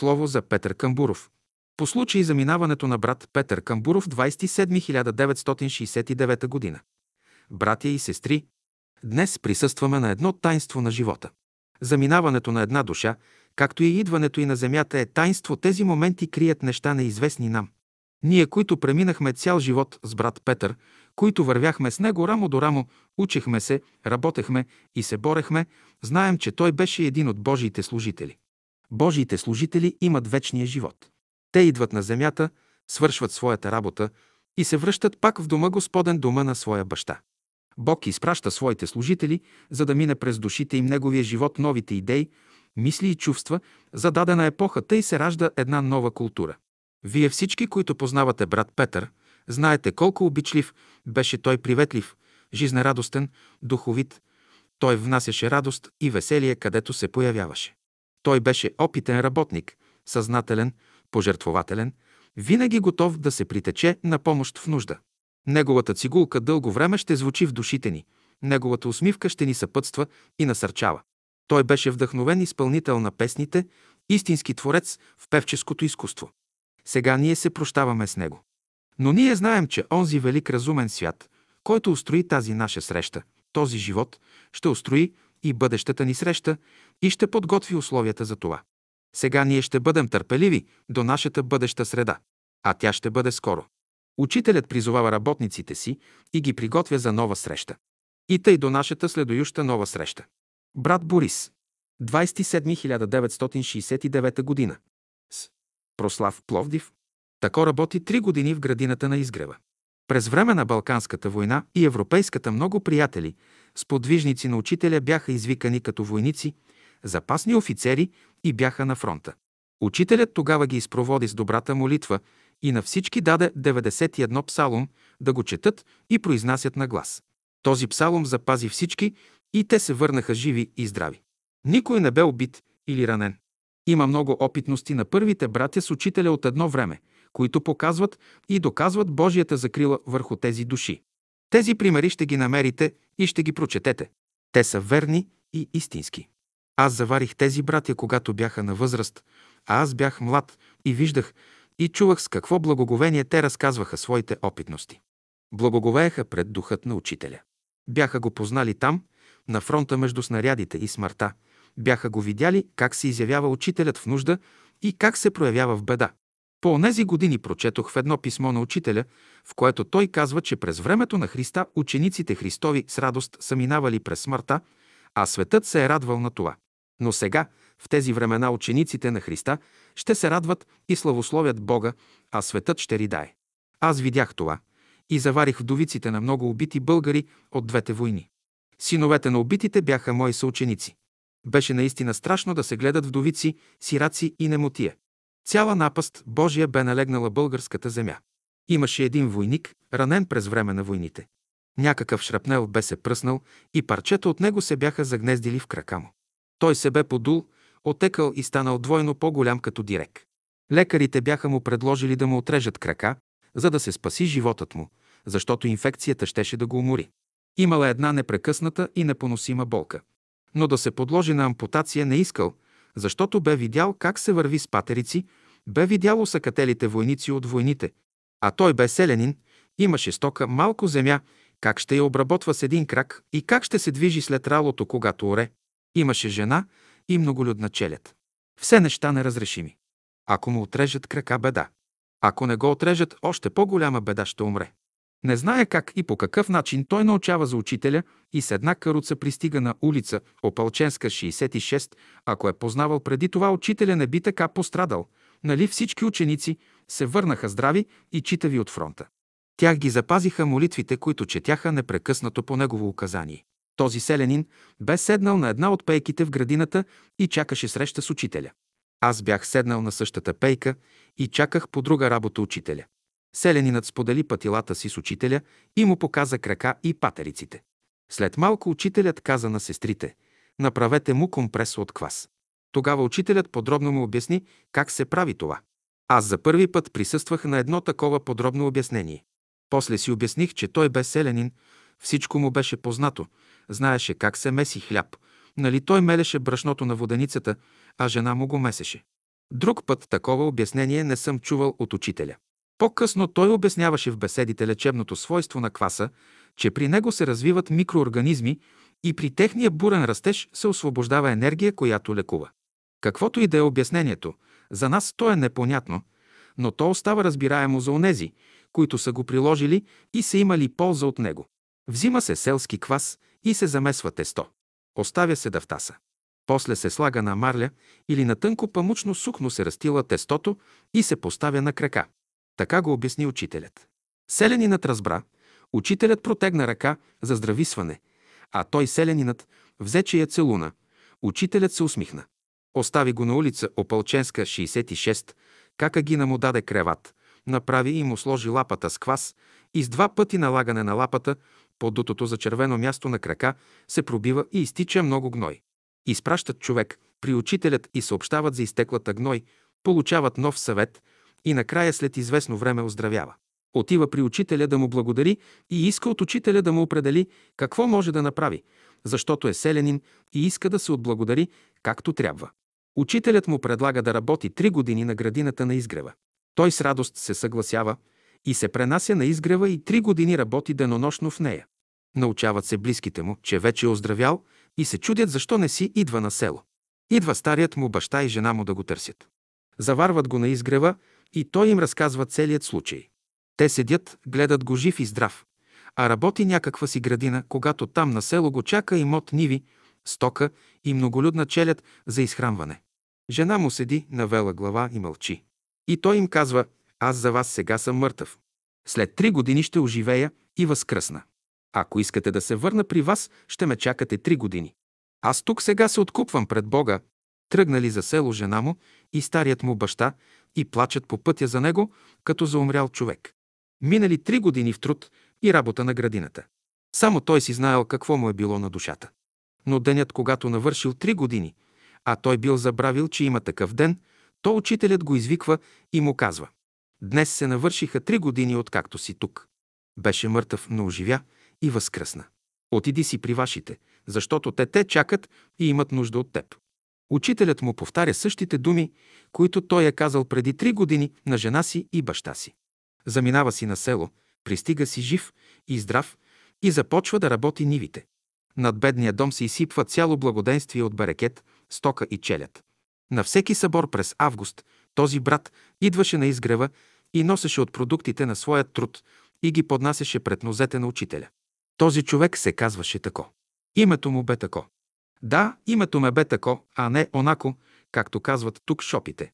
Слово за Петър Камбуров. По случай заминаването на брат Петър Камбуров 27 година. Братя и сестри, днес присъстваме на едно тайнство на живота. Заминаването на една душа, както и идването и на земята е тайнство, тези моменти крият неща неизвестни нам. Ние, които преминахме цял живот с брат Петър, които вървяхме с него рамо до рамо, учихме се, работехме и се борехме, знаем, че той беше един от Божиите служители. Божиите служители имат вечния живот. Те идват на земята, свършват своята работа и се връщат пак в дома Господен дома на своя баща. Бог изпраща своите служители, за да мине през душите им неговия живот новите идеи, мисли и чувства за дадена епоха, тъй се ражда една нова култура. Вие всички, които познавате брат Петър, знаете колко обичлив беше той приветлив, жизнерадостен, духовит. Той внасяше радост и веселие, където се появяваше. Той беше опитен работник, съзнателен, пожертвователен, винаги готов да се притече на помощ в нужда. Неговата цигулка дълго време ще звучи в душите ни, неговата усмивка ще ни съпътства и насърчава. Той беше вдъхновен изпълнител на песните, истински творец в певческото изкуство. Сега ние се прощаваме с него. Но ние знаем, че онзи велик разумен свят, който устрои тази наша среща, този живот, ще устрои и бъдещата ни среща и ще подготви условията за това. Сега ние ще бъдем търпеливи до нашата бъдеща среда, а тя ще бъде скоро. Учителят призовава работниците си и ги приготвя за нова среща. И тъй до нашата следующа нова среща. Брат Борис. 27 година. С. Прослав Пловдив. Тако работи три години в градината на изгрева. През време на Балканската война и Европейската много приятели, сподвижници на учителя бяха извикани като войници, запасни офицери и бяха на фронта. Учителят тогава ги изпроводи с добрата молитва и на всички даде 91 псалом да го четат и произнасят на глас. Този псалом запази всички и те се върнаха живи и здрави. Никой не бе убит или ранен. Има много опитности на първите братя с учителя от едно време, които показват и доказват Божията закрила върху тези души. Тези примери ще ги намерите и ще ги прочетете. Те са верни и истински. Аз заварих тези братя, когато бяха на възраст, а аз бях млад и виждах и чувах с какво благоговение те разказваха своите опитности. Благоговееха пред духът на учителя. Бяха го познали там, на фронта между снарядите и смъртта. Бяха го видяли как се изявява учителят в нужда и как се проявява в беда. По онези години прочетох в едно писмо на учителя, в което той казва, че през времето на Христа учениците Христови с радост са минавали през смъртта, а светът се е радвал на това. Но сега, в тези времена, учениците на Христа ще се радват и славословят Бога, а светът ще ридае. Аз видях това и заварих вдовиците на много убити българи от двете войни. Синовете на убитите бяха мои съученици. Беше наистина страшно да се гледат вдовици, сираци и немотия. Цяла напаст Божия бе налегнала българската земя. Имаше един войник, ранен през време на войните. Някакъв шрапнел бе се пръснал и парчета от него се бяха загнездили в крака му. Той се бе подул, отекал и станал двойно по-голям като дирек. Лекарите бяха му предложили да му отрежат крака, за да се спаси животът му, защото инфекцията щеше да го умори. Имала една непрекъсната и непоносима болка. Но да се подложи на ампутация не искал, защото бе видял как се върви с патерици, бе видял усъкателите войници от войните, а той бе селянин, имаше стока малко земя, как ще я обработва с един крак и как ще се движи след ралото, когато оре. Имаше жена и многолюдна челят. Все неща неразрешими. Ако му отрежат крака, беда. Ако не го отрежат, още по-голяма беда ще умре. Не знае как и по какъв начин той научава за учителя и с една каруца пристига на улица Опалченска 66. Ако е познавал преди това, учителя не би така пострадал. Нали всички ученици се върнаха здрави и читави от фронта. Тях ги запазиха молитвите, които четяха непрекъснато по негово указание. Този селянин бе седнал на една от пейките в градината и чакаше среща с учителя. Аз бях седнал на същата пейка и чаках по друга работа учителя. Селянинът сподели пътилата си с учителя и му показа крака и патериците. След малко учителят каза на сестрите «Направете му компрес от квас». Тогава учителят подробно му обясни как се прави това. Аз за първи път присъствах на едно такова подробно обяснение. После си обясних, че той бе селянин, всичко му беше познато, знаеше как се меси хляб, нали той мелеше брашното на воденицата, а жена му го месеше. Друг път такова обяснение не съм чувал от учителя. По-късно той обясняваше в беседите лечебното свойство на кваса, че при него се развиват микроорганизми и при техния бурен растеж се освобождава енергия, която лекува. Каквото и да е обяснението, за нас то е непонятно, но то остава разбираемо за онези, които са го приложили и са имали полза от него. Взима се селски квас и се замесва тесто. Оставя се да втаса. После се слага на марля или на тънко памучно сукно се растила тестото и се поставя на крака. Така го обясни учителят. Селянинът разбра, учителят протегна ръка за здрависване, а той селянинът взе, че я целуна. Учителят се усмихна. Остави го на улица Опълченска, 66, кака гина му даде креват, направи и му сложи лапата с квас и с два пъти налагане на лапата по дутото за червено място на крака се пробива и изтича много гной. Изпращат човек при учителят и съобщават за изтеклата гной, получават нов съвет и накрая след известно време оздравява. Отива при учителя да му благодари и иска от учителя да му определи какво може да направи, защото е селянин и иска да се отблагодари както трябва. Учителят му предлага да работи три години на градината на изгрева. Той с радост се съгласява и се пренася на изгрева и три години работи денонощно в нея. Научават се близките му, че вече е оздравял и се чудят защо не си идва на село. Идва старият му баща и жена му да го търсят. Заварват го на изгрева и той им разказва целият случай. Те седят, гледат го жив и здрав, а работи някаква си градина, когато там на село го чака имот ниви, стока и многолюдна челят за изхранване. Жена му седи, навела глава и мълчи. И той им казва, аз за вас сега съм мъртъв. След три години ще оживея и възкръсна. Ако искате да се върна при вас, ще ме чакате три години. Аз тук сега се откупвам пред Бога. Тръгнали за село жена му и старият му баща и плачат по пътя за него, като за умрял човек. Минали три години в труд и работа на градината. Само той си знаел какво му е било на душата. Но денят, когато навършил три години, а той бил забравил, че има такъв ден, то учителят го извиква и му казва «Днес се навършиха три години, откакто си тук». Беше мъртъв, но оживя и възкръсна. Отиди си при вашите, защото те те чакат и имат нужда от теб. Учителят му повтаря същите думи, които той е казал преди три години на жена си и баща си. Заминава си на село, пристига си жив и здрав и започва да работи нивите. Над бедния дом се изсипва цяло благоденствие от барекет, стока и челят. На всеки събор през август този брат идваше на изгрева и носеше от продуктите на своя труд и ги поднасяше пред нозете на учителя. Този човек се казваше тако. Името му бе тако. Да, името ме бе тако, а не онако, както казват тук шопите.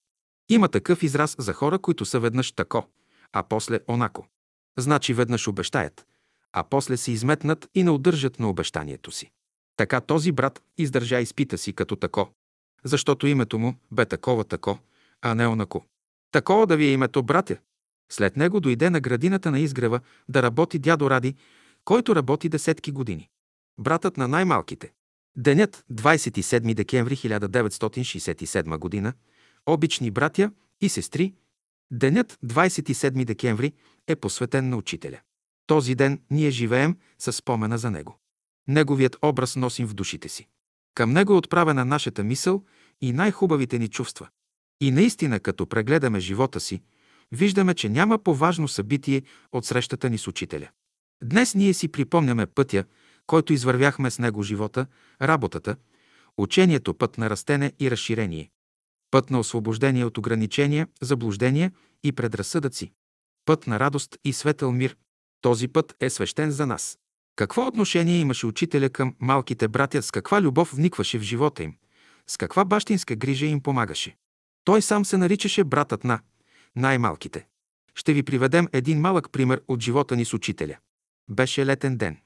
Има такъв израз за хора, които са веднъж тако, а после онако. Значи веднъж обещаят, а после се изметнат и не удържат на обещанието си. Така този брат издържа изпита си като тако, защото името му бе такова тако, а не онако. Такова да ви е името, братя. След него дойде на градината на изгрева да работи дядо Ради, който работи десетки години. Братът на най-малките. Денят 27 декември 1967 година. Обични братя и сестри. Денят 27 декември е посветен на учителя. Този ден ние живеем със спомена за него. Неговият образ носим в душите си. Към него е отправена нашата мисъл и най-хубавите ни чувства. И наистина, като прегледаме живота си, виждаме, че няма по-важно събитие от срещата ни с учителя. Днес ние си припомняме пътя, който извървяхме с него живота, работата, учението път на растене и разширение, път на освобождение от ограничения, заблуждения и предразсъдъци, път на радост и светъл мир. Този път е свещен за нас. Какво отношение имаше учителя към малките братя, с каква любов вникваше в живота им, с каква бащинска грижа им помагаше. Той сам се наричаше братът на най-малките. Ще ви приведем един малък пример от живота ни с учителя. Беше летен ден.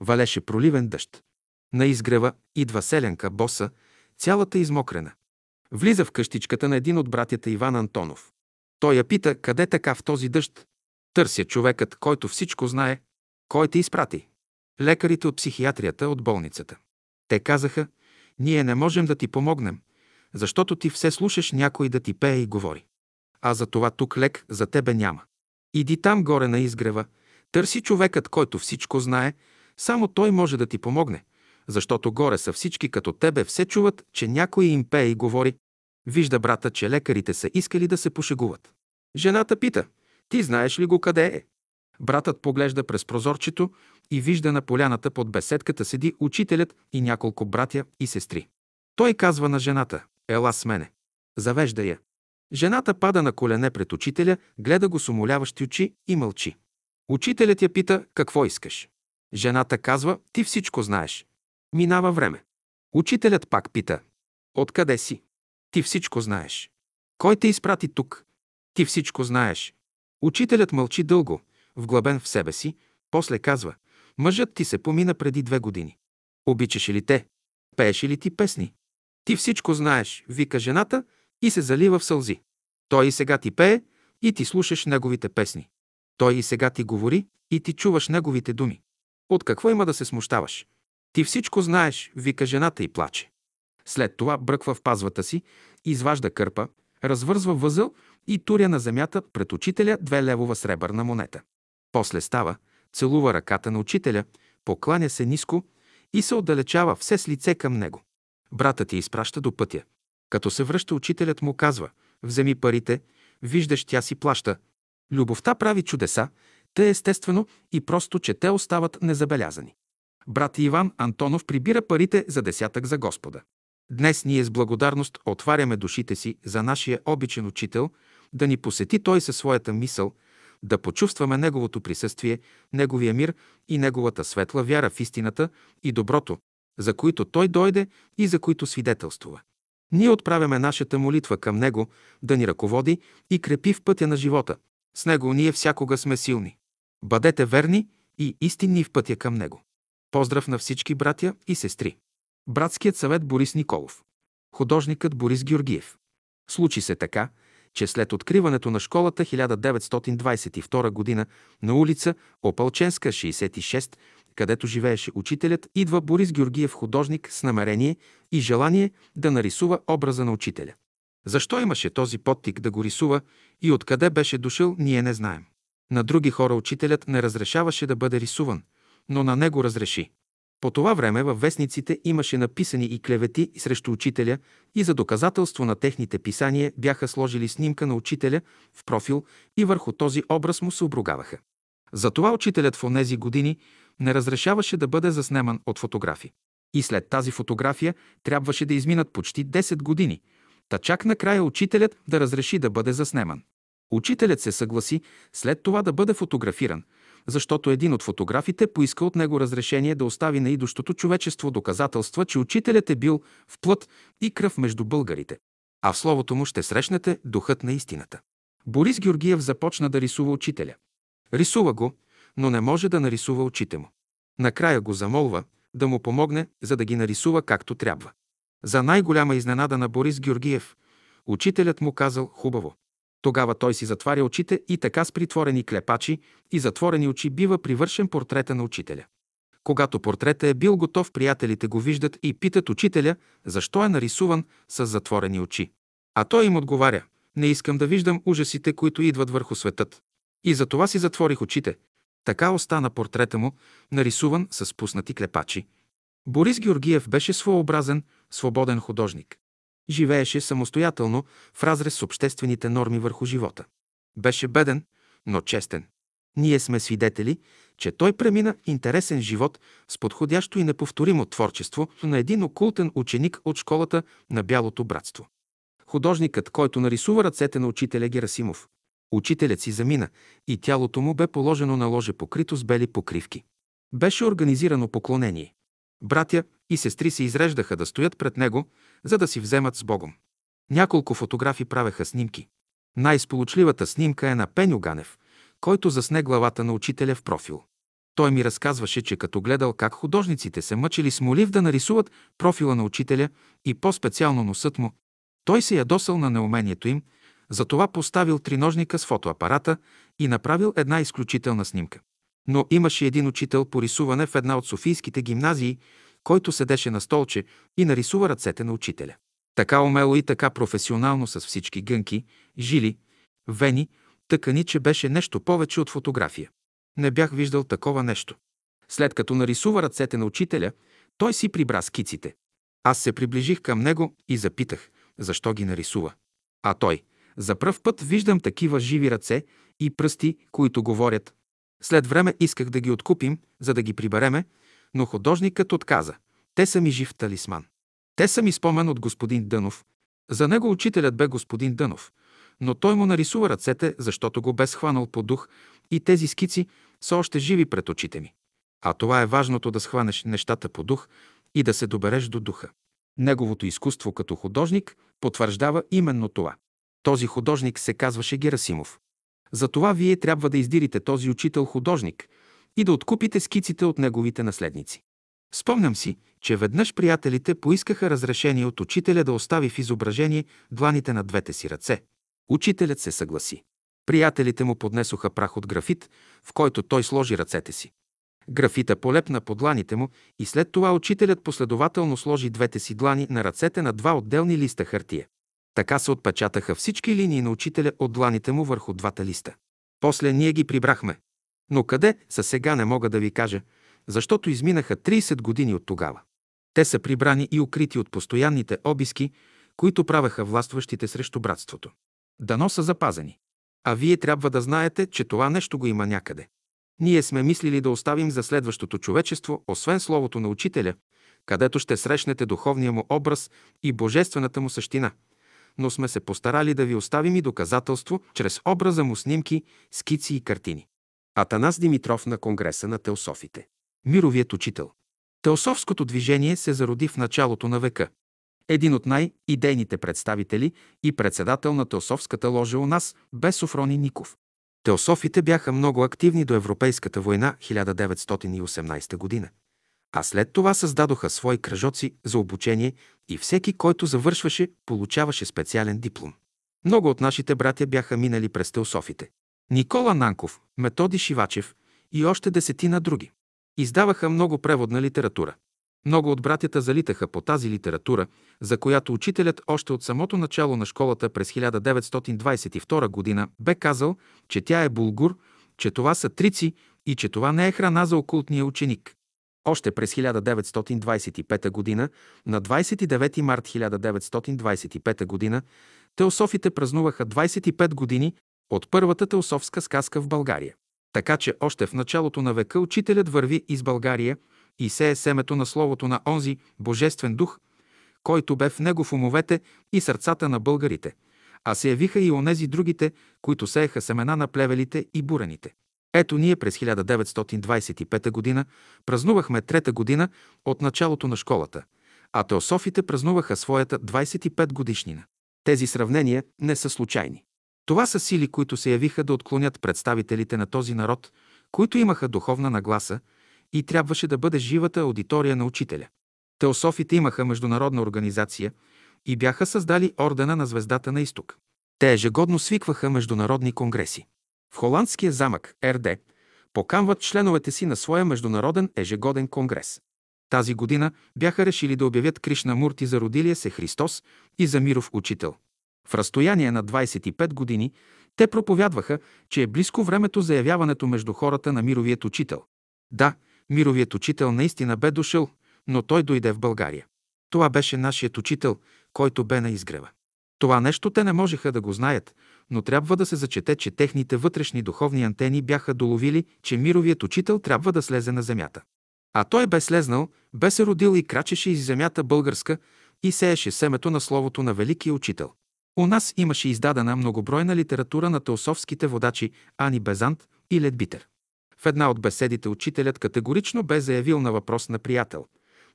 Валеше проливен дъжд. На изгрева идва селенка, боса, цялата измокрена. Влиза в къщичката на един от братята Иван Антонов. Той я пита, къде така в този дъжд? Търся човекът, който всичко знае. Кой те изпрати? Лекарите от психиатрията, от болницата. Те казаха, ние не можем да ти помогнем, защото ти все слушаш някой да ти пее и говори. А за това тук лек за тебе няма. Иди там горе на изгрева, търси човекът, който всичко знае, само той може да ти помогне, защото горе са всички като тебе, все чуват, че някой им пее и говори. Вижда брата, че лекарите са искали да се пошегуват. Жената пита, ти знаеш ли го къде е? Братът поглежда през прозорчето и вижда на поляната под беседката седи учителят и няколко братя и сестри. Той казва на жената, ела с мене. Завежда я. Жената пада на колене пред учителя, гледа го с умоляващи очи и мълчи. Учителят я пита, какво искаш? Жената казва, ти всичко знаеш. Минава време. Учителят пак пита, откъде си? Ти всичко знаеш. Кой те изпрати тук? Ти всичко знаеш. Учителят мълчи дълго, вглъбен в себе си, после казва, мъжът ти се помина преди две години. Обичаше ли те? Пееше ли ти песни? Ти всичко знаеш, вика жената и се залива в сълзи. Той и сега ти пее и ти слушаш неговите песни. Той и сега ти говори и ти чуваш неговите думи. От какво има да се смущаваш? Ти всичко знаеш, вика жената и плаче. След това бръква в пазвата си, изважда кърпа, развързва възъл и туря на земята пред учителя две левова сребърна монета. После става, целува ръката на учителя, покланя се ниско и се отдалечава все с лице към него. Братът ти изпраща до пътя. Като се връща, учителят му казва, вземи парите, виждаш, тя си плаща. Любовта прави чудеса, те естествено и просто, че те остават незабелязани. Брат Иван Антонов прибира парите за десятък за Господа. Днес ние с благодарност отваряме душите си за нашия обичен учител, да ни посети той със своята мисъл, да почувстваме Неговото присъствие, Неговия мир и Неговата светла вяра в истината и доброто, за които Той дойде и за които свидетелствува. Ние отправяме нашата молитва към Него да ни ръководи и крепи в пътя на живота. С Него ние всякога сме силни. Бъдете верни и истинни в пътя към Него. Поздрав на всички братя и сестри. Братският съвет Борис Николов. Художникът Борис Георгиев. Случи се така, че след откриването на школата 1922 г. на улица Опалченска, 66, където живееше учителят, идва Борис Георгиев художник с намерение и желание да нарисува образа на учителя. Защо имаше този подтик да го рисува и откъде беше дошъл, ние не знаем. На други хора учителят не разрешаваше да бъде рисуван, но на него разреши. По това време във вестниците имаше написани и клевети срещу учителя и за доказателство на техните писания бяха сложили снимка на учителя в профил и върху този образ му се обругаваха. Затова учителят в онези години не разрешаваше да бъде заснеман от фотографи. И след тази фотография трябваше да изминат почти 10 години, та чак накрая учителят да разреши да бъде заснеман. Учителят се съгласи след това да бъде фотографиран, защото един от фотографите поиска от него разрешение да остави на идущото човечество доказателства, че учителят е бил в плът и кръв между българите. А в словото му ще срещнете духът на истината. Борис Георгиев започна да рисува учителя. Рисува го, но не може да нарисува очите му. Накрая го замолва да му помогне, за да ги нарисува както трябва. За най-голяма изненада на Борис Георгиев, учителят му казал хубаво. Тогава той си затваря очите и така с притворени клепачи и затворени очи бива привършен портрета на учителя. Когато портрета е бил готов, приятелите го виждат и питат учителя, защо е нарисуван с затворени очи. А той им отговаря, не искам да виждам ужасите, които идват върху светът. И за това си затворих очите. Така остана портрета му, нарисуван с пуснати клепачи. Борис Георгиев беше своеобразен, свободен художник. Живееше самостоятелно, в разрез с обществените норми върху живота. Беше беден, но честен. Ние сме свидетели, че той премина интересен живот с подходящо и неповторимо творчество на един окултен ученик от школата на Бялото братство. Художникът, който нарисува ръцете на учителя Герасимов. Учителят си замина и тялото му бе положено на ложе покрито с бели покривки. Беше организирано поклонение. Братя и сестри се изреждаха да стоят пред него, за да си вземат с Богом. Няколко фотографи правеха снимки. Най-сполучливата снимка е на Пеню Ганев, който засне главата на учителя в профил. Той ми разказваше, че като гледал как художниците се мъчили с молив да нарисуват профила на учителя и по-специално носът му, той се ядосал на неумението им, затова поставил триножника с фотоапарата и направил една изключителна снимка. Но имаше един учител по рисуване в една от софийските гимназии, който седеше на столче и нарисува ръцете на учителя. Така умело и така професионално с всички гънки, жили, вени, тъкани, че беше нещо повече от фотография. Не бях виждал такова нещо. След като нарисува ръцете на учителя, той си прибра скиците. Аз се приближих към него и запитах, защо ги нарисува. А той, за пръв път виждам такива живи ръце и пръсти, които говорят. След време исках да ги откупим, за да ги прибереме, но художникът отказа. Те са ми жив талисман. Те са ми спомен от господин Дънов. За него учителят бе господин Дънов, но той му нарисува ръцете, защото го бе схванал по дух и тези скици са още живи пред очите ми. А това е важното да схванеш нещата по дух и да се добереш до духа. Неговото изкуство като художник потвърждава именно това. Този художник се казваше Герасимов. Затова вие трябва да издирите този учител-художник и да откупите скиците от неговите наследници. Спомням си, че веднъж приятелите поискаха разрешение от учителя да остави в изображение дланите на двете си ръце. Учителят се съгласи. Приятелите му поднесоха прах от графит, в който той сложи ръцете си. Графита полепна по дланите му и след това учителят последователно сложи двете си длани на ръцете на два отделни листа хартия. Така се отпечатаха всички линии на учителя от дланите му върху двата листа. После ние ги прибрахме. Но къде са сега не мога да ви кажа, защото изминаха 30 години от тогава. Те са прибрани и укрити от постоянните обиски, които правеха властващите срещу братството. Дано са запазени. А вие трябва да знаете, че това нещо го има някъде. Ние сме мислили да оставим за следващото човечество, освен Словото на Учителя, където ще срещнете духовния му образ и божествената му същина. Но сме се постарали да ви оставим и доказателство чрез образа му снимки, скици и картини. Атанас Димитров на Конгреса на теософите. Мировият учител. Теософското движение се зароди в началото на века. Един от най-идейните представители и председател на теософската ложа у нас бе Софрони Ников. Теософите бяха много активни до Европейската война 1918 година. А след това създадоха свои кръжоци за обучение и всеки, който завършваше, получаваше специален диплом. Много от нашите братя бяха минали през теософите. Никола Нанков, Методи Шивачев и още десетина други. Издаваха много преводна литература. Много от братята залитаха по тази литература, за която учителят още от самото начало на школата през 1922 година бе казал, че тя е булгур, че това са трици и че това не е храна за окултния ученик. Още през 1925 година, на 29 март 1925 година, теософите празнуваха 25 години от първата теософска сказка в България. Така че още в началото на века учителят върви из България и сее семето на словото на онзи Божествен дух, който бе в него в умовете и сърцата на българите, а се явиха и онези другите, които сееха семена на плевелите и бурените. Ето ние през 1925 година празнувахме трета година от началото на школата, а теософите празнуваха своята 25 годишнина. Тези сравнения не са случайни. Това са сили, които се явиха да отклонят представителите на този народ, които имаха духовна нагласа и трябваше да бъде живата аудитория на учителя. Теософите имаха международна организация и бяха създали Ордена на звездата на изток. Те ежегодно свикваха международни конгреси. В холандския замък РД поканват членовете си на своя международен ежегоден конгрес. Тази година бяха решили да обявят Кришна Мурти за родилия се Христос и за миров учител. В разстояние на 25 години те проповядваха, че е близко времето за явяването между хората на мировият учител. Да, мировият учител наистина бе дошъл, но той дойде в България. Това беше нашият учител, който бе на изгрева. Това нещо те не можеха да го знаят, но трябва да се зачете, че техните вътрешни духовни антени бяха доловили, че мировият учител трябва да слезе на земята. А той бе слезнал, бе се родил и крачеше из земята българска и сееше семето на словото на великия учител. У нас имаше издадена многобройна литература на теософските водачи Ани Безант и Ледбитер. В една от беседите учителят категорично бе заявил на въпрос на приятел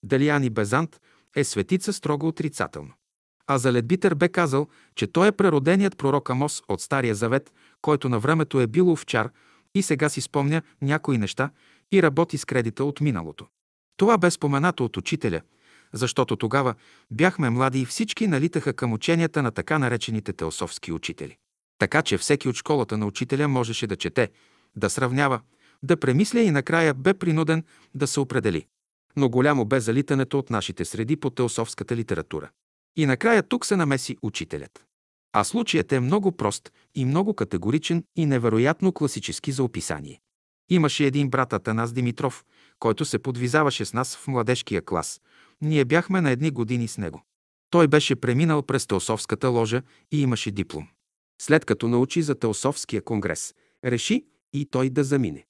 дали Ани Безант е светица строго отрицателно. А за Ледбитер бе казал, че той е прероденият пророк Амос от Стария Завет, който на времето е бил овчар и сега си спомня някои неща и работи с кредита от миналото. Това бе споменато от учителя, защото тогава бяхме млади и всички налитаха към ученията на така наречените теософски учители. Така че всеки от школата на учителя можеше да чете, да сравнява, да премисля и накрая бе принуден да се определи. Но голямо бе залитането от нашите среди по теософската литература. И накрая тук се намеси учителят. А случаят е много прост и много категоричен и невероятно класически за описание. Имаше един брат Атанас Димитров, който се подвизаваше с нас в младежкия клас. Ние бяхме на едни години с него. Той беше преминал през Теософската ложа и имаше диплом. След като научи за Теософския конгрес, реши и той да замине.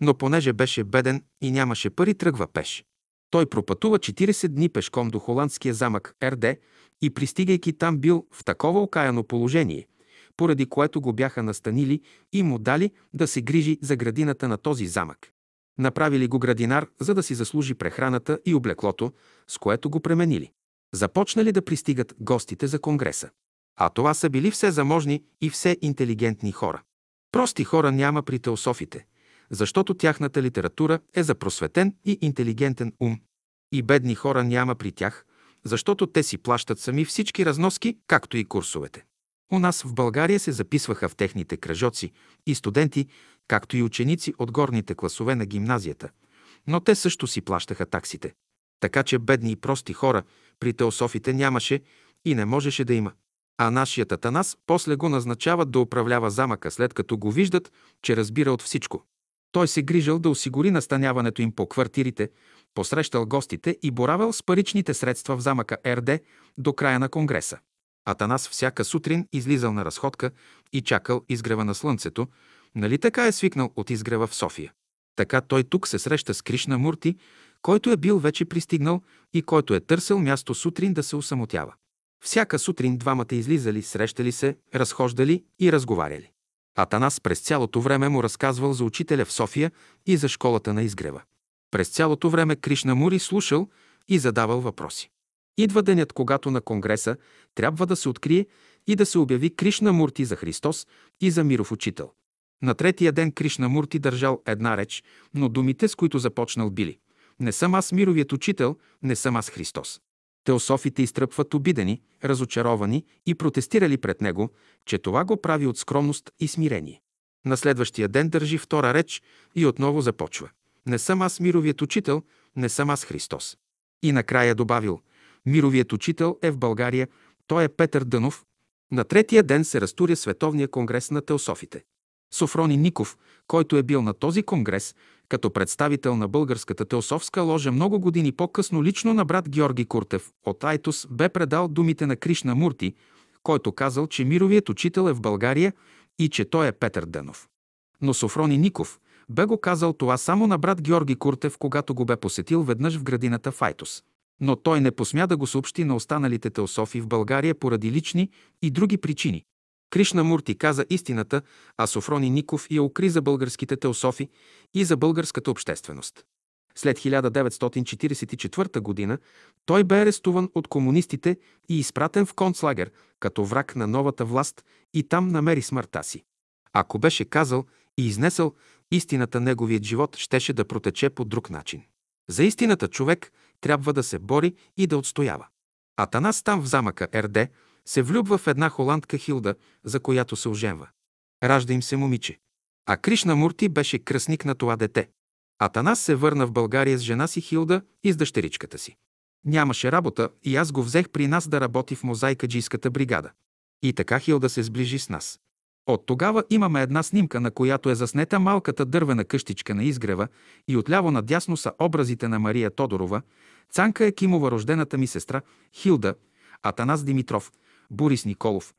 Но понеже беше беден и нямаше пари, тръгва пеш. Той пропътува 40 дни пешком до холандския замък РД и пристигайки там бил в такова окаяно положение, поради което го бяха настанили и му дали да се грижи за градината на този замък. Направили го градинар, за да си заслужи прехраната и облеклото, с което го пременили. Започнали да пристигат гостите за конгреса. А това са били все заможни и все интелигентни хора. Прости хора няма при теософите, защото тяхната литература е за просветен и интелигентен ум. И бедни хора няма при тях, защото те си плащат сами всички разноски, както и курсовете. У нас в България се записваха в техните кръжоци и студенти, както и ученици от горните класове на гимназията, но те също си плащаха таксите. Така че бедни и прости хора при теософите нямаше и не можеше да има. А нашият Атанас после го назначават да управлява замъка, след като го виждат, че разбира от всичко. Той се грижал да осигури настаняването им по квартирите, посрещал гостите и боравел с паричните средства в замъка РД до края на конгреса. Атанас всяка сутрин излизал на разходка и чакал изгрева на слънцето, нали така е свикнал от изгрева в София. Така той тук се среща с Кришна Мурти, който е бил вече пристигнал и който е търсил място сутрин да се усамотява. Всяка сутрин двамата излизали, срещали се, разхождали и разговаряли. Атанас през цялото време му разказвал за учителя в София и за школата на изгрева. През цялото време Кришна Мури слушал и задавал въпроси. Идва денят, когато на Конгреса трябва да се открие и да се обяви Кришна Мурти за Христос и за миров учител. На третия ден Кришна Мурти държал една реч, но думите, с които започнал били «Не съм аз мировият учител, не съм аз Христос». Теософите изтръпват обидени, разочаровани и протестирали пред него, че това го прави от скромност и смирение. На следващия ден държи втора реч и отново започва. Не съм аз мировият учител, не съм аз Христос. И накрая добавил, мировият учител е в България, той е Петър Дънов. На третия ден се разтуря Световния конгрес на теософите. Софрони Ников, който е бил на този конгрес, като представител на Българската теософска ложа много години по-късно лично на брат Георги Куртев от Айтос бе предал думите на Кришна Мурти, който казал, че мировият учител е в България и че той е Петър Денов. Но Софрони Ников бе го казал това само на брат Георги Куртев, когато го бе посетил веднъж в градината в Айтос. Но той не посмя да го съобщи на останалите теософи в България поради лични и други причини. Кришна Мурти каза истината, а Софрони Ников я укри за българските теософи и за българската общественост. След 1944 г. той бе арестуван от комунистите и изпратен в концлагер като враг на новата власт и там намери смъртта си. Ако беше казал и изнесъл истината, неговият живот щеше да протече по друг начин. За истината човек трябва да се бори и да отстоява. Атанас там в замъка РД се влюбва в една холандка Хилда, за която се оженва. Ражда им се момиче. А Кришна Мурти беше кръсник на това дете. Атанас се върна в България с жена си Хилда и с дъщеричката си. Нямаше работа и аз го взех при нас да работи в мозайкаджийската бригада. И така Хилда се сближи с нас. От тогава имаме една снимка, на която е заснета малката дървена къщичка на изгрева и отляво надясно са образите на Мария Тодорова, Цанка Екимова, рождената ми сестра, Хилда, Атанас Димитров, Борис Николов,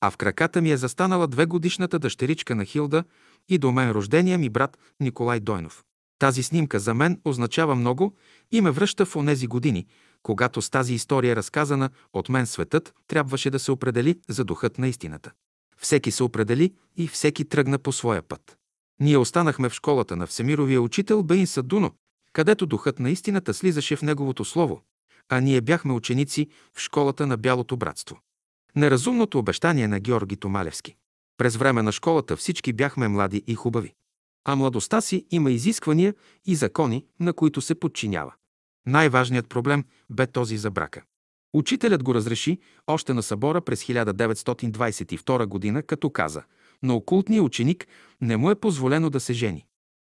а в краката ми е застанала две годишната дъщеричка на Хилда и до мен рождения ми брат Николай Дойнов. Тази снимка за мен означава много и ме връща в онези години, когато с тази история, разказана от мен светът, трябваше да се определи за духът на истината. Всеки се определи и всеки тръгна по своя път. Ние останахме в школата на Всемировия учител Бейн Садуно, където духът на истината слизаше в неговото слово, а ние бяхме ученици в школата на Бялото братство. Неразумното обещание на Георги Томалевски. През време на школата всички бяхме млади и хубави. А младостта си има изисквания и закони, на които се подчинява. Най-важният проблем бе този за брака. Учителят го разреши още на събора през 1922 година, като каза на окултния ученик не му е позволено да се жени.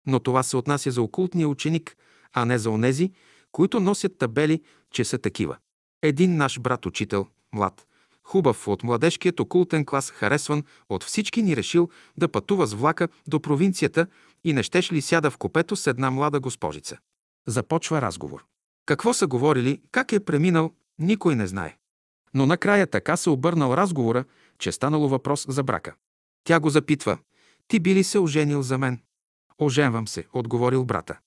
Но това се отнася за окултния ученик, а не за онези, които носят табели, че са такива. Един наш брат-учител, млад, хубав от младежкият окултен клас, харесван от всички ни решил да пътува с влака до провинцията и не щеш ли сяда в купето с една млада госпожица. Започва разговор. Какво са говорили, как е преминал, никой не знае. Но накрая така се обърнал разговора, че станало въпрос за брака. Тя го запитва. Ти би ли се оженил за мен? Оженвам се, отговорил брата.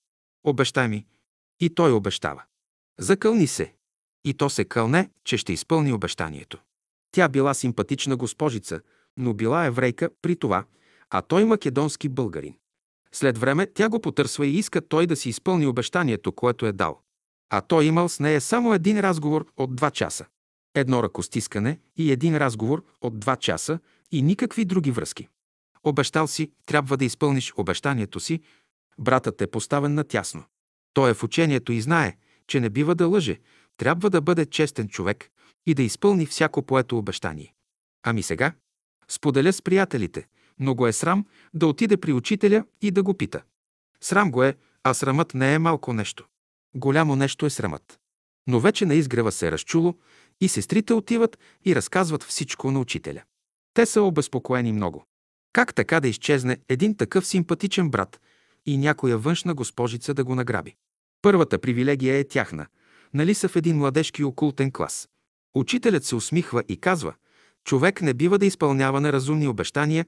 Обещай ми. И той обещава. Закълни се. И то се кълне, че ще изпълни обещанието. Тя била симпатична госпожица, но била еврейка при това, а той македонски българин. След време тя го потърсва и иска той да си изпълни обещанието, което е дал. А той имал с нея само един разговор от два часа. Едно ръкостискане и един разговор от два часа и никакви други връзки. Обещал си, трябва да изпълниш обещанието си, братът е поставен на тясно. Той е в учението и знае, че не бива да лъже, трябва да бъде честен човек и да изпълни всяко поето обещание. Ами сега? Споделя с приятелите, но го е срам да отиде при учителя и да го пита. Срам го е, а срамът не е малко нещо. Голямо нещо е срамът. Но вече на изгрева се е разчуло и сестрите отиват и разказват всичко на учителя. Те са обезпокоени много. Как така да изчезне един такъв симпатичен брат и някоя външна госпожица да го награби? Първата привилегия е тяхна. Нали са в един младежки окултен клас? Учителят се усмихва и казва, човек не бива да изпълнява неразумни обещания,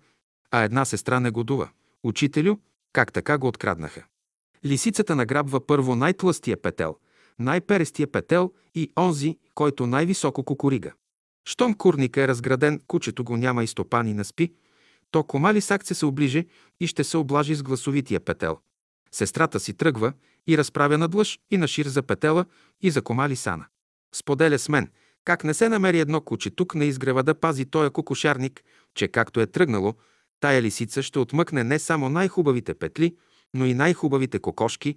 а една сестра негодува. Учителю, как така го откраднаха? Лисицата награбва първо най-тлъстия петел, най-перестия петел и онзи, който най-високо кукурига. Щом курника е разграден, кучето го няма и стопани на спи, то комали сакце се оближе и ще се облажи с гласовития петел. Сестрата си тръгва и разправя надлъж и на шир за петела и за комали сана. Споделя с мен, как не се намери едно куче тук на изгрева да пази тоя кукушарник, че както е тръгнало, тая лисица ще отмъкне не само най-хубавите петли, но и най-хубавите кокошки.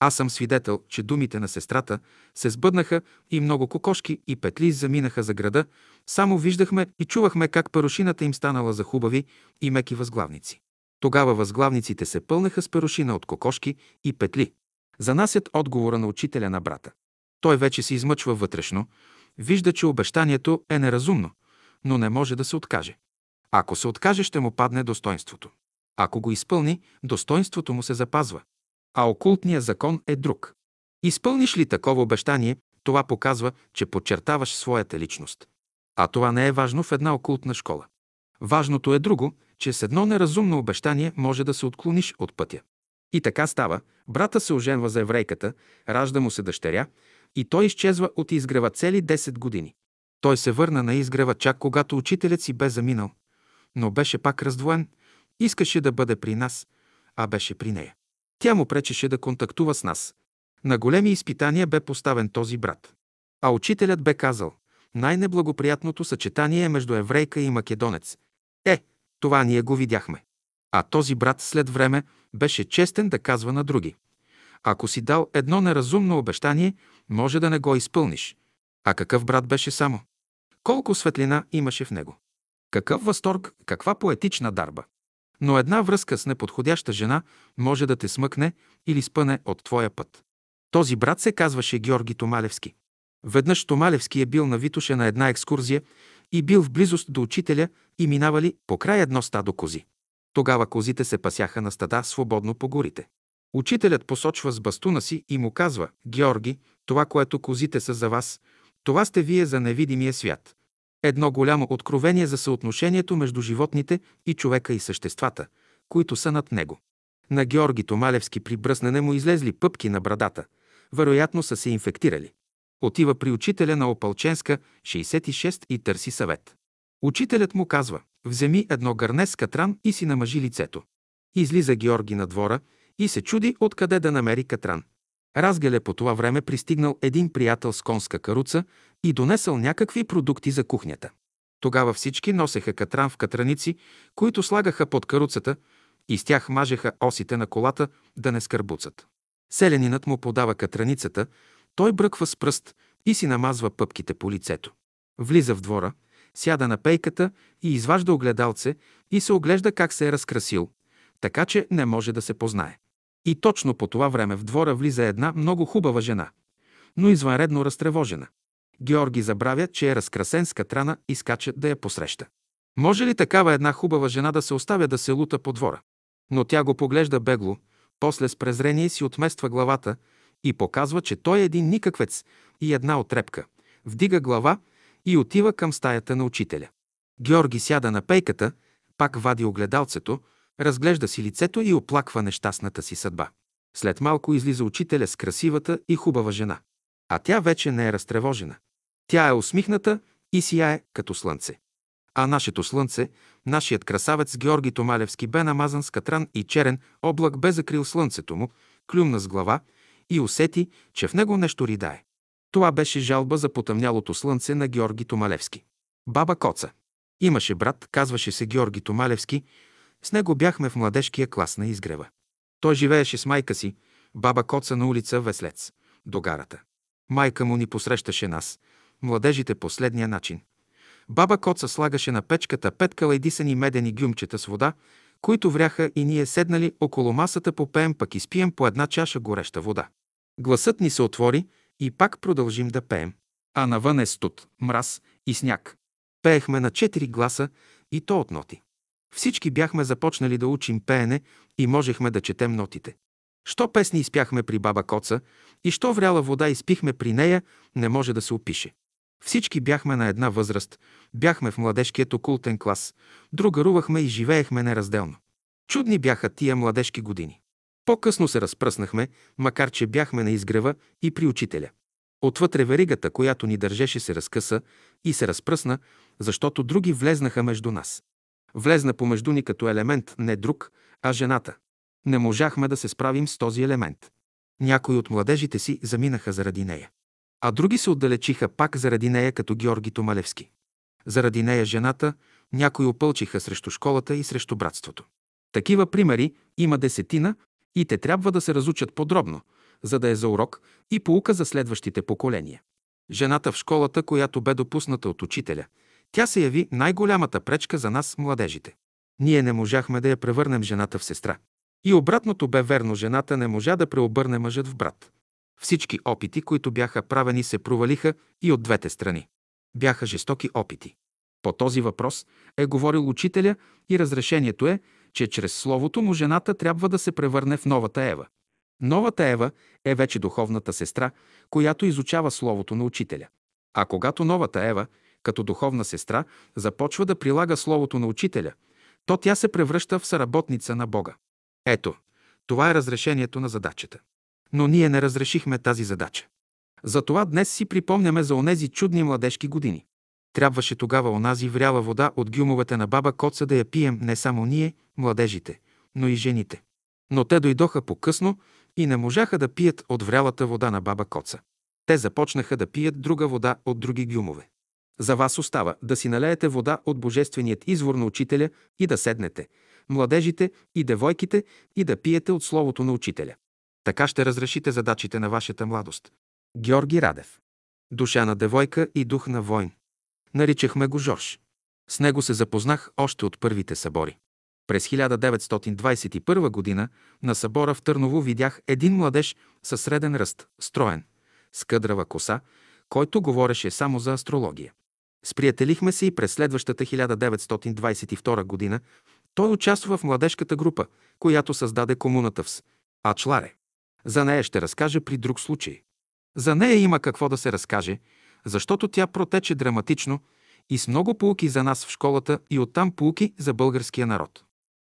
Аз съм свидетел, че думите на сестрата се сбъднаха и много кокошки и петли заминаха за града. Само виждахме и чувахме как парушината им станала за хубави и меки възглавници. Тогава възглавниците се пълнаха с перушина от кокошки и петли. Занасят отговора на учителя на брата. Той вече се измъчва вътрешно, вижда, че обещанието е неразумно, но не може да се откаже. Ако се откаже, ще му падне достоинството. Ако го изпълни, достоинството му се запазва. А окултният закон е друг. Изпълниш ли такова обещание, това показва, че подчертаваш своята личност. А това не е важно в една окултна школа. Важното е друго, че с едно неразумно обещание може да се отклониш от пътя. И така става, брата се оженва за еврейката, ражда му се дъщеря и той изчезва от изгрева цели 10 години. Той се върна на изгрева чак когато учителят си бе заминал, но беше пак раздвоен, искаше да бъде при нас, а беше при нея. Тя му пречеше да контактува с нас. На големи изпитания бе поставен този брат. А учителят бе казал, най-неблагоприятното съчетание е между еврейка и македонец. Е, това ние го видяхме. А този брат след време беше честен да казва на други. Ако си дал едно неразумно обещание, може да не го изпълниш. А какъв брат беше само? Колко светлина имаше в него? Какъв възторг, каква поетична дарба! Но една връзка с неподходяща жена може да те смъкне или спъне от твоя път. Този брат се казваше Георги Томалевски. Веднъж Томалевски е бил на Витоша на една екскурзия и бил в близост до учителя и минавали по край едно стадо кози. Тогава козите се пасяха на стада свободно по горите. Учителят посочва с бастуна си и му казва, Георги, това, което козите са за вас, това сте вие за невидимия свят. Едно голямо откровение за съотношението между животните и човека и съществата, които са над него. На Георги Томалевски при бръснене му излезли пъпки на брадата. Вероятно са се инфектирали. Отива при учителя на Опалченска, 66 и търси съвет. Учителят му казва, вземи едно гърне с катран и си намажи лицето. Излиза Георги на двора и се чуди откъде да намери катран. Разгеле по това време пристигнал един приятел с конска каруца и донесъл някакви продукти за кухнята. Тогава всички носеха катран в катраници, които слагаха под каруцата и с тях мажеха осите на колата да не скърбуцат. Селянинът му подава катраницата, той бръква с пръст и си намазва пъпките по лицето. Влиза в двора, сяда на пейката и изважда огледалце и се оглежда как се е разкрасил, така че не може да се познае. И точно по това време в двора влиза една много хубава жена, но извънредно разтревожена. Георги забравя, че е разкрасен с катрана и скача да я посреща. Може ли такава една хубава жена да се оставя да се лута по двора? Но тя го поглежда бегло, после с презрение си отмества главата и показва, че той е един никаквец и една отрепка. Вдига глава и отива към стаята на учителя. Георги сяда на пейката, пак вади огледалцето, разглежда си лицето и оплаква нещастната си съдба. След малко излиза учителя с красивата и хубава жена. А тя вече не е разтревожена. Тя е усмихната и сияе като слънце. А нашето слънце, нашият красавец Георги Томалевски бе намазан с катран и черен облак бе закрил слънцето му, клюмна с глава и усети, че в него нещо ридае. Това беше жалба за потъмнялото слънце на Георги Томалевски. Баба Коца. Имаше брат, казваше се Георги Томалевски. С него бяхме в младежкия клас на изгрева. Той живееше с майка си, баба Коца на улица Веслец, до гарата. Майка му ни посрещаше нас, младежите последния начин. Баба Коца слагаше на печката пет калайдисани медени гюмчета с вода, които вряха и ние седнали около масата попеем пък изпием по една чаша гореща вода. Гласът ни се отвори и пак продължим да пеем. А навън е студ, мраз и сняг. Пеехме на четири гласа и то от ноти. Всички бяхме започнали да учим пеене и можехме да четем нотите. Що песни изпяхме при баба Коца и що вряла вода изпихме при нея, не може да се опише. Всички бяхме на една възраст, бяхме в младежкият окултен клас, другарувахме и живеехме неразделно. Чудни бяха тия младежки години. По-късно се разпръснахме, макар че бяхме на изгрева и при учителя. Отвътре веригата, която ни държеше, се разкъса и се разпръсна, защото други влезнаха между нас. Влезна помежду ни като елемент не друг, а жената. Не можахме да се справим с този елемент. Някои от младежите си заминаха заради нея. А други се отдалечиха пак заради нея, като Георги Томалевски. Заради нея жената някои опълчиха срещу школата и срещу братството. Такива примери има десетина и те трябва да се разучат подробно, за да е за урок и поука за следващите поколения. Жената в школата, която бе допусната от учителя, тя се яви най-голямата пречка за нас, младежите. Ние не можахме да я превърнем жената в сестра. И обратното бе верно, жената не можа да преобърне мъжът в брат. Всички опити, които бяха правени, се провалиха и от двете страни. Бяха жестоки опити. По този въпрос е говорил учителя и разрешението е, че чрез словото му жената трябва да се превърне в новата Ева. Новата Ева е вече духовната сестра, която изучава словото на учителя. А когато новата Ева, като духовна сестра, започва да прилага словото на учителя, то тя се превръща в съработница на Бога. Ето, това е разрешението на задачата. Но ние не разрешихме тази задача. Затова днес си припомняме за онези чудни младежки години. Трябваше тогава онази вряла вода от гюмовете на баба Коца да я пием не само ние, младежите, но и жените. Но те дойдоха по-късно и не можаха да пият от врялата вода на баба Коца. Те започнаха да пият друга вода от други гюмове. За вас остава да си налеете вода от божественият извор на учителя и да седнете, младежите и девойките, и да пиете от словото на учителя. Така ще разрешите задачите на вашата младост. Георги Радев. Душа на девойка и дух на войн. Наричахме го Жорж. С него се запознах още от първите събори. През 1921 г. на събора в Търново видях един младеж със среден ръст, строен, с къдрава коса, който говореше само за астрология. Сприятелихме се и през следващата 1922 г. той участва в младежката група, която създаде комуната в. Ачларе. За нея ще разкажа при друг случай. За нея има какво да се разкаже, защото тя протече драматично и с много полуки за нас в школата и оттам полуки за българския народ.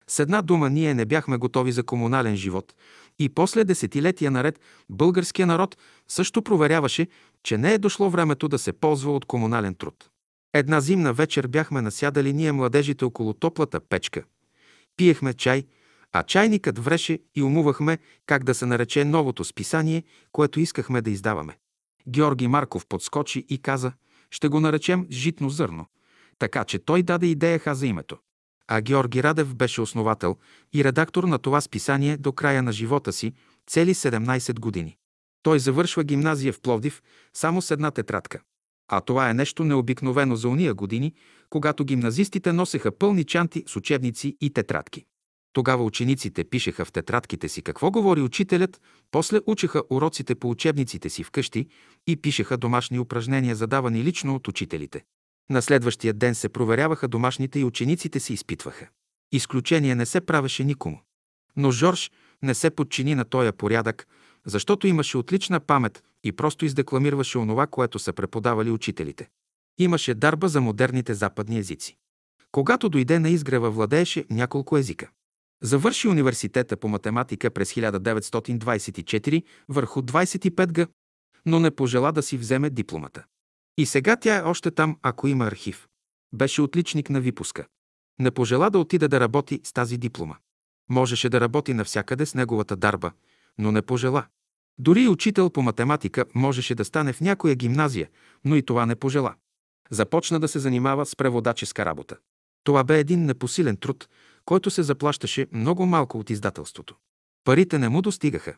С една дума ние не бяхме готови за комунален живот и после десетилетия наред българския народ също проверяваше, че не е дошло времето да се ползва от комунален труд. Една зимна вечер бяхме насядали ние младежите около топлата печка. Пиехме чай – а чайникът вреше и умувахме как да се нарече новото списание, което искахме да издаваме. Георги Марков подскочи и каза, ще го наречем «Житно зърно», така че той даде идея за името. А Георги Радев беше основател и редактор на това списание до края на живота си, цели 17 години. Той завършва гимназия в Пловдив само с една тетрадка. А това е нещо необикновено за уния години, когато гимназистите носеха пълни чанти с учебници и тетрадки. Тогава учениците пишеха в тетрадките си какво говори учителят, после учеха уроците по учебниците си вкъщи и пишеха домашни упражнения, задавани лично от учителите. На следващия ден се проверяваха домашните и учениците се изпитваха. Изключение не се правеше никому. Но Жорж не се подчини на този порядък, защото имаше отлична памет и просто издекламираше онова, което са преподавали учителите. Имаше дарба за модерните западни езици. Когато дойде на изгрева, владееше няколко езика. Завърши университета по математика през 1924 върху 25 г, но не пожела да си вземе дипломата. И сега тя е още там, ако има архив. Беше отличник на випуска. Не пожела да отиде да работи с тази диплома. Можеше да работи навсякъде с неговата дарба, но не пожела. Дори и учител по математика можеше да стане в някоя гимназия, но и това не пожела. Започна да се занимава с преводаческа работа. Това бе един непосилен труд, който се заплащаше много малко от издателството. Парите не му достигаха.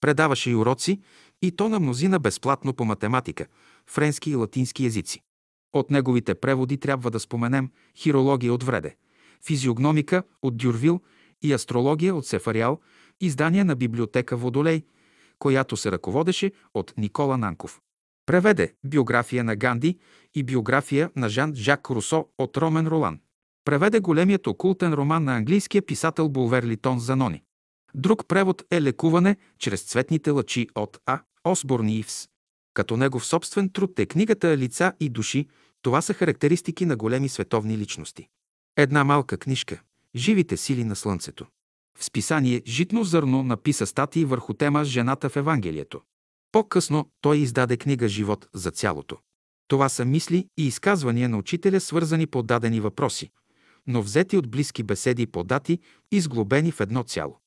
Предаваше и уроци, и то на мнозина безплатно по математика, френски и латински езици. От неговите преводи трябва да споменем хирология от Вреде, физиогномика от Дюрвил и астрология от Сефариал, издание на библиотека Водолей, която се ръководеше от Никола Нанков. Преведе биография на Ганди и биография на Жан Жак Русо от Ромен Ролан. Преведе големият окултен роман на английския писател Булвер Литон Занони. Друг превод е Лекуване чрез цветните лъчи от А. Осборн Ивс. Като негов собствен труд е книгата Лица и души. Това са характеристики на големи световни личности. Една малка книжка Живите сили на Слънцето. В списание Житно зърно написа статии върху тема Жената в Евангелието. По-късно той издаде книга Живот за цялото. Това са мисли и изказвания на учителя, свързани по дадени въпроси, но взети от близки беседи по дати и сглобени в едно цяло.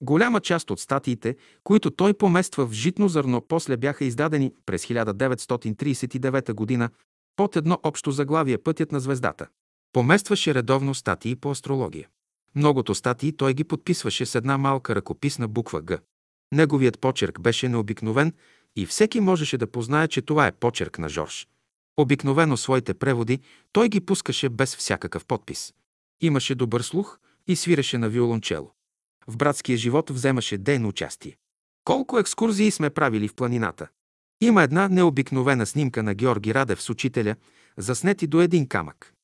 Голяма част от статиите, които той помества в житно зърно, после бяха издадени през 1939 г. под едно общо заглавие Пътят на звездата. Поместваше редовно статии по астрология. Многото статии той ги подписваше с една малка ръкописна буква Г. Неговият почерк беше необикновен и всеки можеше да познае, че това е почерк на Жорж. Обикновено своите преводи той ги пускаше без всякакъв подпис. Имаше добър слух и свиреше на виолончело. В братския живот вземаше дейно участие. Колко екскурзии сме правили в планината. Има една необикновена снимка на Георги Радев с учителя, заснети до един камък.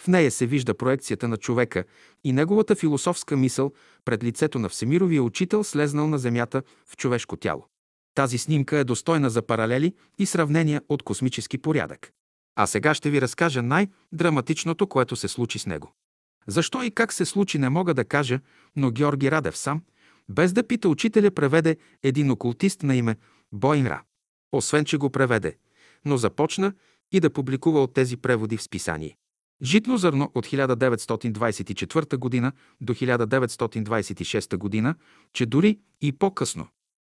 В нея се вижда проекцията на човека и неговата философска мисъл пред лицето на Всемировия учител, слезнал на земята в човешко тяло. Тази снимка е достойна за паралели и сравнения от космически порядък. А сега ще ви разкажа най-драматичното, което се случи с него. Защо и как се случи, не мога да кажа, но Георги Радев сам, без да пита учителя, преведе един окултист на име Бойнра. Освен, че го преведе, но започна и да публикува от тези преводи в списание. Житно зърно от 1924 г. до 1926 г., че дори и по-късно,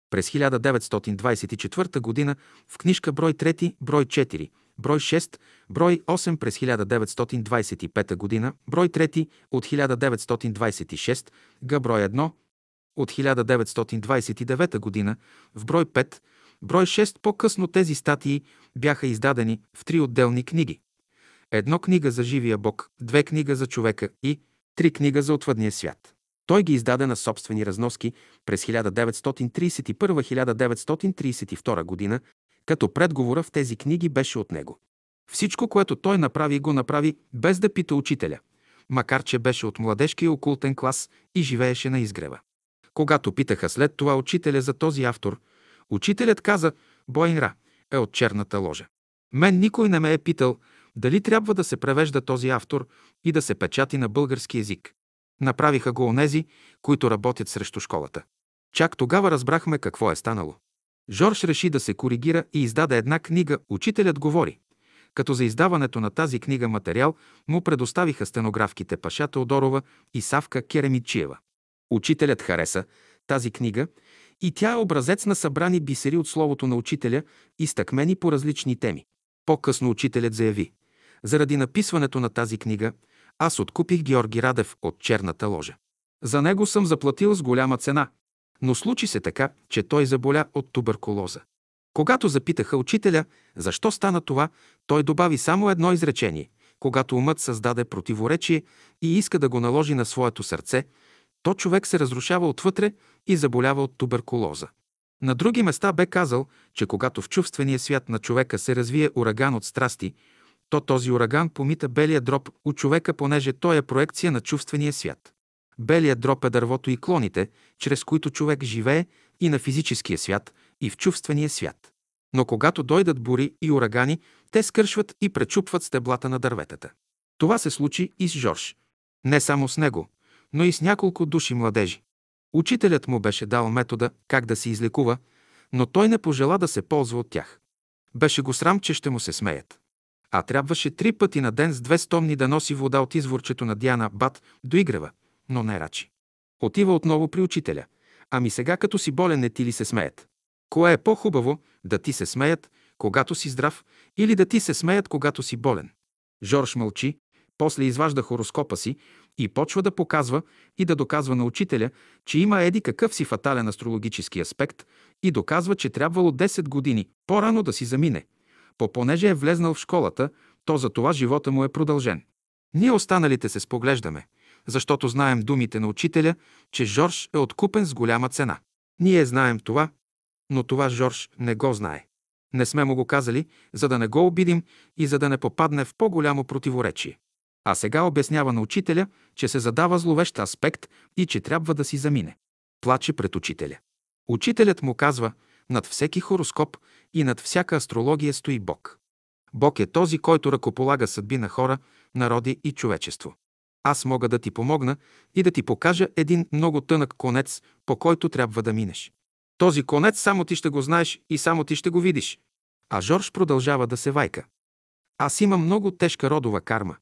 през 1924 г. в книжка брой 3, брой 4, брой 6, брой 8 през 1925 г., брой 3 от 1926, г. брой 1 от 1929 г., в брой 5, брой 6 по-късно тези статии бяха издадени в три отделни книги. Едно книга за живия Бог, две книга за човека и три книга за отвъдния свят. Той ги издаде на собствени разноски през 1931-1932 година, като предговора в тези книги беше от него. Всичко, което той направи, го направи без да пита учителя, макар че беше от младежкия окултен клас и живееше на изгрева. Когато питаха след това учителя за този автор, учителят каза Бойнра е от черната ложа. Мен никой не ме е питал дали трябва да се превежда този автор и да се печати на български язик. Направиха го онези, които работят срещу школата. Чак тогава разбрахме какво е станало. Жорж реши да се коригира и издаде една книга «Учителят говори». Като за издаването на тази книга материал му предоставиха стенографките Паша Теодорова и Савка Керемичиева. Учителят хареса тази книга и тя е образец на събрани бисери от словото на учителя, изтъкмени по различни теми. По-късно учителят заяви. Заради написването на тази книга аз откупих Георги Радев от черната ложа. За него съм заплатил с голяма цена, но случи се така, че той заболя от туберкулоза. Когато запитаха учителя защо стана това, той добави само едно изречение. Когато умът създаде противоречие и иска да го наложи на своето сърце, то човек се разрушава отвътре и заболява от туберкулоза. На други места бе казал, че когато в чувствения свят на човека се развие ураган от страсти, то този ураган помита белия дроб у човека, понеже той е проекция на чувствения свят. Белият дроб е дървото и клоните, чрез които човек живее и на физическия свят, и в чувствения свят. Но когато дойдат бури и урагани, те скършват и пречупват стеблата на дърветата. Това се случи и с Жорж. Не само с него, но и с няколко души младежи. Учителят му беше дал метода как да се излекува, но той не пожела да се ползва от тях. Беше го срам, че ще му се смеят. А трябваше три пъти на ден с две стомни да носи вода от изворчето на Диана Бат до Игрева, но не рачи. Отива отново при учителя. Ами сега, като си болен, не ти ли се смеят? Кое е по-хубаво, да ти се смеят, когато си здрав, или да ти се смеят, когато си болен? Жорж мълчи, после изважда хороскопа си и почва да показва и да доказва на учителя, че има еди какъв си фатален астрологически аспект и доказва, че трябвало 10 години по-рано да си замине. По понеже е влезнал в школата, то за това живота му е продължен. Ние останалите се споглеждаме, защото знаем думите на учителя, че Жорж е откупен с голяма цена. Ние знаем това, но това Жорж не го знае. Не сме му го казали, за да не го обидим и за да не попадне в по-голямо противоречие. А сега обяснява на учителя, че се задава зловещ аспект и че трябва да си замине. Плаче пред учителя. Учителят му казва, над всеки хороскоп и над всяка астрология стои Бог. Бог е този, който ръкополага съдби на хора, народи и човечество. Аз мога да ти помогна и да ти покажа един много тънък конец, по който трябва да минеш. Този конец само ти ще го знаеш и само ти ще го видиш. А Жорж продължава да се вайка. Аз имам много тежка родова карма.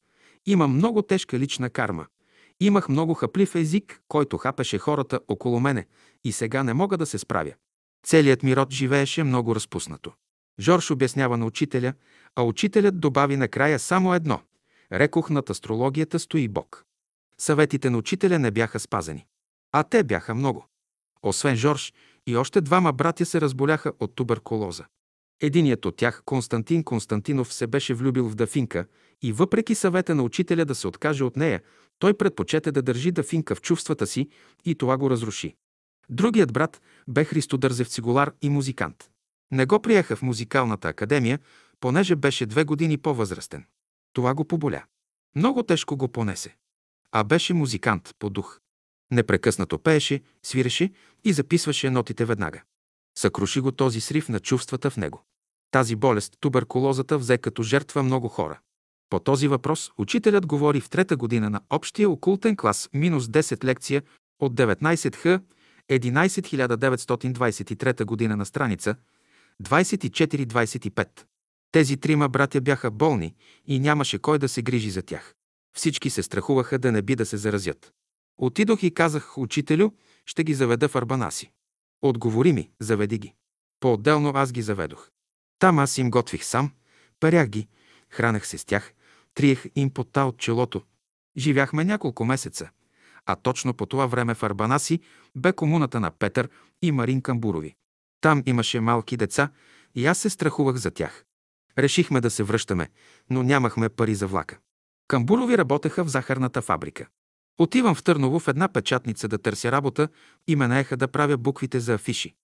Имам много тежка лична карма. Имах много хаплив език, който хапеше хората около мене и сега не мога да се справя. Целият ми род живееше много разпуснато. Жорж обяснява на учителя, а учителят добави накрая само едно. Рекох над астрологията стои Бог. Съветите на учителя не бяха спазени. А те бяха много. Освен Жорж, и още двама братя се разболяха от туберкулоза. Единият от тях, Константин Константинов, се беше влюбил в Дафинка и въпреки съвета на учителя да се откаже от нея, той предпочете да държи Дафинка в чувствата си и това го разруши. Другият брат бе Христо Дързев цигулар и музикант. Не го приеха в музикалната академия, понеже беше две години по-възрастен. Това го поболя. Много тежко го понесе. А беше музикант по дух. Непрекъснато пееше, свиреше и записваше нотите веднага. Съкруши го този срив на чувствата в него. Тази болест, туберкулозата, взе като жертва много хора. По този въпрос учителят говори в трета година на общия окултен клас минус 10 лекция от 19х 11 година на страница 24-25. Тези трима братя бяха болни и нямаше кой да се грижи за тях. Всички се страхуваха да не би да се заразят. Отидох и казах, учителю, ще ги заведа в Арбанаси. Отговори ми, заведи ги. По-отделно аз ги заведох. Там аз им готвих сам, парях ги, хранех се с тях, триех им пота от челото. Живяхме няколко месеца, а точно по това време в Арбанаси бе комуната на Петър и Марин Камбурови. Там имаше малки деца и аз се страхувах за тях. Решихме да се връщаме, но нямахме пари за влака. Камбурови работеха в захарната фабрика. Отивам в Търново в една печатница да търся работа и ме наеха да правя буквите за афиши.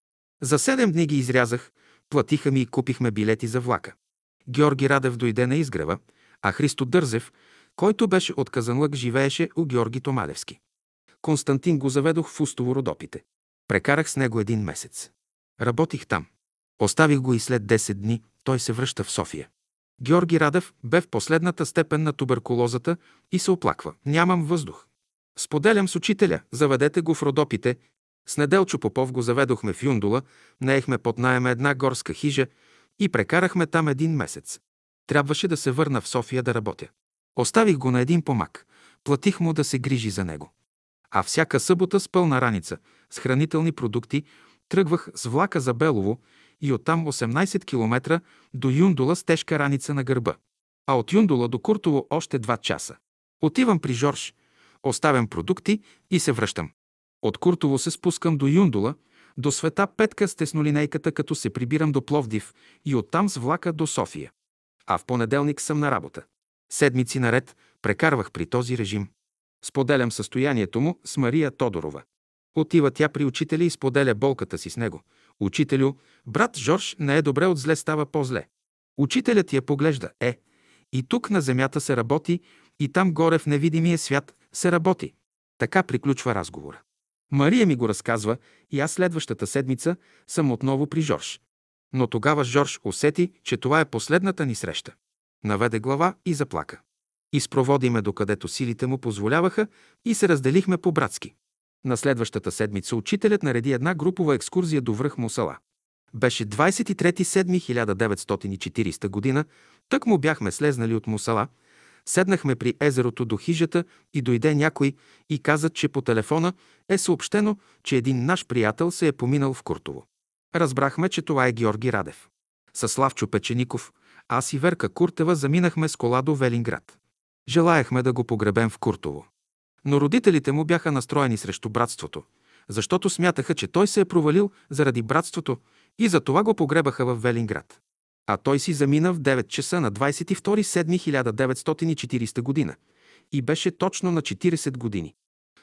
За седем дни ги изрязах, платиха ми и купихме билети за влака. Георги Радев дойде на изгрева, а Христо Дързев, който беше от Казанлък, живееше у Георги Томалевски. Константин го заведох в Устово Родопите. Прекарах с него един месец. Работих там. Оставих го и след 10 дни той се връща в София. Георги Радев бе в последната степен на туберкулозата и се оплаква. Нямам въздух. Споделям с учителя, заведете го в Родопите. С Неделчо Попов го заведохме в Юндула, наехме под найема една горска хижа и прекарахме там един месец. Трябваше да се върна в София да работя. Оставих го на един помак. Платих му да се грижи за него. А всяка събота с пълна раница, с хранителни продукти, тръгвах с влака за Белово и оттам 18 км до Юндула с тежка раница на гърба. А от Юндула до Куртово още 2 часа. Отивам при Жорж, оставям продукти и се връщам. От Куртово се спускам до Юндула, до света Петка с теснолинейката, като се прибирам до Пловдив и оттам с влака до София. А в понеделник съм на работа. Седмици наред прекарвах при този режим. Споделям състоянието му с Мария Тодорова. Отива тя при учителя и споделя болката си с него. Учителю, брат Жорж не е добре, от зле става по-зле. Учителят я поглежда. Е, и тук на земята се работи, и там горе в невидимия свят се работи. Така приключва разговора. Мария ми го разказва и аз следващата седмица съм отново при Жорж. Но тогава Жорж усети, че това е последната ни среща. Наведе глава и заплака. Изпроводи ме докъдето силите му позволяваха и се разделихме по-братски. На следващата седмица учителят нареди една групова екскурзия до връх Мусала. Беше 23.7.1940 година, тък му бяхме слезнали от Мусала, седнахме при езерото до хижата и дойде някой и каза, че по телефона е съобщено, че един наш приятел се е поминал в Куртово. Разбрахме, че това е Георги Радев. Със Славчо Печеников, аз и Верка Куртева заминахме с кола до Велинград. Желаяхме да го погребем в Куртово. Но родителите му бяха настроени срещу братството, защото смятаха, че той се е провалил заради братството и за това го погребаха в Велинград. А той си замина в 9 часа на 22.7.1940 година и беше точно на 40 години.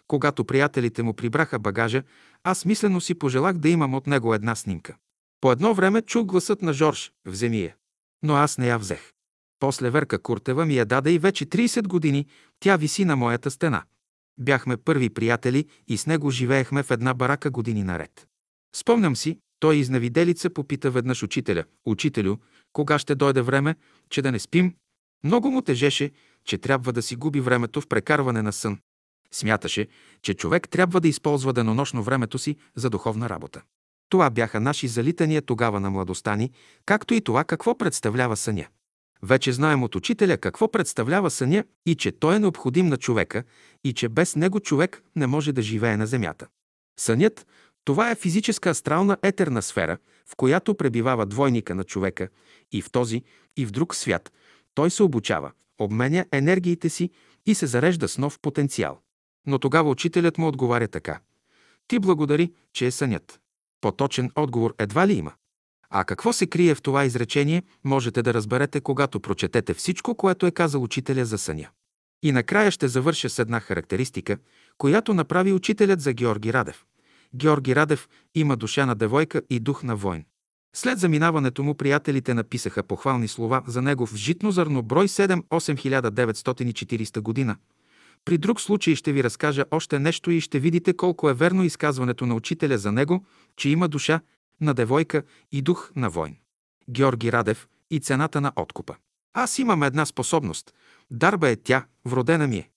Когато приятелите му прибраха багажа, аз мислено си пожелах да имам от него една снимка. По едно време чух гласът на Жорж «Вземи я». Но аз не я взех. После Верка Куртева ми я даде и вече 30 години тя виси на моята стена. Бяхме първи приятели и с него живеехме в една барака години наред. Спомням си, той изнавиделица попита веднъж учителя. Учителю, кога ще дойде време, че да не спим? Много му тежеше, че трябва да си губи времето в прекарване на сън. Смяташе, че човек трябва да използва денонощно времето си за духовна работа. Това бяха наши залитания тогава на младостта ни, както и това какво представлява съня. Вече знаем от учителя какво представлява съня и че той е необходим на човека и че без него човек не може да живее на земята. Сънят – това е физическа астрална етерна сфера, в която пребивава двойника на човека и в този, и в друг свят. Той се обучава, обменя енергиите си и се зарежда с нов потенциал. Но тогава учителят му отговаря така. Ти благодари, че е сънят. Поточен отговор едва ли има. А какво се крие в това изречение, можете да разберете, когато прочетете всичко, което е казал учителя за съня. И накрая ще завърша с една характеристика, която направи учителят за Георги Радев. Георги Радев има душа на девойка и дух на войн. След заминаването му приятелите написаха похвални слова за него в Житно зърно брой 7 8940 година. При друг случай ще ви разкажа още нещо и ще видите колко е верно изказването на учителя за него, че има душа на девойка и дух на войн. Георги Радев и цената на откупа. Аз имам една способност. Дарба е тя, вродена ми е.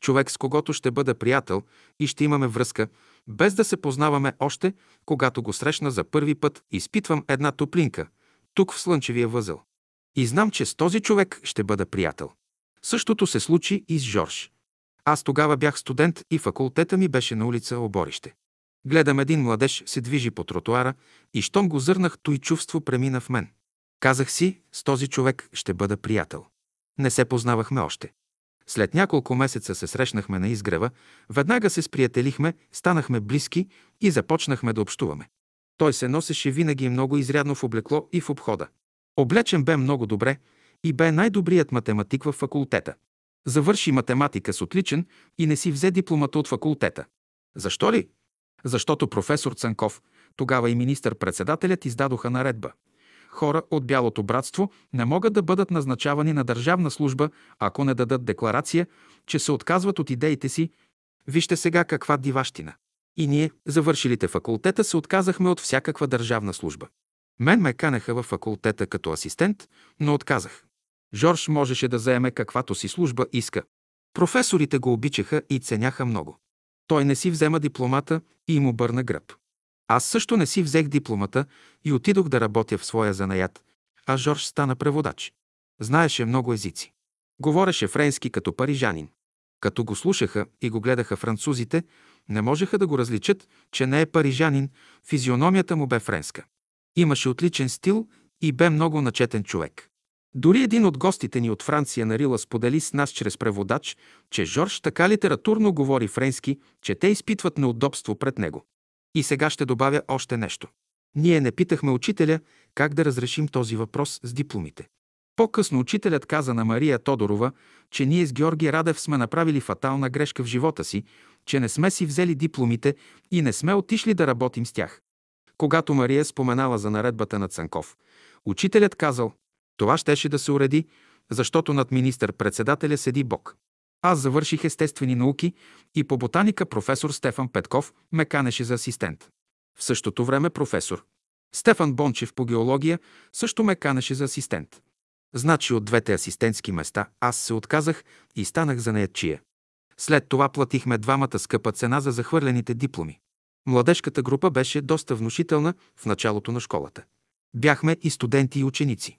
Човек, с когото ще бъда приятел и ще имаме връзка, без да се познаваме още, когато го срещна за първи път, изпитвам една топлинка, тук в слънчевия възел. И знам, че с този човек ще бъда приятел. Същото се случи и с Жорж. Аз тогава бях студент и факултета ми беше на улица Оборище. Гледам един младеж се движи по тротуара и щом го зърнах, той чувство премина в мен. Казах си, с този човек ще бъда приятел. Не се познавахме още. След няколко месеца се срещнахме на изгрева, веднага се сприятелихме, станахме близки и започнахме да общуваме. Той се носеше винаги много изрядно в облекло и в обхода. Облечен бе много добре и бе най-добрият математик в факултета. Завърши математика с отличен и не си взе дипломата от факултета. Защо ли? Защото професор Цанков, тогава и министър-председателят издадоха наредба. Хора от Бялото братство не могат да бъдат назначавани на държавна служба, ако не дадат декларация, че се отказват от идеите си. Вижте сега каква диващина. И ние, завършилите факултета, се отказахме от всякаква държавна служба. Мен ме канеха във факултета като асистент, но отказах. Жорж можеше да заеме каквато си служба иска. Професорите го обичаха и ценяха много. Той не си взема дипломата и им обърна гръб. Аз също не си взех дипломата и отидох да работя в своя занаят, а Жорж стана преводач. Знаеше много езици. Говореше френски като парижанин. Като го слушаха и го гледаха французите, не можеха да го различат, че не е парижанин, физиономията му бе френска. Имаше отличен стил и бе много начетен човек. Дори един от гостите ни от Франция на Рила сподели с нас чрез преводач, че Жорж така литературно говори френски, че те изпитват неудобство пред него. И сега ще добавя още нещо. Ние не питахме учителя как да разрешим този въпрос с дипломите. По-късно учителят каза на Мария Тодорова, че ние с Георги Радев сме направили фатална грешка в живота си, че не сме си взели дипломите и не сме отишли да работим с тях. Когато Мария споменала за наредбата на Цанков, учителят казал, това щеше да се уреди, защото над министър-председателя седи Бог. Аз завърших естествени науки и по ботаника професор Стефан Петков ме канеше за асистент. В същото време професор Стефан Бончев по геология също ме канеше за асистент. Значи от двете асистентски места аз се отказах и станах за неячия. След това платихме двамата скъпа цена за захвърлените дипломи. Младежката група беше доста внушителна в началото на школата. Бяхме и студенти и ученици.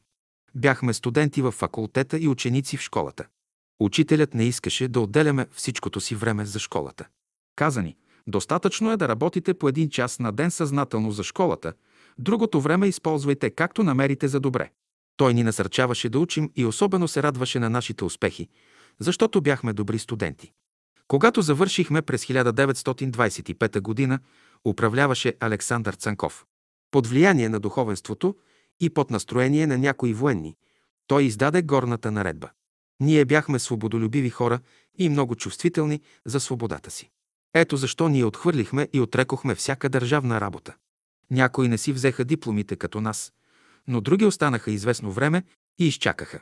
Бяхме студенти в факултета и ученици в школата. Учителят не искаше да отделяме всичкото си време за школата. Каза ни, достатъчно е да работите по един час на ден съзнателно за школата, другото време използвайте както намерите за добре. Той ни насърчаваше да учим и особено се радваше на нашите успехи, защото бяхме добри студенти. Когато завършихме през 1925 г., управляваше Александър Цанков. Под влияние на духовенството и под настроение на някои военни, той издаде горната наредба. Ние бяхме свободолюбиви хора и много чувствителни за свободата си. Ето защо ние отхвърлихме и отрекохме всяка държавна работа. Някои не си взеха дипломите като нас, но други останаха известно време и изчакаха.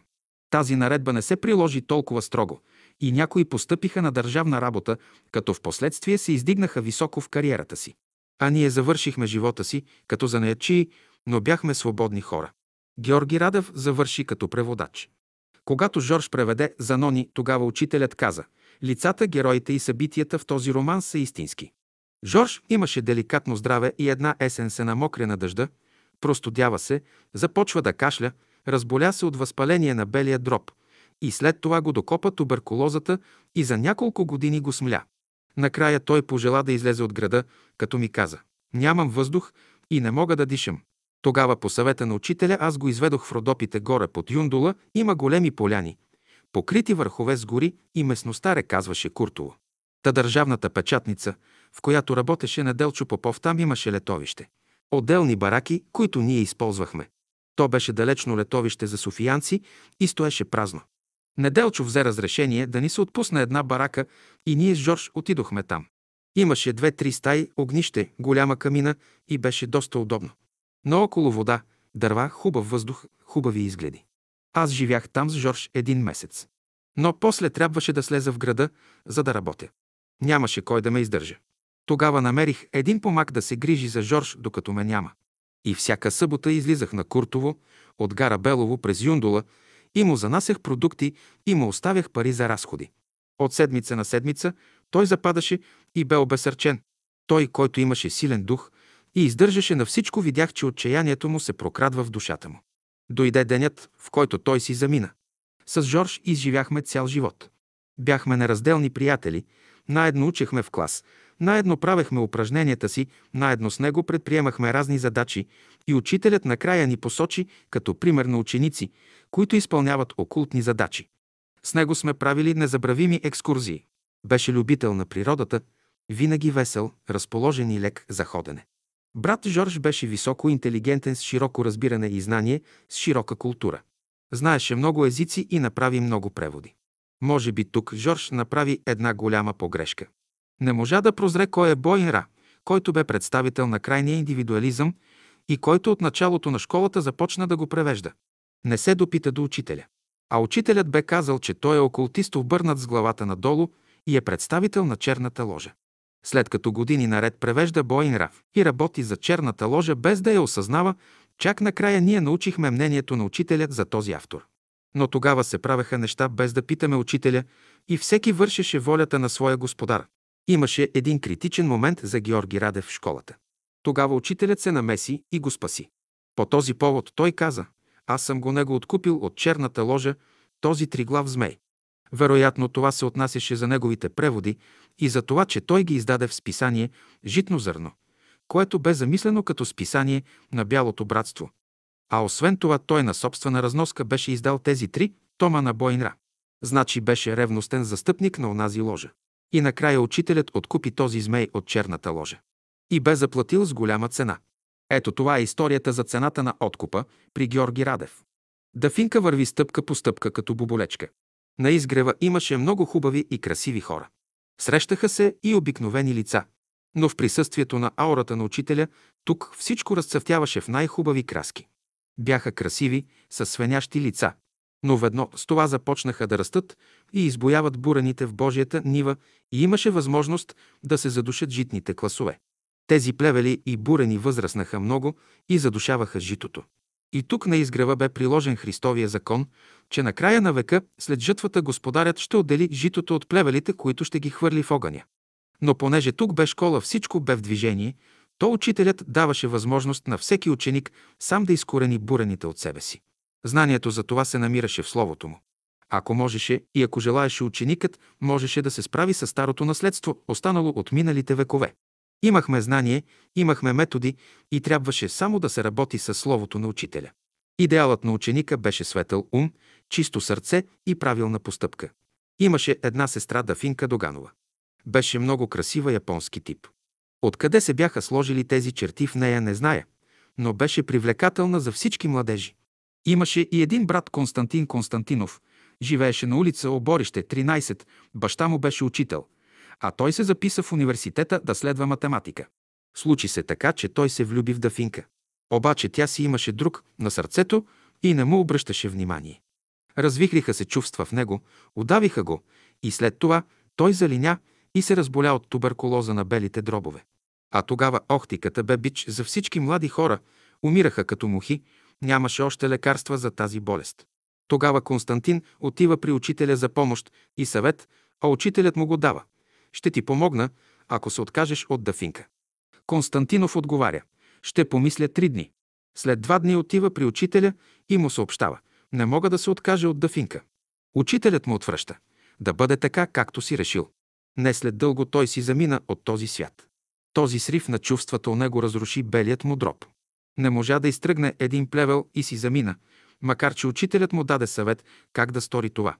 Тази наредба не се приложи толкова строго и някои постъпиха на държавна работа, като в последствие се издигнаха високо в кариерата си. А ние завършихме живота си като занаячии, но бяхме свободни хора. Георги Радев завърши като преводач. Когато Жорж преведе Занони, тогава учителят каза «Лицата, героите и събитията в този роман са истински». Жорж имаше деликатно здраве и една есен се намокря на дъжда, простудява се, започва да кашля, разболя се от възпаление на белия дроб и след това го докопа туберкулозата и за няколко години го смля. Накрая той пожела да излезе от града, като ми каза «Нямам въздух и не мога да дишам». Тогава по съвета на учителя аз го изведох в Родопите горе под Юндула, има големи поляни, покрити върхове с гори и местността казваше Куртово. Та държавната печатница, в която работеше Неделчо Попов, там имаше летовище. Отделни бараки, които ние използвахме. То беше далечно летовище за софиянци и стоеше празно. Неделчо взе разрешение да ни се отпусне една барака и ние с Жорж отидохме там. Имаше две-три стаи, огнище, голяма камина и беше доста удобно. Но около вода, дърва, хубав въздух, хубави изгледи. Аз живях там с Жорж един месец. Но после трябваше да слеза в града, за да работя. Нямаше кой да ме издържа. Тогава намерих един помак да се грижи за Жорж, докато ме няма. И всяка събота излизах на Куртово, от гара Белово през Юндула и му занасях продукти и му оставях пари за разходи. От седмица на седмица той западаше и бе обесърчен. Той, който имаше силен дух и издържаше на всичко, видях, че отчаянието му се прокрадва в душата му. Дойде денят, в който той си замина. С Жорж изживяхме цял живот. Бяхме неразделни приятели, наедно учехме в клас, наедно правехме упражненията си, наедно с него предприемахме разни задачи и учителят накрая ни посочи като пример на ученици, които изпълняват окултни задачи. С него сме правили незабравими екскурзии. Беше любител на природата, винаги весел, разположен и лек за ходене. Брат Жорж беше високо интелигентен с широко разбиране и знание, с широка култура. Знаеше много езици и направи много преводи. Може би тук Жорж направи една голяма погрешка. Не можа да прозре кой е Бойн Ра, който бе представител на крайния индивидуализъм и който от началото на школата започна да го превежда. Не се допита до учителя. А учителят бе казал, че той е окултист обърнат с главата надолу и е представител на черната ложа. След като години наред превежда Бойнрав и работи за черната ложа без да я осъзнава, чак накрая ние научихме мнението на учителят за този автор. Но тогава се правеха неща без да питаме учителя и всеки вършеше волята на своя господар. Имаше един критичен момент за Георги Радев в школата. Тогава учителят се намеси и го спаси. По този повод той каза, аз съм го него откупил от черната ложа, този триглав змей. Вероятно това се отнасяше за неговите преводи и за това, че той ги издаде в списание «Житно зърно», което бе замислено като списание на Бялото братство. А освен това той на собствена разноска беше издал тези три тома на Бойнра. Значи беше ревностен застъпник на онази ложа. И накрая учителят откупи този змей от черната ложа. И бе заплатил с голяма цена. Ето това е историята за цената на откупа при Георги Радев. Дафинка върви стъпка по стъпка като боболечка. На изгрева имаше много хубави и красиви хора. Срещаха се и обикновени лица. Но в присъствието на аурата на учителя, тук всичко разцъфтяваше в най-хубави краски. Бяха красиви, с свенящи лица. Но ведно с това започнаха да растат и избояват бурените в Божията нива и имаше възможност да се задушат житните класове. Тези плевели и бурени възрастнаха много и задушаваха житото. И тук на изгрева бе приложен Христовия закон, че на края на века, след жътвата, господарят ще отдели житото от плевелите, които ще ги хвърли в огъня. Но понеже тук бе школа, всичко бе в движение, то учителят даваше възможност на всеки ученик сам да изкорени бурените от себе си. Знанието за това се намираше в Словото му. Ако можеше и ако желаеше ученикът, можеше да се справи с старото наследство, останало от миналите векове. Имахме знание, имахме методи и трябваше само да се работи с Словото на учителя. Идеалът на ученика беше светъл ум, чисто сърце и правилна постъпка. Имаше една сестра Дафинка Доганова. Беше много красива японски тип. Откъде се бяха сложили тези черти в нея, не зная, но беше привлекателна за всички младежи. Имаше и един брат Константин Константинов. Живееше на улица Оборище, 13. Баща му беше учител, а той се записа в университета да следва математика. Случи се така, че той се влюби в Дафинка. Обаче тя си имаше друг на сърцето и не му обръщаше внимание. Развихриха се чувства в него, удавиха го и след това той залиня и се разболя от туберкулоза на белите дробове. А тогава охтиката бе бич за всички млади хора, умираха като мухи, нямаше още лекарства за тази болест. Тогава Константин отива при учителя за помощ и съвет, а учителят му го дава. Ще ти помогна, ако се откажеш от Дафинка. Константинов отговаря. Ще помисля три дни. След два дни отива при учителя и му съобщава. Не мога да се откаже от Дафинка. Учителят му отвръща. Да бъде така, както си решил. Не след дълго той си замина от този свят. Този срив на чувствата у него разруши белият му дроб. Не можа да изтръгне един плевел и си замина, макар че учителят му даде съвет как да стори това.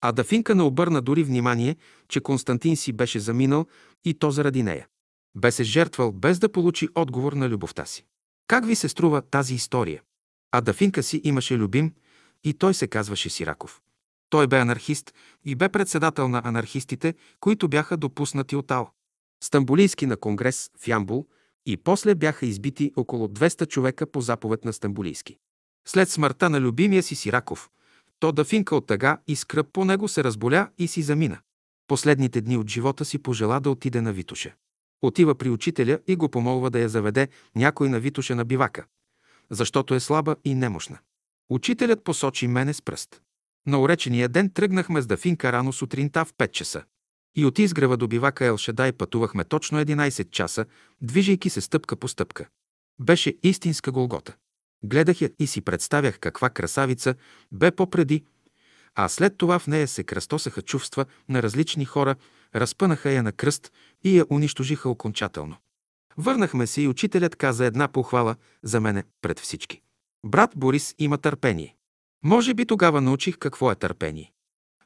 А Дафинка не обърна дори внимание, че Константин си беше заминал и то заради нея. Бе се жертвал без да получи отговор на любовта си. Как ви се струва тази история? А Дафинка си имаше любим и той се казваше Сираков. Той бе анархист и бе председател на анархистите, които бяха допуснати от Ал. Стамбулийски на конгрес в Ямбул и после бяха избити около 200 човека по заповед на Стамбулийски. След смъртта на любимия си Сираков, то да финка от тъга и скръп по него се разболя и си замина. Последните дни от живота си пожела да отиде на Витуша. Отива при учителя и го помолва да я заведе някой на Витуша на бивака, защото е слаба и немощна. Учителят посочи мене с пръст. На уречения ден тръгнахме с Дафинка рано сутринта в 5 часа. И от изгрева до бивака Елшадай пътувахме точно 11 часа, движейки се стъпка по стъпка. Беше истинска голгота. Гледах я и си представях каква красавица бе попреди, а след това в нея се кръстосаха чувства на различни хора, разпънаха я на кръст и я унищожиха окончателно. Върнахме се и учителят каза една похвала за мене пред всички. Брат Борис има търпение. Може би тогава научих какво е търпение.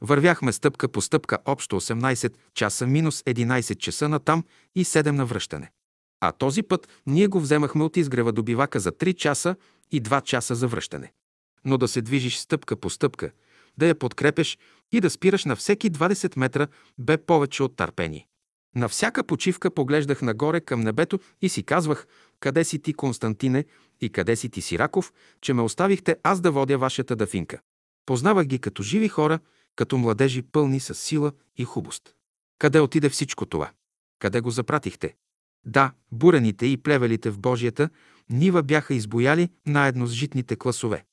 Вървяхме стъпка по стъпка общо 18 часа минус 11 часа на там и 7 на връщане. А този път ние го вземахме от изгрева до бивака за 3 часа и 2 часа за връщане. Но да се движиш стъпка по стъпка, да я подкрепеш и да спираш на всеки 20 метра бе повече от търпение. На всяка почивка поглеждах нагоре към небето и си казвах, къде си ти, Константине, и къде си ти, Сираков, че ме оставихте аз да водя вашата дафинка. Познавах ги като живи хора, като младежи пълни с сила и хубост. Къде отиде всичко това? Къде го запратихте? Да, бурените и плевелите в Божията нива бяха избояли наедно с житните класове.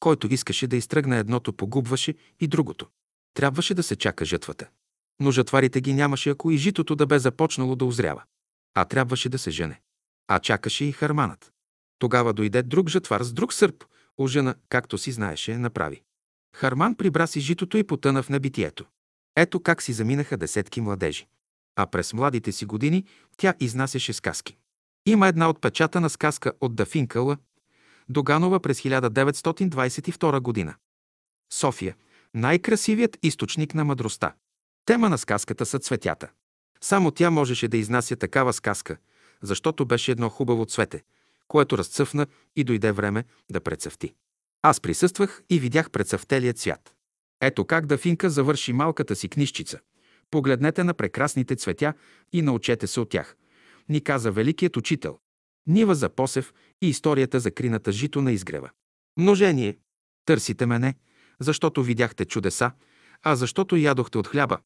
Който искаше да изтръгне едното, погубваше и другото. Трябваше да се чака жътвата. Но жатварите ги нямаше, ако и житото да бе започнало да озрява. А трябваше да се жене. А чакаше и харманът. Тогава дойде друг жатвар с друг сърп, ожена, както си знаеше, направи. Харман прибра си житото и потъна в небитието. Ето как си заминаха десетки младежи. А през младите си години тя изнасяше сказки. Има една отпечатана сказка от Дафинкъла, Доганова през 1922 година. София – най-красивият източник на мъдростта. Тема на сказката са цветята. Само тя можеше да изнася такава сказка, защото беше едно хубаво цвете, което разцъфна и дойде време да прецъфти. Аз присъствах и видях прецъфтелия цвят. Ето как Дафинка завърши малката си книжчица. Погледнете на прекрасните цветя и научете се от тях, ни каза великият учител. Нива за посев и историята за крината жито на изгрева. Множение. Търсите мене, защото видяхте чудеса, а защото ядохте от хляба.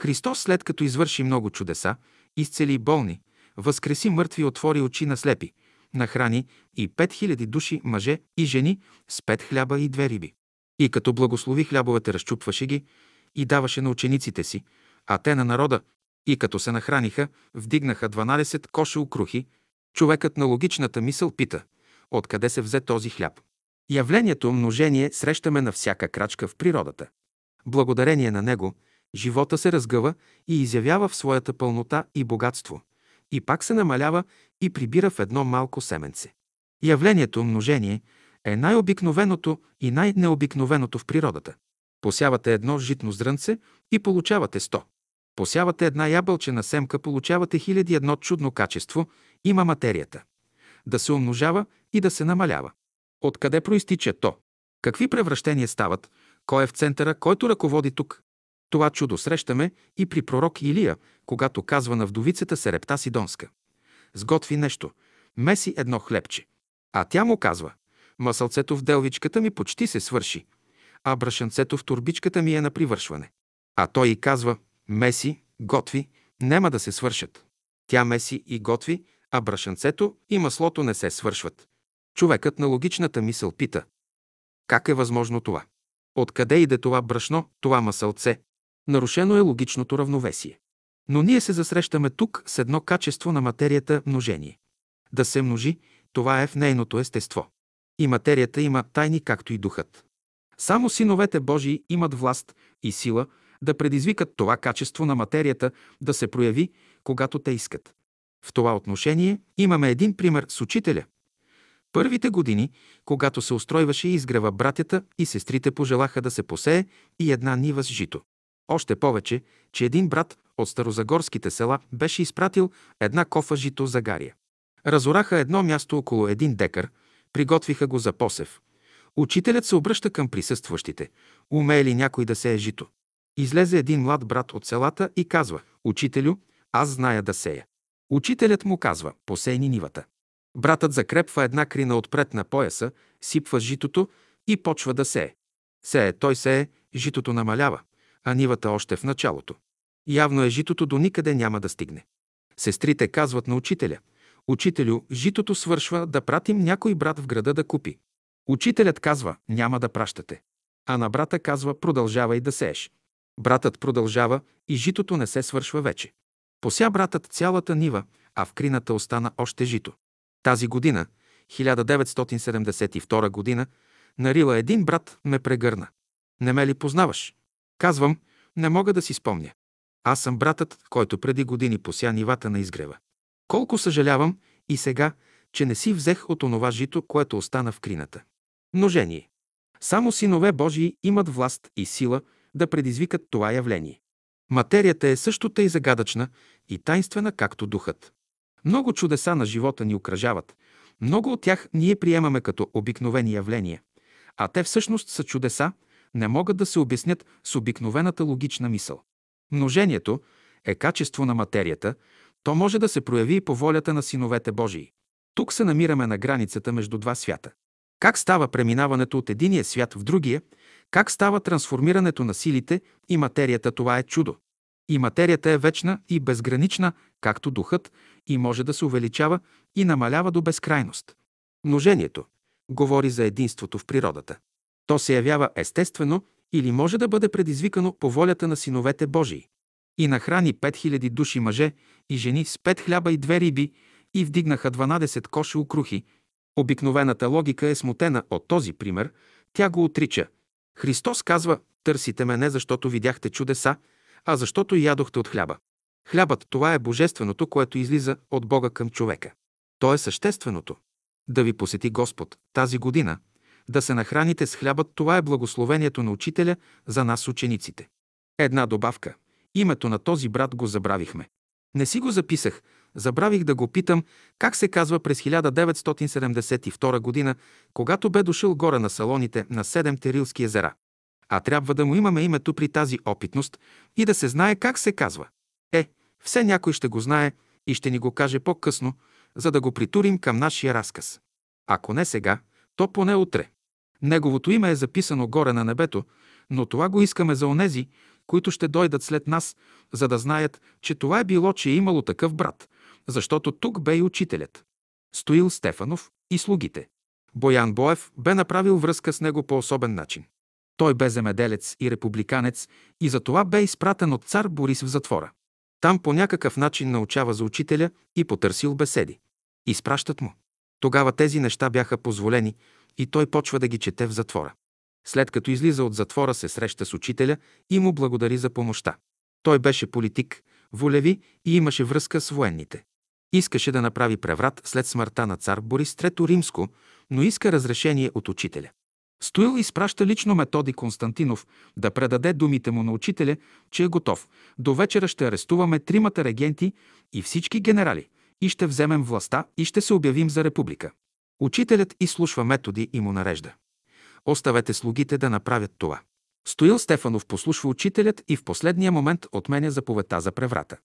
Христос, след като извърши много чудеса, изцели болни, възкреси мъртви, отвори очи на слепи, нахрани и пет хиляди души, мъже и жени, с пет хляба и две риби. И като благослови хлябовете, разчупваше ги и даваше на учениците си, а те на народа, и като се нахраниха, вдигнаха 12 коша укрухи, човекът на логичната мисъл пита, откъде се взе този хляб. Явлението множение срещаме на всяка крачка в природата. Благодарение на него, живота се разгъва и изявява в своята пълнота и богатство, и пак се намалява и прибира в едно малко семенце. Явлението множение е най-обикновеното и най-необикновеното в природата. Посявате едно житно зрънце и получавате 100. Посявате една ябълчена семка, получавате хиляди едно чудно качество, има материята. Да се умножава и да се намалява. Откъде проистича то? Какви превращения стават? Кой е в центъра, който ръководи тук? Това чудо срещаме и при пророк Илия, когато казва на вдовицата Серепта Сидонска. Сготви нещо, меси едно хлебче. А тя му казва, масълцето в делвичката ми почти се свърши, а брашанцето в турбичката ми е на привършване. А той и казва, меси, готви, няма да се свършат. Тя меси и готви, а брашанцето и маслото не се свършват. Човекът на логичната мисъл пита. Как е възможно това? Откъде иде това брашно, това масълце? Нарушено е логичното равновесие. Но ние се засрещаме тук с едно качество на материята – множение. Да се множи, това е в нейното естество. И материята има тайни, както и духът. Само синовете Божии имат власт и сила да предизвикат това качество на материята да се прояви, когато те искат. В това отношение имаме един пример с учителя. Първите години, когато се устройваше изгрева, братята и сестрите пожелаха да се посее и една нива с жито. Още повече, че един брат от старозагорските села беше изпратил една кофа жито за гария. Разораха едно място около един декар, приготвиха го за посев. Учителят се обръща към присъстващите. Умее ли някой да сее жито? Излезе един млад брат от селата и казва, «Учителю, аз зная да сея». Учителят му казва, посей ни нивата. Братът закрепва една крина отпред на пояса, сипва житото и почва да сее. Сее, той сее, житото намалява, а нивата още в началото. Явно е житото до никъде няма да стигне. Сестрите казват на учителя, Учителю, житото свършва да пратим някой брат в града да купи. Учителят казва, няма да пращате. А на брата казва, продължавай да сееш. Братът продължава и житото не се свършва вече. Пося братът цялата нива, а в крината остана още жито. Тази година, 1972 година, на Рила един брат ме прегърна. Не ме ли познаваш? Казвам, не мога да си спомня. Аз съм братът, който преди години пося нивата на изгрева. Колко съжалявам и сега, че не си взех от онова жито, което остана в крината. Множение. Само синове Божии имат власт и сила да предизвикат това явление. Материята е също тъй загадъчна и тайнствена, както духът. Много чудеса на живота ни окръжават. Много от тях ние приемаме като обикновени явления, а те всъщност са чудеса, не могат да се обяснят с обикновената логична мисъл. Множението е качество на материята, то може да се прояви и по волята на синовете Божии. Тук се намираме на границата между два свята. Как става преминаването от единия свят в другия, как става трансформирането на силите и материята, това е чудо. И материята е вечна и безгранична, както духът, и може да се увеличава и намалява до безкрайност. Множението говори за единството в природата. То се явява естествено или може да бъде предизвикано по волята на синовете Божии. И нахрани 5000 души мъже и жени с пет хляба и две риби и вдигнаха 12 коши укрухи. Обикновената логика е смутена от този пример, тя го отрича. Христос казва, търсите ме не защото видяхте чудеса, а защото ядохте от хляба. Хлябът – това е божественото, което излиза от Бога към човека. То е същественото. Да ви посети Господ тази година, да се нахраните с хлябът, това е благословението на учителя за нас учениците. Една добавка. Името на този брат го забравихме. Не си го записах, забравих да го питам как се казва през 1972 година, когато бе дошъл горе на салоните на Седем Терилски езера. А трябва да му имаме името при тази опитност и да се знае как се казва. Е, все някой ще го знае и ще ни го каже по-късно, за да го притурим към нашия разказ. Ако не сега, то поне утре. Неговото име е записано горе на небето, но това го искаме за онези, които ще дойдат след нас, за да знаят, че това е било, че е имало такъв брат, защото тук бе и учителят. Стоил Стефанов и слугите. Боян Боев бе направил връзка с него по особен начин. Той бе земеделец и републиканец и затова бе изпратен от цар Борис в затвора. Там по някакъв начин научава за учителя и потърсил беседи. Изпращат му. Тогава тези неща бяха позволени и той почва да ги чете в затвора. След като излиза от затвора, се среща с учителя и му благодари за помощта. Той беше политик, волеви и имаше връзка с военните. Искаше да направи преврат след смъртта на цар Борис III Римско, но иска разрешение от учителя. Стоил изпраща лично Методи Константинов да предаде думите му на учителя, че е готов. До вечера ще арестуваме тримата регенти и всички генерали и ще вземем властта и ще се обявим за република. Учителят изслушва Методи и му нарежда. Оставете слугите да направят това. Стоил Стефанов послушва учителят и в последния момент отменя заповедта за преврата.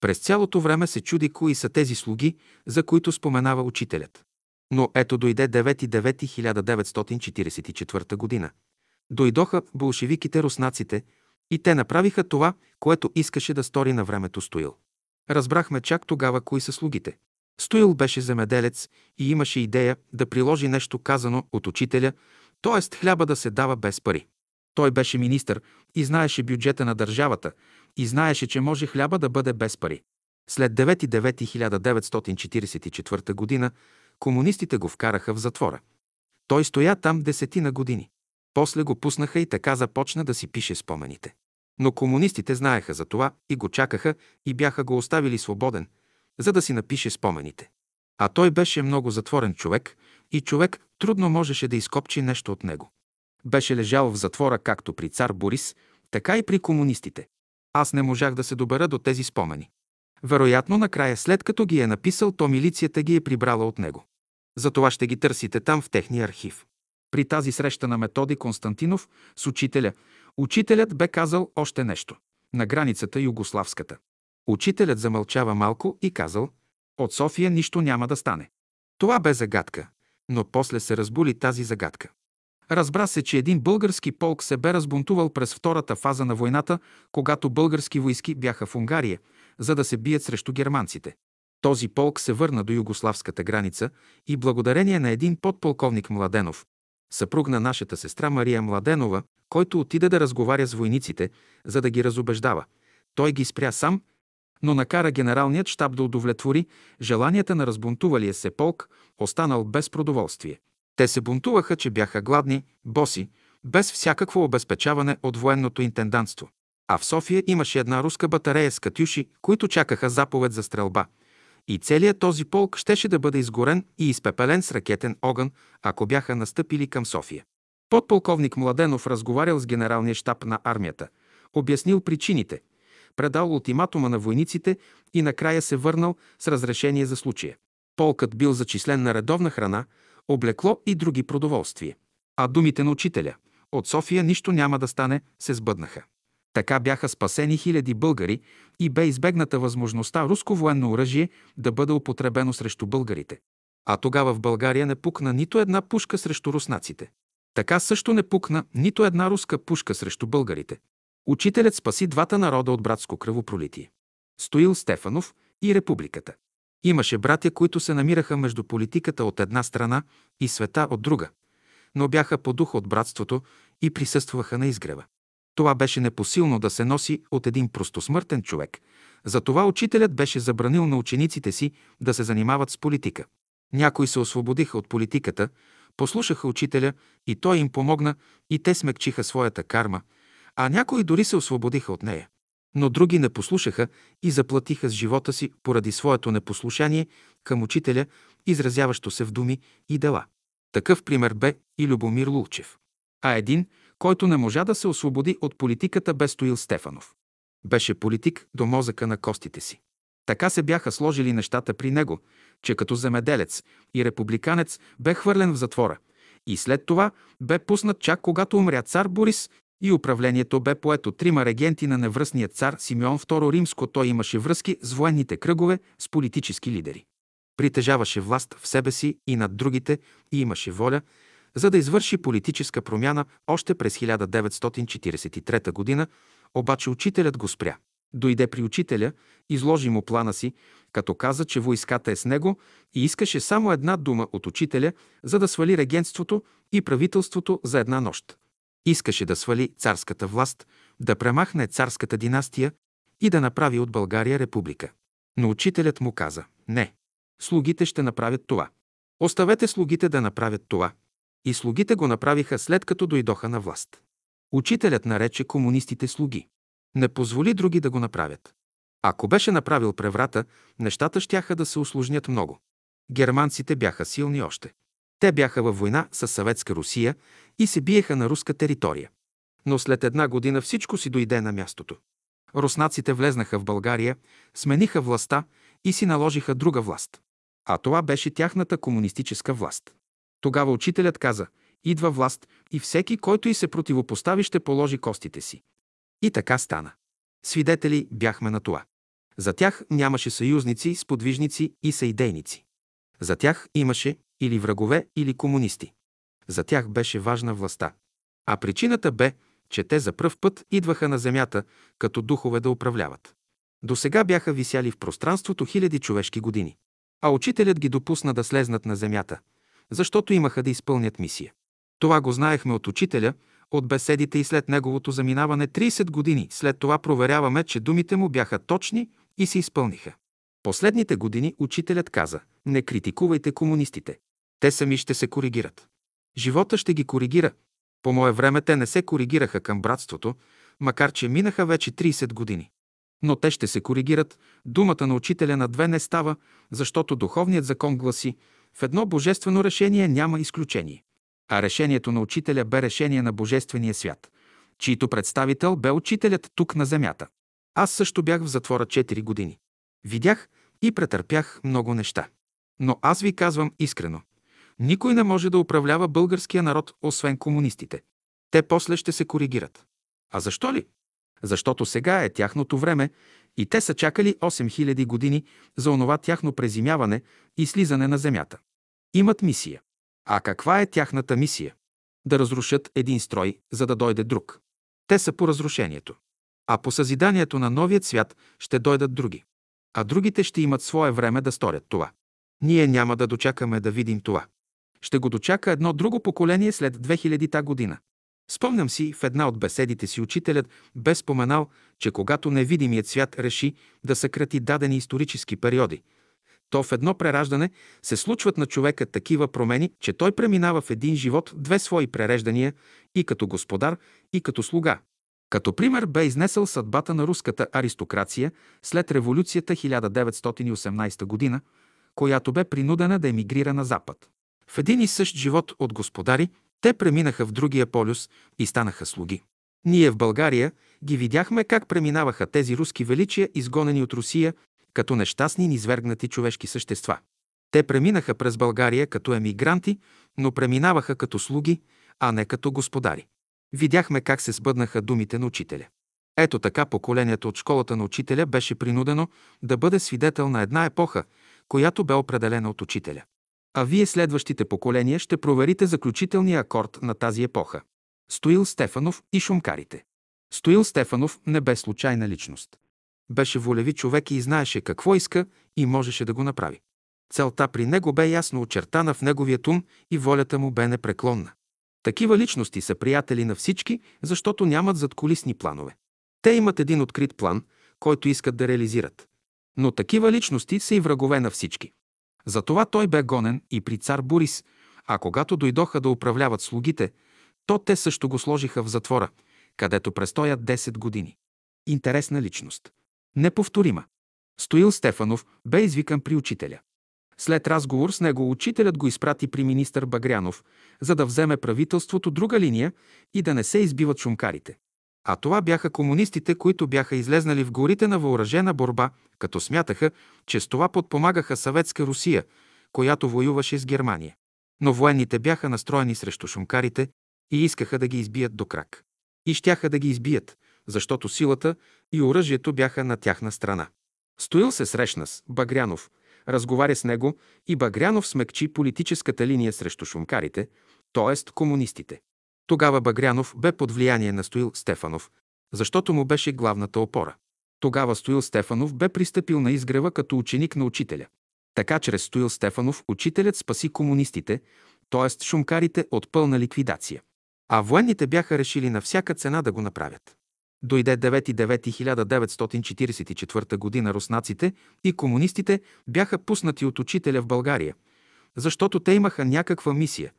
През цялото време се чуди кои са тези слуги, за които споменава учителят. Но ето дойде 9.9.1944 година. Дойдоха болшевиките руснаците и те направиха това, което искаше да стори на времето Стоил. Разбрахме чак тогава кои са слугите. Стоил беше земеделец и имаше идея да приложи нещо казано от учителя, т.е. хляба да се дава без пари. Той беше министър и знаеше бюджета на държавата и знаеше, че може хляба да бъде без пари. След 9.9.1944 година комунистите го вкараха в затвора. Той стоя там десетина години. После го пуснаха и така започна да си пише спомените. Но комунистите знаеха за това и го чакаха и бяха го оставили свободен, за да си напише спомените. А той беше много затворен човек и човек трудно можеше да изкопчи нещо от него. Беше лежал в затвора както при цар Борис, така и при комунистите. Аз не можах да се добера до тези спомени. Вероятно, накрая, след като ги е написал, то милицията ги е прибрала от него. Затова ще ги търсите там в техния архив. При тази среща на Методи Константинов с учителя, учителят бе казал още нещо. На границата югославската. Учителят замълчава малко и казал, от София нищо няма да стане. Това бе загадка, но после се разбули тази загадка. Разбра се, че един български полк се бе разбунтувал през втората фаза на войната, когато български войски бяха в Унгария, за да се бият срещу германците. Този полк се върна до югославската граница и благодарение на един подполковник Младенов, съпруг на нашата сестра Мария Младенова, който отиде да разговаря с войниците, за да ги разобеждава. Той ги спря сам, но накара генералният щаб да удовлетвори желанията на разбунтувалия се полк, останал без продоволствие. Те се бунтуваха, че бяха гладни, боси, без всякакво обезпечаване от военното интендантство. А в София имаше една руска батарея с катюши, които чакаха заповед за стрелба. И целият този полк щеше да бъде изгорен и изпепелен с ракетен огън, ако бяха настъпили към София. Подполковник Младенов разговарял с генералния щаб на армията, обяснил причините, предал ултиматума на войниците и накрая се върнал с разрешение за случая. Полкът бил зачислен на редовна храна, облекло и други продоволствия. А думите на учителя «От София нищо няма да стане» се сбъднаха. Така бяха спасени хиляди българи и бе избегната възможността руско военно оръжие да бъде употребено срещу българите. А тогава в България не пукна нито една пушка срещу руснаците. Така също не пукна нито една руска пушка срещу българите. Учителят спаси двата народа от братско кръвопролитие. Стоил Стефанов и републиката. Имаше братя, които се намираха между политиката от една страна и света от друга, но бяха по дух от братството и присъстваха на изгрева. Това беше непосилно да се носи от един простосмъртен човек. Затова учителят беше забранил на учениците си да се занимават с политика. Някои се освободиха от политиката, послушаха учителя и той им помогна и те смекчиха своята карма, а някои дори се освободиха от нея. Но други не послушаха и заплатиха с живота си поради своето непослушание към учителя, изразяващо се в думи и дела. Такъв пример бе и Любомир Лулчев. А един, който не можа да се освободи от политиката, бе Стоил Стефанов. Беше политик до мозъка на костите си. Така се бяха сложили нещата при него, че като земеделец и републиканец бе хвърлен в затвора и след това бе пуснат чак когато умря цар Борис и управлението бе поето трима регенти на невръстния цар Симеон II Римско. Той имаше връзки с военните кръгове, с политически лидери. Притежаваше власт в себе си и над другите и имаше воля, за да извърши политическа промяна още през 1943 г., обаче учителят го спря. Дойде при учителя, изложи му плана си, като каза, че войската е с него и искаше само една дума от учителя, за да свали регенството и правителството за една нощ. Искаше да свали царската власт, да премахне царската династия и да направи от България република. Но учителят му каза – не, слугите ще направят това. Оставете слугите да направят това. И слугите го направиха след като дойдоха на власт. Учителят нарече комунистите слуги. Не позволи други да го направят. Ако беше направил преврата, нещата щяха да се усложнят много. Германците бяха силни още. Те бяха във война с Съветска Русия и се биеха на руска територия. Но след една година всичко си дойде на мястото. Руснаците влезнаха в България, смениха властта и си наложиха друга власт. А това беше тяхната комунистическа власт. Тогава учителят каза, идва власт и всеки, който и се противопостави, ще положи костите си. И така стана. Свидетели бяхме на това. За тях нямаше съюзници, сподвижници и съидейници. За тях имаше или врагове, или комунисти. За тях беше важна властта. А причината бе, че те за пръв път идваха на земята, като духове да управляват. До сега бяха висяли в пространството хиляди човешки години. А учителят ги допусна да слезнат на земята, защото имаха да изпълнят мисия. Това го знаехме от учителя, от беседите и след неговото заминаване 30 години. След това проверяваме, че думите му бяха точни и се изпълниха. Последните години учителят каза, не критикувайте комунистите. Те сами ще се коригират. Живота ще ги коригира. По мое време те не се коригираха към братството, макар че минаха вече 30 години. Но те ще се коригират. Думата на учителя на две не става, защото духовният закон гласи, в едно божествено решение няма изключение. А решението на учителя бе решение на Божествения свят, чийто представител бе учителят тук на земята. Аз също бях в затвора 4 години. Видях и претърпях много неща. Но аз ви казвам искрено. Никой не може да управлява българския народ, освен комунистите. Те после ще се коригират. А защо ли? Защото сега е тяхното време и те са чакали 8000 години за онова тяхно презимяване и слизане на земята. Имат мисия. А каква е тяхната мисия? Да разрушат един строй, за да дойде друг. Те са по разрушението. А по съзиданието на новият свят ще дойдат други. А другите ще имат свое време да сторят това. Ние няма да дочакаме да видим това. Ще го дочака едно друго поколение след 2000-та година. Спомням си, в една от беседите си учителят бе споменал, че когато невидимият свят реши да съкрати дадени исторически периоди – то в едно прераждане се случват на човека такива промени, че той преминава в един живот две свои пререждания и като господар, и като слуга. Като пример бе изнесъл съдбата на руската аристокрация след революцията 1918 година, която бе принудена да емигрира на Запад. В един и същ живот от господари, те преминаха в другия полюс и станаха слуги. Ние в България ги видяхме как преминаваха тези руски величия, изгонени от Русия като нещастни низвергнати човешки същества. Те преминаха през България като емигранти, но преминаваха като слуги, а не като господари. Видяхме как се сбъднаха думите на учителя. Ето така поколението от школата на учителя беше принудено да бъде свидетел на една епоха, която бе определена от учителя. А вие следващите поколения ще проверите заключителния акорд на тази епоха. Стоил Стефанов и шумкарите. Стоил Стефанов не бе случайна личност. Беше волеви човек и знаеше какво иска и можеше да го направи. Целта при него бе ясно очертана в неговия ум и волята му бе непреклонна. Такива личности са приятели на всички, защото нямат задколисни планове. Те имат един открит план, който искат да реализират. Но такива личности са и врагове на всички. Затова той бе гонен и при цар Борис, а когато дойдоха да управляват слугите, то те също го сложиха в затвора, където престоят 10 години. Интересна личност. Неповторима. Стоил Стефанов бе извикан при учителя. След разговор с него учителят го изпрати при министър Багрянов, за да вземе правителството друга линия и да не се избиват шумкарите. А това бяха комунистите, които бяха излезнали в горите на въоръжена борба, като смятаха, че с това подпомагаха съветска Русия, която воюваше с Германия. Но военните бяха настроени срещу шумкарите и искаха да ги избият до крак. И щяха да ги избият, защото силата и оръжието бяха на тяхна страна. Стоил се срещна с Багрянов, разговаря с него и Багрянов смекчи политическата линия срещу шумкарите, т.е. комунистите. Тогава Багрянов бе под влияние на Стоил Стефанов, защото му беше главната опора. Тогава Стоил Стефанов бе пристъпил на изгрева като ученик на учителя. Така чрез Стоил Стефанов учителят спаси комунистите, т.е. шумкарите от пълна ликвидация. А военните бяха решили на всяка цена да го направят. Дойде 9.9.1944 г. руснаците и комунистите бяха пуснати от учителя в България, защото те имаха някаква мисия,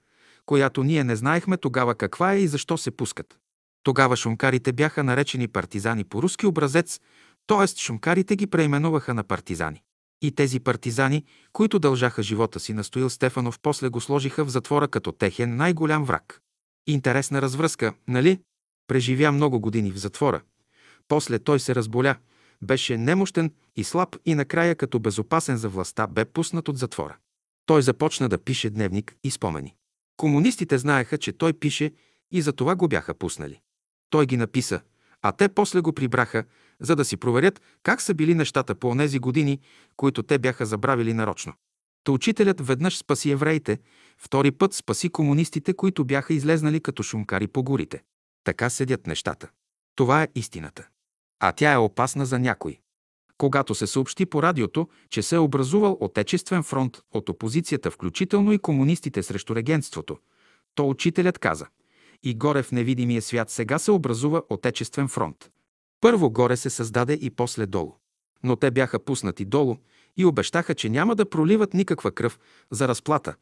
която ние не знаехме тогава каква е и защо се пускат. Тогава шумкарите бяха наречени партизани по руски образец, т.е. шумкарите ги преименуваха на партизани. И тези партизани, които дължаха живота си на Стоил Стефанов, после го сложиха в затвора като техен най-голям враг. Интересна развръзка, нали? Преживя много години в затвора. После той се разболя, беше немощен и слаб и накрая като безопасен за властта бе пуснат от затвора. Той започна да пише дневник и спомени. Комунистите знаеха, че той пише и за това го бяха пуснали. Той ги написа, а те после го прибраха, за да си проверят как са били нещата по онези години, които те бяха забравили нарочно. Та учителят веднъж спаси евреите, втори път спаси комунистите, които бяха излезнали като шумкари по горите. Така седят нещата. Това е истината. А тя е опасна за някой. Когато се съобщи по радиото, че се е образувал Отечествен фронт от опозицията, включително и комунистите срещу регенството, то учителят каза и горе в невидимия свят сега се образува Отечествен фронт. Първо горе се създаде и после долу. Но те бяха пуснати долу и обещаха, че няма да проливат никаква кръв за разплата,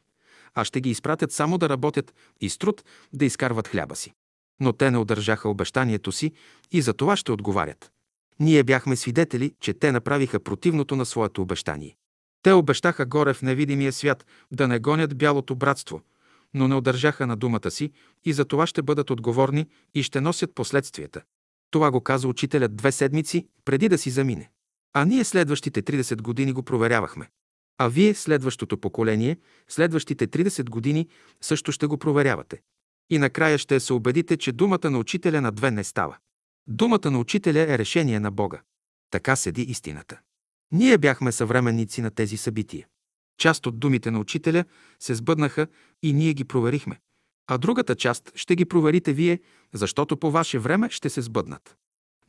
а ще ги изпратят само да работят и с труд да изкарват хляба си. Но те не удържаха обещанието си и за това ще отговарят. Ние бяхме свидетели, че те направиха противното на своето обещание. Те обещаха горе в невидимия свят да не гонят бялото братство, но не удържаха на думата си и за това ще бъдат отговорни и ще носят последствията. Това го каза учителят две седмици преди да си замине. А ние следващите 30 години го проверявахме. А вие, следващото поколение, следващите 30 години също ще го проверявате. И накрая ще се убедите, че думата на учителя на две не става. Думата на учителя е решение на Бога. Така седи истината. Ние бяхме съвременници на тези събития. Част от думите на учителя се сбъднаха и ние ги проверихме. А другата част ще ги проверите вие, защото по ваше време ще се сбъднат.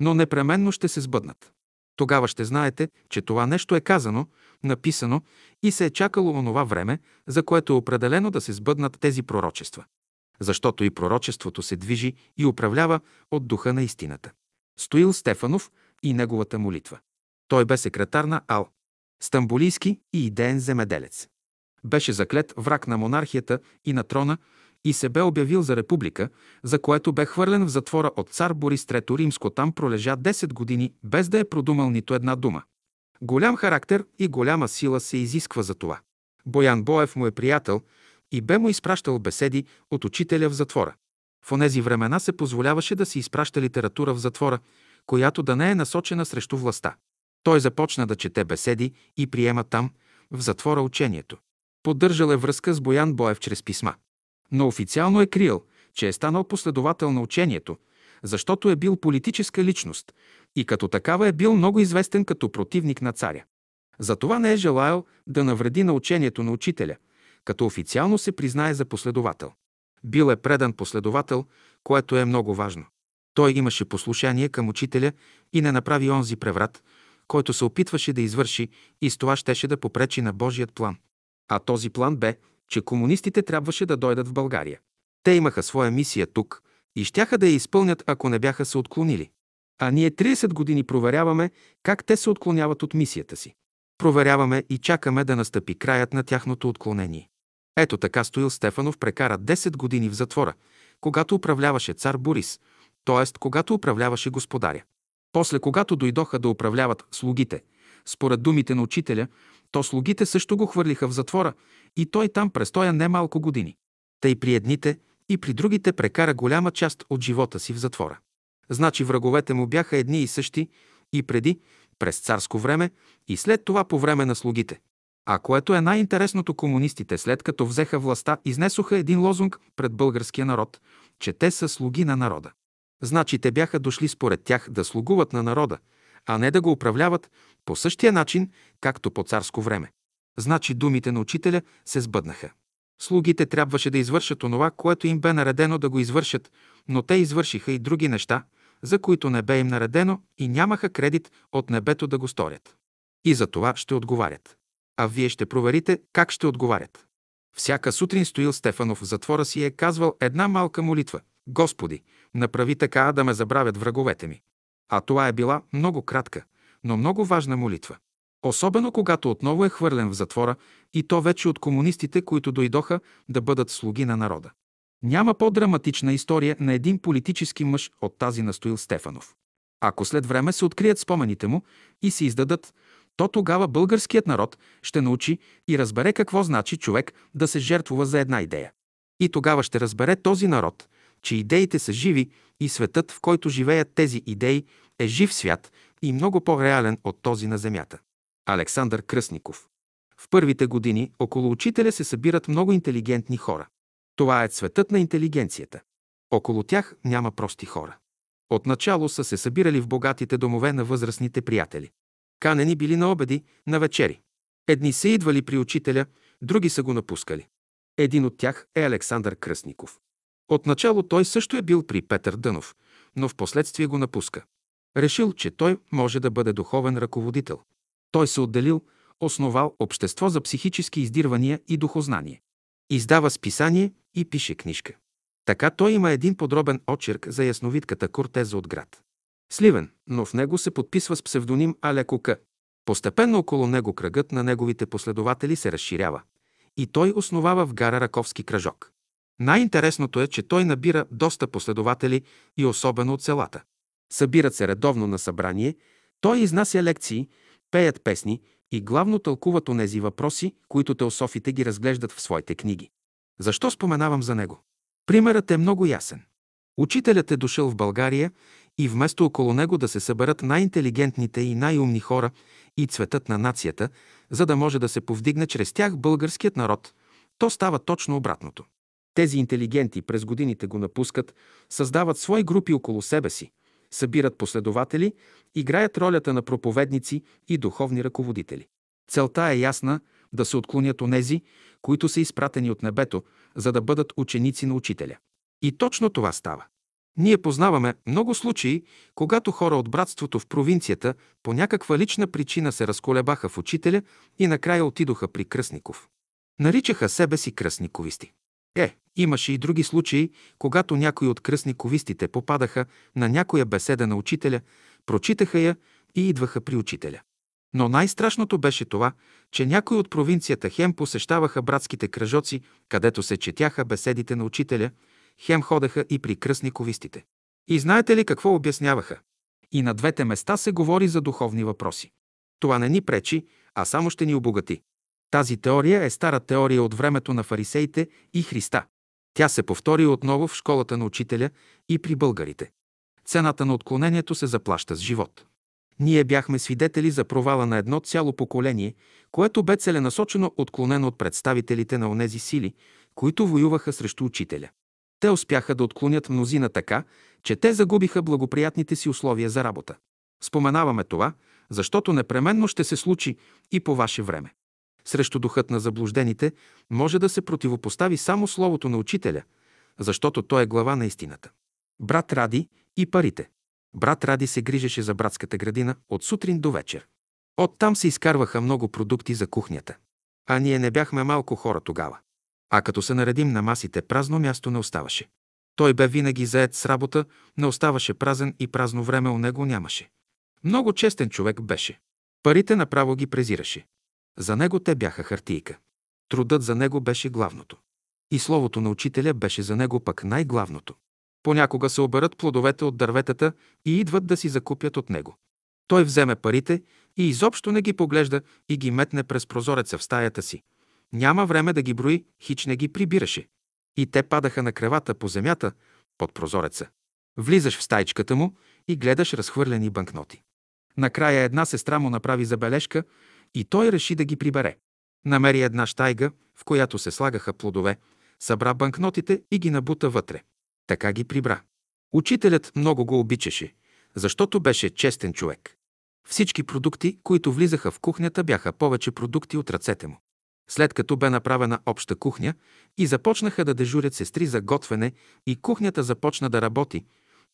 Но непременно ще се сбъднат. Тогава ще знаете, че това нещо е казано, написано и се е чакало онова време, за което е определено да се сбъднат тези пророчества. Защото и пророчеството се движи и управлява от духа на истината. Стоил Стефанов и неговата молитва. Той бе секретар на Ал. Стамбулийски и идеен земеделец. Беше заклет враг на монархията и на трона и се бе обявил за република, за което бе хвърлен в затвора от цар Борис III Римско. Там пролежа 10 години, без да е продумал нито една дума. Голям характер и голяма сила се изисква за това. Боян Боев му е приятел и бе му изпращал беседи от учителя в затвора. В онези времена се позволяваше да се изпраща литература в затвора, която да не е насочена срещу властта. Той започна да чете беседи и приема там, в затвора учението. Поддържал е връзка с Боян Боев чрез писма. Но официално е криел, че е станал последовател на учението, защото е бил политическа личност и като такава е бил много известен като противник на царя. Затова не е желаял да навреди на учението на учителя, като официално се признае за последовател. Бил е предан последовател, което е много важно. Той имаше послушание към учителя и не направи онзи преврат, който се опитваше да извърши и с това щеше да попречи на Божият план. А този план бе, че комунистите трябваше да дойдат в България. Те имаха своя мисия тук и щяха да я изпълнят, ако не бяха се отклонили. А ние 30 години проверяваме как те се отклоняват от мисията си. Проверяваме и чакаме да настъпи краят на тяхното отклонение. Ето така Стоил Стефанов прекара 10 години в затвора, когато управляваше цар Борис, т.е. когато управляваше господаря. После, когато дойдоха да управляват слугите, според думите на учителя, то слугите също го хвърлиха в затвора и той там престоя немалко години. Тъй при едните и при другите прекара голяма част от живота си в затвора. Значи враговете му бяха едни и същи и преди, през царско време и след това по време на слугите. А което е най-интересното, комунистите след като взеха властта, изнесоха един лозунг пред българския народ, че те са слуги на народа. Значи те бяха дошли според тях да слугуват на народа, а не да го управляват по същия начин, както по царско време. Значи думите на учителя се сбъднаха. Слугите трябваше да извършат онова, което им бе наредено да го извършат, но те извършиха и други неща, за които не бе им наредено и нямаха кредит от небето да го сторят. И за това ще отговарят. А вие ще проверите как ще отговарят. Всяка сутрин стоил Стефанов в затвора си е казвал една малка молитва. Господи, направи така да ме забравят враговете ми. А това е била много кратка, но много важна молитва. Особено когато отново е хвърлен в затвора и то вече от комунистите, които дойдоха да бъдат слуги на народа. Няма по-драматична история на един политически мъж от тази на Стоил Стефанов. Ако след време се открият спомените му и се издадат, то тогава българският народ ще научи и разбере какво значи човек да се жертвува за една идея. И тогава ще разбере този народ, че идеите са живи и светът, в който живеят тези идеи, е жив свят и много по-реален от този на Земята. Александър Кръсников В първите години около учителя се събират много интелигентни хора. Това е цветът на интелигенцията. Около тях няма прости хора. Отначало са се събирали в богатите домове на възрастните приятели. Канени били на обеди, на вечери. Едни са идвали при учителя, други са го напускали. Един от тях е Александър Кръсников. Отначало той също е бил при Петър Дънов, но в последствие го напуска. Решил, че той може да бъде духовен ръководител. Той се отделил, основал Общество за психически издирвания и духознание. Издава списание и пише книжка. Така той има един подробен очерк за ясновидката Кортеза от град. Сливен, но в него се подписва с псевдоним Алеко К. Постепенно около него кръгът на неговите последователи се разширява и той основава в гара Раковски кръжок. Най-интересното е, че той набира доста последователи и особено от селата. Събират се редовно на събрание, той изнася лекции, пеят песни и главно тълкуват онези въпроси, които теософите ги разглеждат в своите книги. Защо споменавам за него? Примерът е много ясен. Учителят е дошъл в България и вместо около него да се съберат най-интелигентните и най-умни хора и цветът на нацията, за да може да се повдигне чрез тях българският народ, то става точно обратното. Тези интелигенти през годините го напускат, създават свои групи около себе си, събират последователи, играят ролята на проповедници и духовни ръководители. Целта е ясна да се отклонят онези, които са изпратени от небето, за да бъдат ученици на учителя. И точно това става. Ние познаваме много случаи, когато хора от братството в провинцията по някаква лична причина се разколебаха в учителя и накрая отидоха при Кръсников. Наричаха себе си кръсниковисти. Е, имаше и други случаи, когато някои от кръсниковистите попадаха на някоя беседа на учителя, прочитаха я и идваха при учителя. Но най-страшното беше това, че някои от провинцията хем посещаваха братските кръжоци, където се четяха беседите на учителя, хем ходеха и при кръсниковистите. И знаете ли какво обясняваха? И на двете места се говори за духовни въпроси. Това не ни пречи, а само ще ни обогати. Тази теория е стара теория от времето на фарисеите и Христа. Тя се повтори отново в школата на учителя и при българите. Цената на отклонението се заплаща с живот. Ние бяхме свидетели за провала на едно цяло поколение, което бе целенасочено отклонено от представителите на онези сили, които воюваха срещу учителя. Те успяха да отклонят мнозина така, че те загубиха благоприятните си условия за работа. Споменаваме това, защото непременно ще се случи и по ваше време. Срещу духът на заблуждените може да се противопостави само словото на учителя, защото той е глава на истината. Брат Ради и парите. Брат Ради се грижеше за братската градина от сутрин до вечер. Оттам се изкарваха много продукти за кухнята. А ние не бяхме малко хора тогава. А като се наредим на масите, празно място не оставаше. Той бе винаги заед с работа, не оставаше празен и празно време у него нямаше. Много честен човек беше. Парите направо ги презираше. За него те бяха хартийка. Трудът за него беше главното. И словото на учителя беше за него пък най-главното. Понякога се оберат плодовете от дърветата и идват да си закупят от него. Той вземе парите и изобщо не ги поглежда и ги метне през прозореца в стаята си. Няма време да ги брои, хич не ги прибираше. И те падаха на кревата по земята, под прозореца. Влизаш в стайчката му и гледаш разхвърлени банкноти. Накрая една сестра му направи забележка и той реши да ги прибере. Намери една штайга, в която се слагаха плодове, събра банкнотите и ги набута вътре. Така ги прибра. Учителят много го обичаше, защото беше честен човек. Всички продукти, които влизаха в кухнята, бяха повече продукти от ръцете му. След като бе направена обща кухня и започнаха да дежурят сестри за готвене и кухнята започна да работи,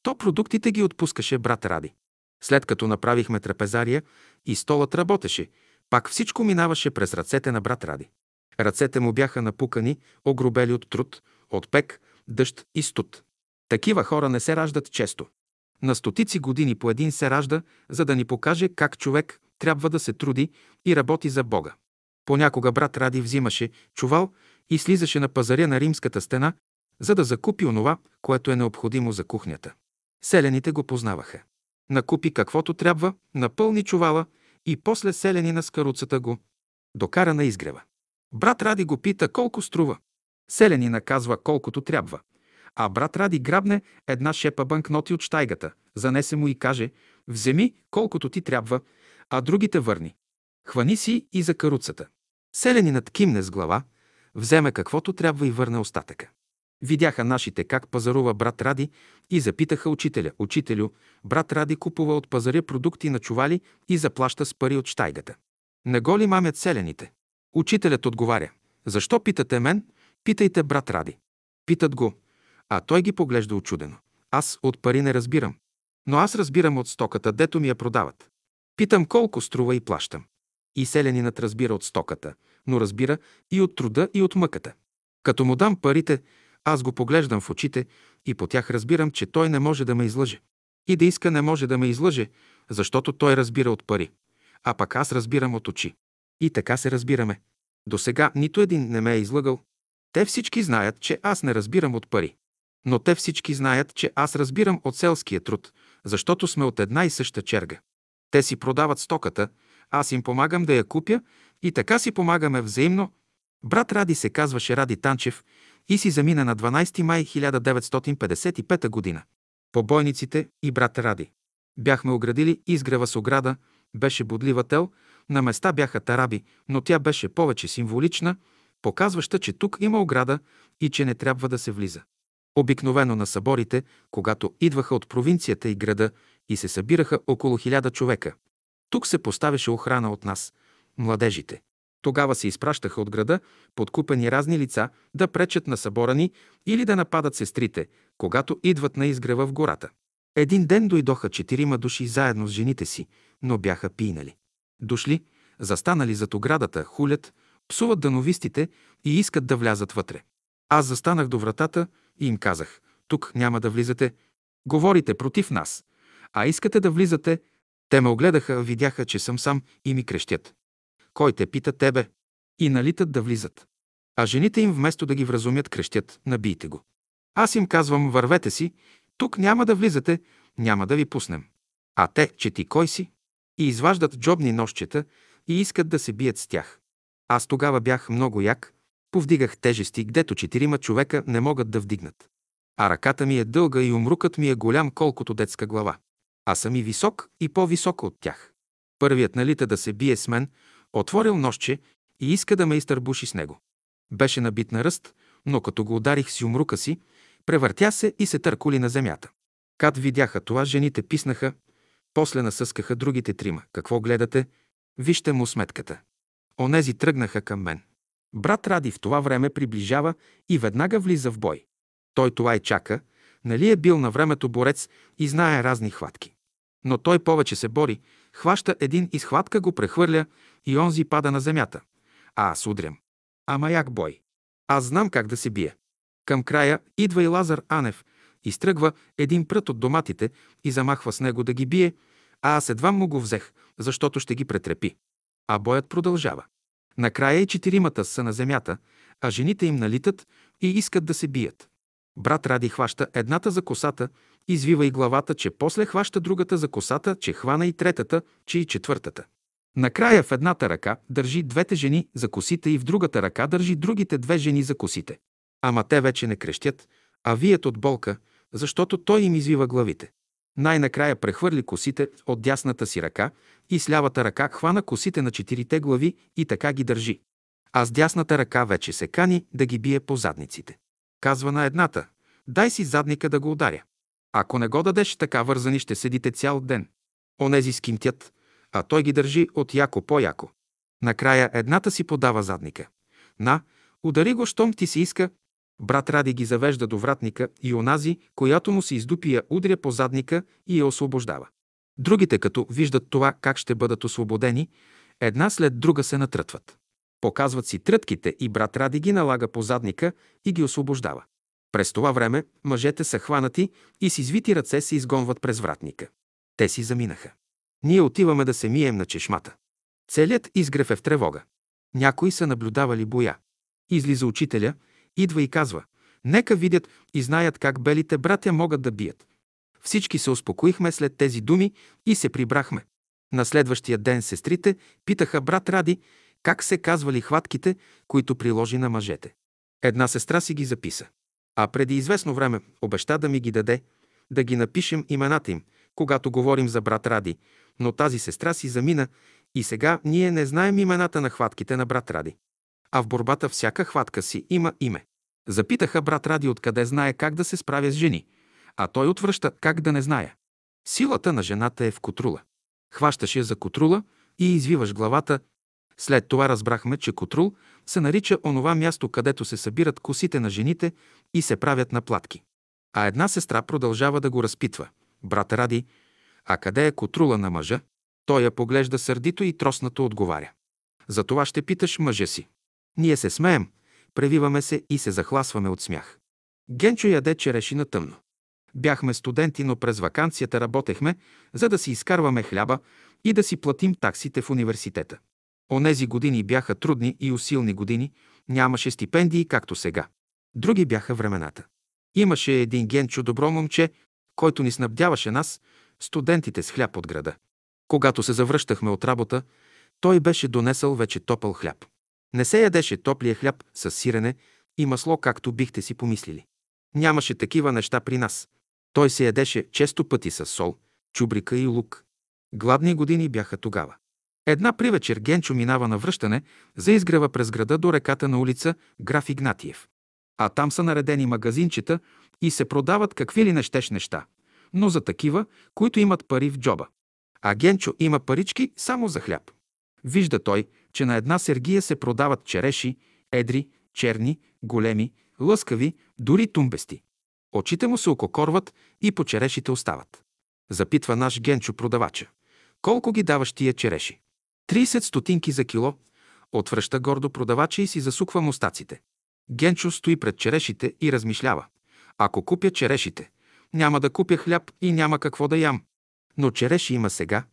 то продуктите ги отпускаше брат Ради. След като направихме трапезария и столът работеше, пак всичко минаваше през ръцете на брат Ради. Ръцете му бяха напукани, огробели от труд, от пек, дъжд и студ. Такива хора не се раждат често. На стотици години по един се ражда, за да ни покаже как човек трябва да се труди и работи за Бога. Понякога брат Ради взимаше чувал и слизаше на пазаря на римската стена, за да закупи онова, което е необходимо за кухнята. Селените го познаваха. Накупи каквото трябва, напълни чувала и после селени на скаруцата го докара на изгрева. Брат Ради го пита колко струва. Селени наказва колкото трябва. А брат Ради грабне една шепа банкноти от штайгата, занесе му и каже «Вземи колкото ти трябва, а другите върни. Хвани си и за каруцата». Селенинът кимне с глава, вземе каквото трябва и върне остатъка. Видяха нашите как пазарува брат Ради и запитаха учителя. Учителю, брат Ради купува от пазаря продукти на чували и заплаща с пари от штайгата. Не го ли мамят селените? Учителят отговаря. Защо питате мен? Питайте брат Ради. Питат го. А той ги поглежда очудено. Аз от пари не разбирам. Но аз разбирам от стоката, дето ми я продават. Питам колко струва и плащам. И селянинът разбира от стоката, но разбира и от труда и от мъката. Като му дам парите, аз го поглеждам в очите и по тях разбирам, че той не може да ме излъже. И да иска не може да ме излъже, защото той разбира от пари. А пък аз разбирам от очи. И така се разбираме. До сега нито един не ме е излъгал. Те всички знаят, че аз не разбирам от пари. Но те всички знаят, че аз разбирам от селския труд, защото сме от една и съща черга. Те си продават стоката, аз им помагам да я купя и така си помагаме взаимно. Брат Ради се казваше Ради Танчев и си замина на 12 май 1955 година. По бойниците и брат Ради. Бяхме оградили изгрева с ограда, беше бодлива тел, на места бяха тараби, но тя беше повече символична, показваща, че тук има ограда и че не трябва да се влиза. Обикновено на съборите, когато идваха от провинцията и града и се събираха около хиляда човека. Тук се поставяше охрана от нас, младежите. Тогава се изпращаха от града подкупени разни лица да пречат на събора ни или да нападат сестрите, когато идват на изгрева в гората. Един ден дойдоха четирима души заедно с жените си, но бяха пинали. Дошли, застанали зад оградата, хулят, псуват дановистите и искат да влязат вътре. Аз застанах до вратата и им казах, тук няма да влизате, говорите против нас, а искате да влизате. Те ме огледаха, видяха, че съм сам и ми крещят. Кой те пита тебе? И налитат да влизат. А жените им вместо да ги вразумят, крещят, набийте го. Аз им казвам, вървете си, тук няма да влизате, няма да ви пуснем. А те, че ти кой си? И изваждат джобни нощчета и искат да се бият с тях. Аз тогава бях много як, повдигах тежести, гдето четирима човека не могат да вдигнат. А ръката ми е дълга и умрукът ми е голям, колкото детска глава. А съм и висок и по-висок от тях. Първият налита да се бие с мен, отворил нощче и иска да ме изтърбуши с него. Беше набит на ръст, но като го ударих с умрука си, превъртя се и се търкули на земята. Кат видяха това, жените писнаха, после насъскаха другите трима. Какво гледате? Вижте му сметката. Онези тръгнаха към мен. Брат Ради в това време приближава и веднага влиза в бой. Той това и чака, нали е бил на времето борец и знае разни хватки. Но той повече се бори, хваща един и схватка го прехвърля и онзи пада на земята. А аз удрям. Ама як бой. Аз знам как да се бие. Към края идва и Лазар Анев, изтръгва един прът от доматите и замахва с него да ги бие, а аз едва му го взех, защото ще ги претрепи. А боят продължава. Накрая и четиримата са на земята, а жените им налитат и искат да се бият. Брат Ради хваща едната за косата, извива и главата, че после хваща другата за косата, че хвана и третата, че и четвъртата. Накрая в едната ръка държи двете жени за косите и в другата ръка държи другите две жени за косите. Ама те вече не крещят, а вият от болка, защото той им извива главите. Най-накрая прехвърли косите от дясната си ръка и с лявата ръка хвана косите на четирите глави и така ги държи. А с дясната ръка вече се кани да ги бие по задниците. Казва на едната, дай си задника да го ударя. Ако не го дадеш, така вързани ще седите цял ден. Онези скимтят, а той ги държи от яко по-яко. Накрая едната си подава задника. На, удари го, щом ти си иска, Брат Ради ги завежда до вратника и онази, която му се издупи, я удря по задника и я освобождава. Другите, като виждат това как ще бъдат освободени, една след друга се натрътват. Показват си трътките и брат Ради ги налага по задника и ги освобождава. През това време мъжете са хванати и с извити ръце се изгонват през вратника. Те си заминаха. Ние отиваме да се мием на чешмата. Целият изгрев е в тревога. Някои са наблюдавали боя. Излиза учителя, идва и казва, нека видят и знаят как белите братя могат да бият. Всички се успокоихме след тези думи и се прибрахме. На следващия ден сестрите питаха брат Ради как се казвали хватките, които приложи на мъжете. Една сестра си ги записа. А преди известно време обеща да ми ги даде, да ги напишем имената им, когато говорим за брат Ради, но тази сестра си замина и сега ние не знаем имената на хватките на брат Ради. А в борбата всяка хватка си има име. Запитаха брат Ради откъде знае как да се справя с жени, а той отвръща как да не зная. Силата на жената е в котрула. Хващаш я за котрула и извиваш главата. След това разбрахме, че котрул се нарича онова място, където се събират косите на жените и се правят на платки. А една сестра продължава да го разпитва. Брат Ради, а къде е котрула на мъжа? Той я поглежда сърдито и троснато отговаря. За това ще питаш мъжа си. Ние се смеем, превиваме се и се захласваме от смях. Генчо яде череши на тъмно. Бяхме студенти, но през вакансията работехме, за да си изкарваме хляба и да си платим таксите в университета. Онези години бяха трудни и усилни години, нямаше стипендии, както сега. Други бяха времената. Имаше един генчо добро момче, който ни снабдяваше нас, студентите с хляб от града. Когато се завръщахме от работа, той беше донесъл вече топъл хляб. Не се ядеше топлия хляб с сирене и масло, както бихте си помислили. Нямаше такива неща при нас. Той се ядеше често пъти с сол, чубрика и лук. Гладни години бяха тогава. Една привечер Генчо минава на връщане за изгрева през града до реката на улица Граф Игнатиев. А там са наредени магазинчета и се продават какви ли нещеш неща, но за такива, които имат пари в джоба. А Генчо има парички само за хляб. Вижда той, че на една сергия се продават череши, едри, черни, големи, лъскави, дори тумбести. Очите му се ококорват и по черешите остават. Запитва наш Генчо продавача. Колко ги даваш тия череши? 30 стотинки за кило. Отвръща гордо продавача и си засуква мустаците. Генчо стои пред черешите и размишлява. Ако купя черешите, няма да купя хляб и няма какво да ям. Но череши има сега,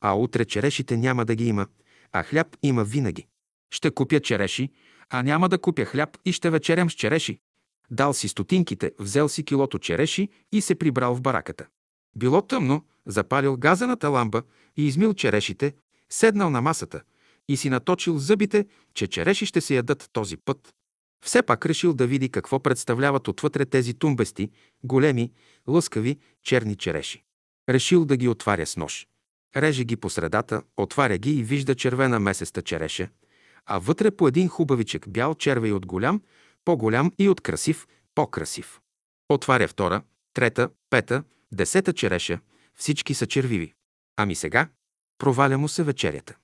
а утре черешите няма да ги има, а хляб има винаги. Ще купя череши, а няма да купя хляб и ще вечерям с череши. Дал си стотинките, взел си килото череши и се прибрал в бараката. Било тъмно, запалил газената ламба и измил черешите, седнал на масата и си наточил зъбите, че череши ще се ядат този път. Все пак решил да види какво представляват отвътре тези тумбести, големи, лъскави, черни череши. Решил да ги отваря с нож. Реже ги по средата, отваря ги и вижда червена месеста череша, а вътре по един хубавичък бял червей от голям, по-голям и от красив, по-красив. Отваря втора, трета, пета, десета череша, всички са червиви. Ами сега? Проваля му се вечерята.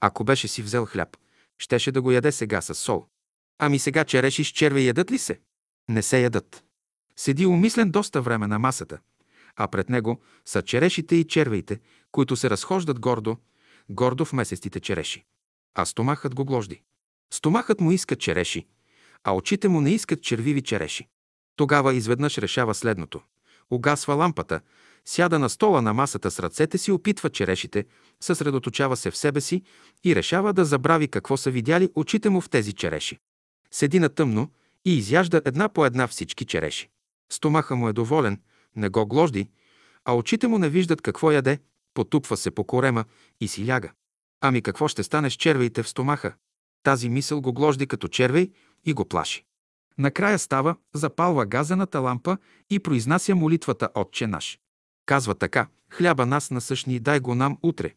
Ако беше си взел хляб, щеше да го яде сега с сол. Ами сега череши с черве ядат ли се? Не се ядат. Седи умислен доста време на масата, а пред него са черешите и червеите, които се разхождат гордо, гордо в месеците череши. А стомахът го гложди. Стомахът му иска череши, а очите му не искат червиви череши. Тогава изведнъж решава следното. Угасва лампата, сяда на стола на масата с ръцете си, опитва черешите, съсредоточава се в себе си и решава да забрави какво са видяли очите му в тези череши. Седи на тъмно и изяжда една по една всички череши. Стомаха му е доволен, не го гложди, а очите му не виждат какво яде, потупва се по корема и си ляга. Ами какво ще стане с червеите в стомаха? Тази мисъл го гложди като червей и го плаши. Накрая става, запалва газената лампа и произнася молитвата Отче наш. Казва така, хляба нас насъщни дай го нам утре,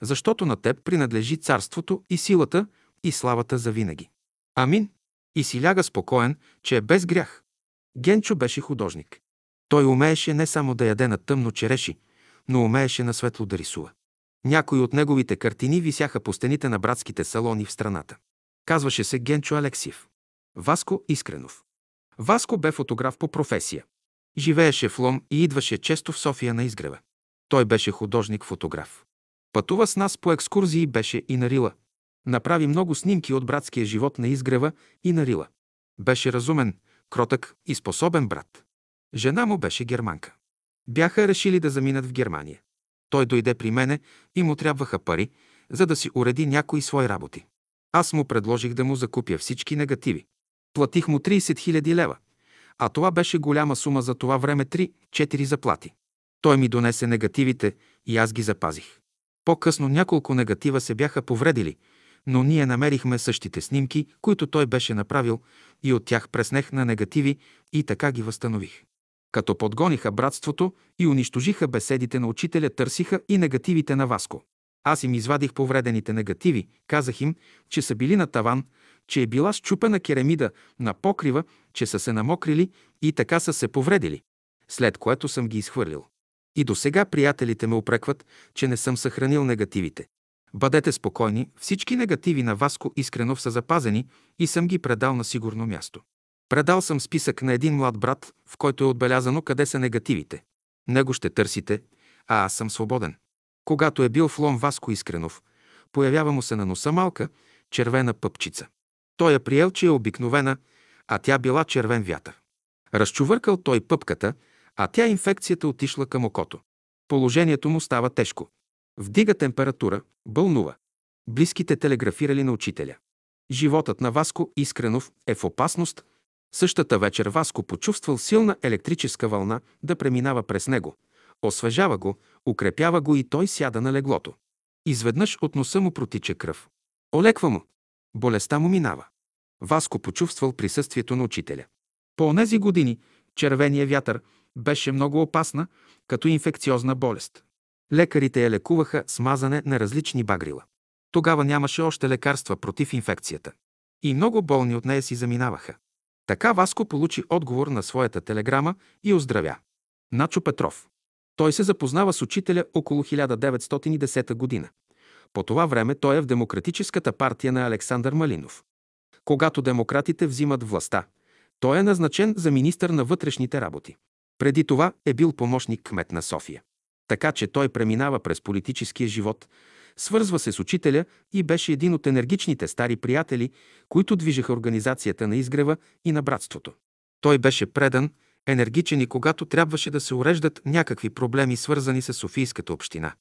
защото на теб принадлежи царството и силата и славата за винаги. Амин. И си ляга спокоен, че е без грях. Генчо беше художник. Той умееше не само да яде на тъмно череши, но умееше на светло да рисува. Някои от неговите картини висяха по стените на братските салони в страната. Казваше се Генчо Алексиев. Васко Искренов. Васко бе фотограф по професия. Живееше в Лом и идваше често в София на изгрева. Той беше художник-фотограф. Пътува с нас по екскурзии беше и на Рила. Направи много снимки от братския живот на изгрева и на Рила. Беше разумен, кротък и способен брат. Жена му беше германка. Бяха решили да заминат в Германия. Той дойде при мене и му трябваха пари, за да си уреди някои свои работи. Аз му предложих да му закупя всички негативи. Платих му 30 000 лева, а това беше голяма сума за това време 3-4 заплати. Той ми донесе негативите и аз ги запазих. По-късно няколко негатива се бяха повредили, но ние намерихме същите снимки, които той беше направил и от тях преснех на негативи и така ги възстанових. Като подгониха братството и унищожиха беседите на учителя, търсиха и негативите на Васко. Аз им извадих повредените негативи, казах им, че са били на таван, че е била щупена керамида на покрива, че са се намокрили и така са се повредили, след което съм ги изхвърлил. И до сега приятелите ме упрекват, че не съм съхранил негативите. Бъдете спокойни, всички негативи на Васко Искренов са запазени и съм ги предал на сигурно място. Предал съм списък на един млад брат, в който е отбелязано къде са негативите. Него ще търсите, а аз съм свободен. Когато е бил в лом Васко Искренов, появява му се на носа малка, червена пъпчица. Той е приел, че е обикновена, а тя била червен вятър. Разчувъркал той пъпката, а тя инфекцията отишла към окото. Положението му става тежко. Вдига температура, бълнува. Близките телеграфирали на учителя. Животът на Васко Искренов е в опасност. Същата вечер Васко почувствал силна електрическа вълна да преминава през него. Освежава го, укрепява го и той сяда на леглото. Изведнъж от носа му протича кръв. Олеква му. Болестта му минава. Васко почувствал присъствието на учителя. По онези години червения вятър беше много опасна, като инфекциозна болест. Лекарите я лекуваха с мазане на различни багрила. Тогава нямаше още лекарства против инфекцията. И много болни от нея си заминаваха. Така Васко получи отговор на своята телеграма и оздравя. Начо Петров. Той се запознава с учителя около 1910 година. По това време той е в Демократическата партия на Александър Малинов. Когато демократите взимат властта, той е назначен за министър на вътрешните работи. Преди това е бил помощник кмет на София. Така че той преминава през политическия живот, свързва се с учителя и беше един от енергичните стари приятели, които движеха организацията на изгрева и на братството. Той беше предан, енергичен и когато трябваше да се уреждат някакви проблеми, свързани с Софийската община.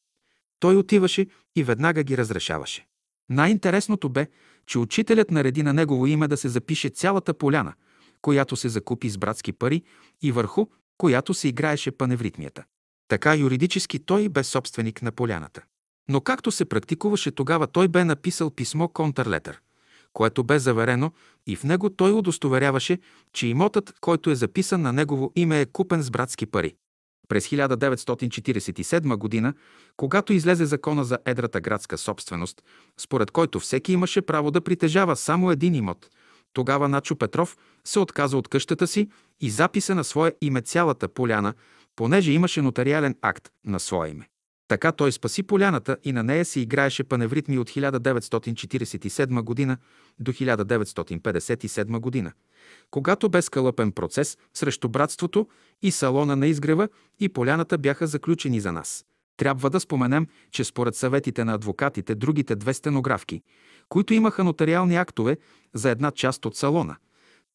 Той отиваше и веднага ги разрешаваше. Най-интересното бе, че учителят нареди на негово име да се запише цялата поляна, която се закупи с братски пари и върху която се играеше паневритмията. Така юридически той бе собственик на поляната. Но както се практикуваше тогава, той бе написал писмо контрлетър, което бе заверено и в него той удостоверяваше, че имотът, който е записан на негово име е купен с братски пари. През 1947 г., когато излезе закона за едрата градска собственост, според който всеки имаше право да притежава само един имот, тогава Начо Петров се отказа от къщата си и записа на свое име цялата поляна, понеже имаше нотариален акт на свое име. Така той спаси поляната и на нея се играеше паневритми от 1947 година до 1957 година, когато бе скълъпен процес срещу братството и салона на изгрева и поляната бяха заключени за нас. Трябва да споменем, че според съветите на адвокатите, другите две стенографки, които имаха нотариални актове за една част от салона,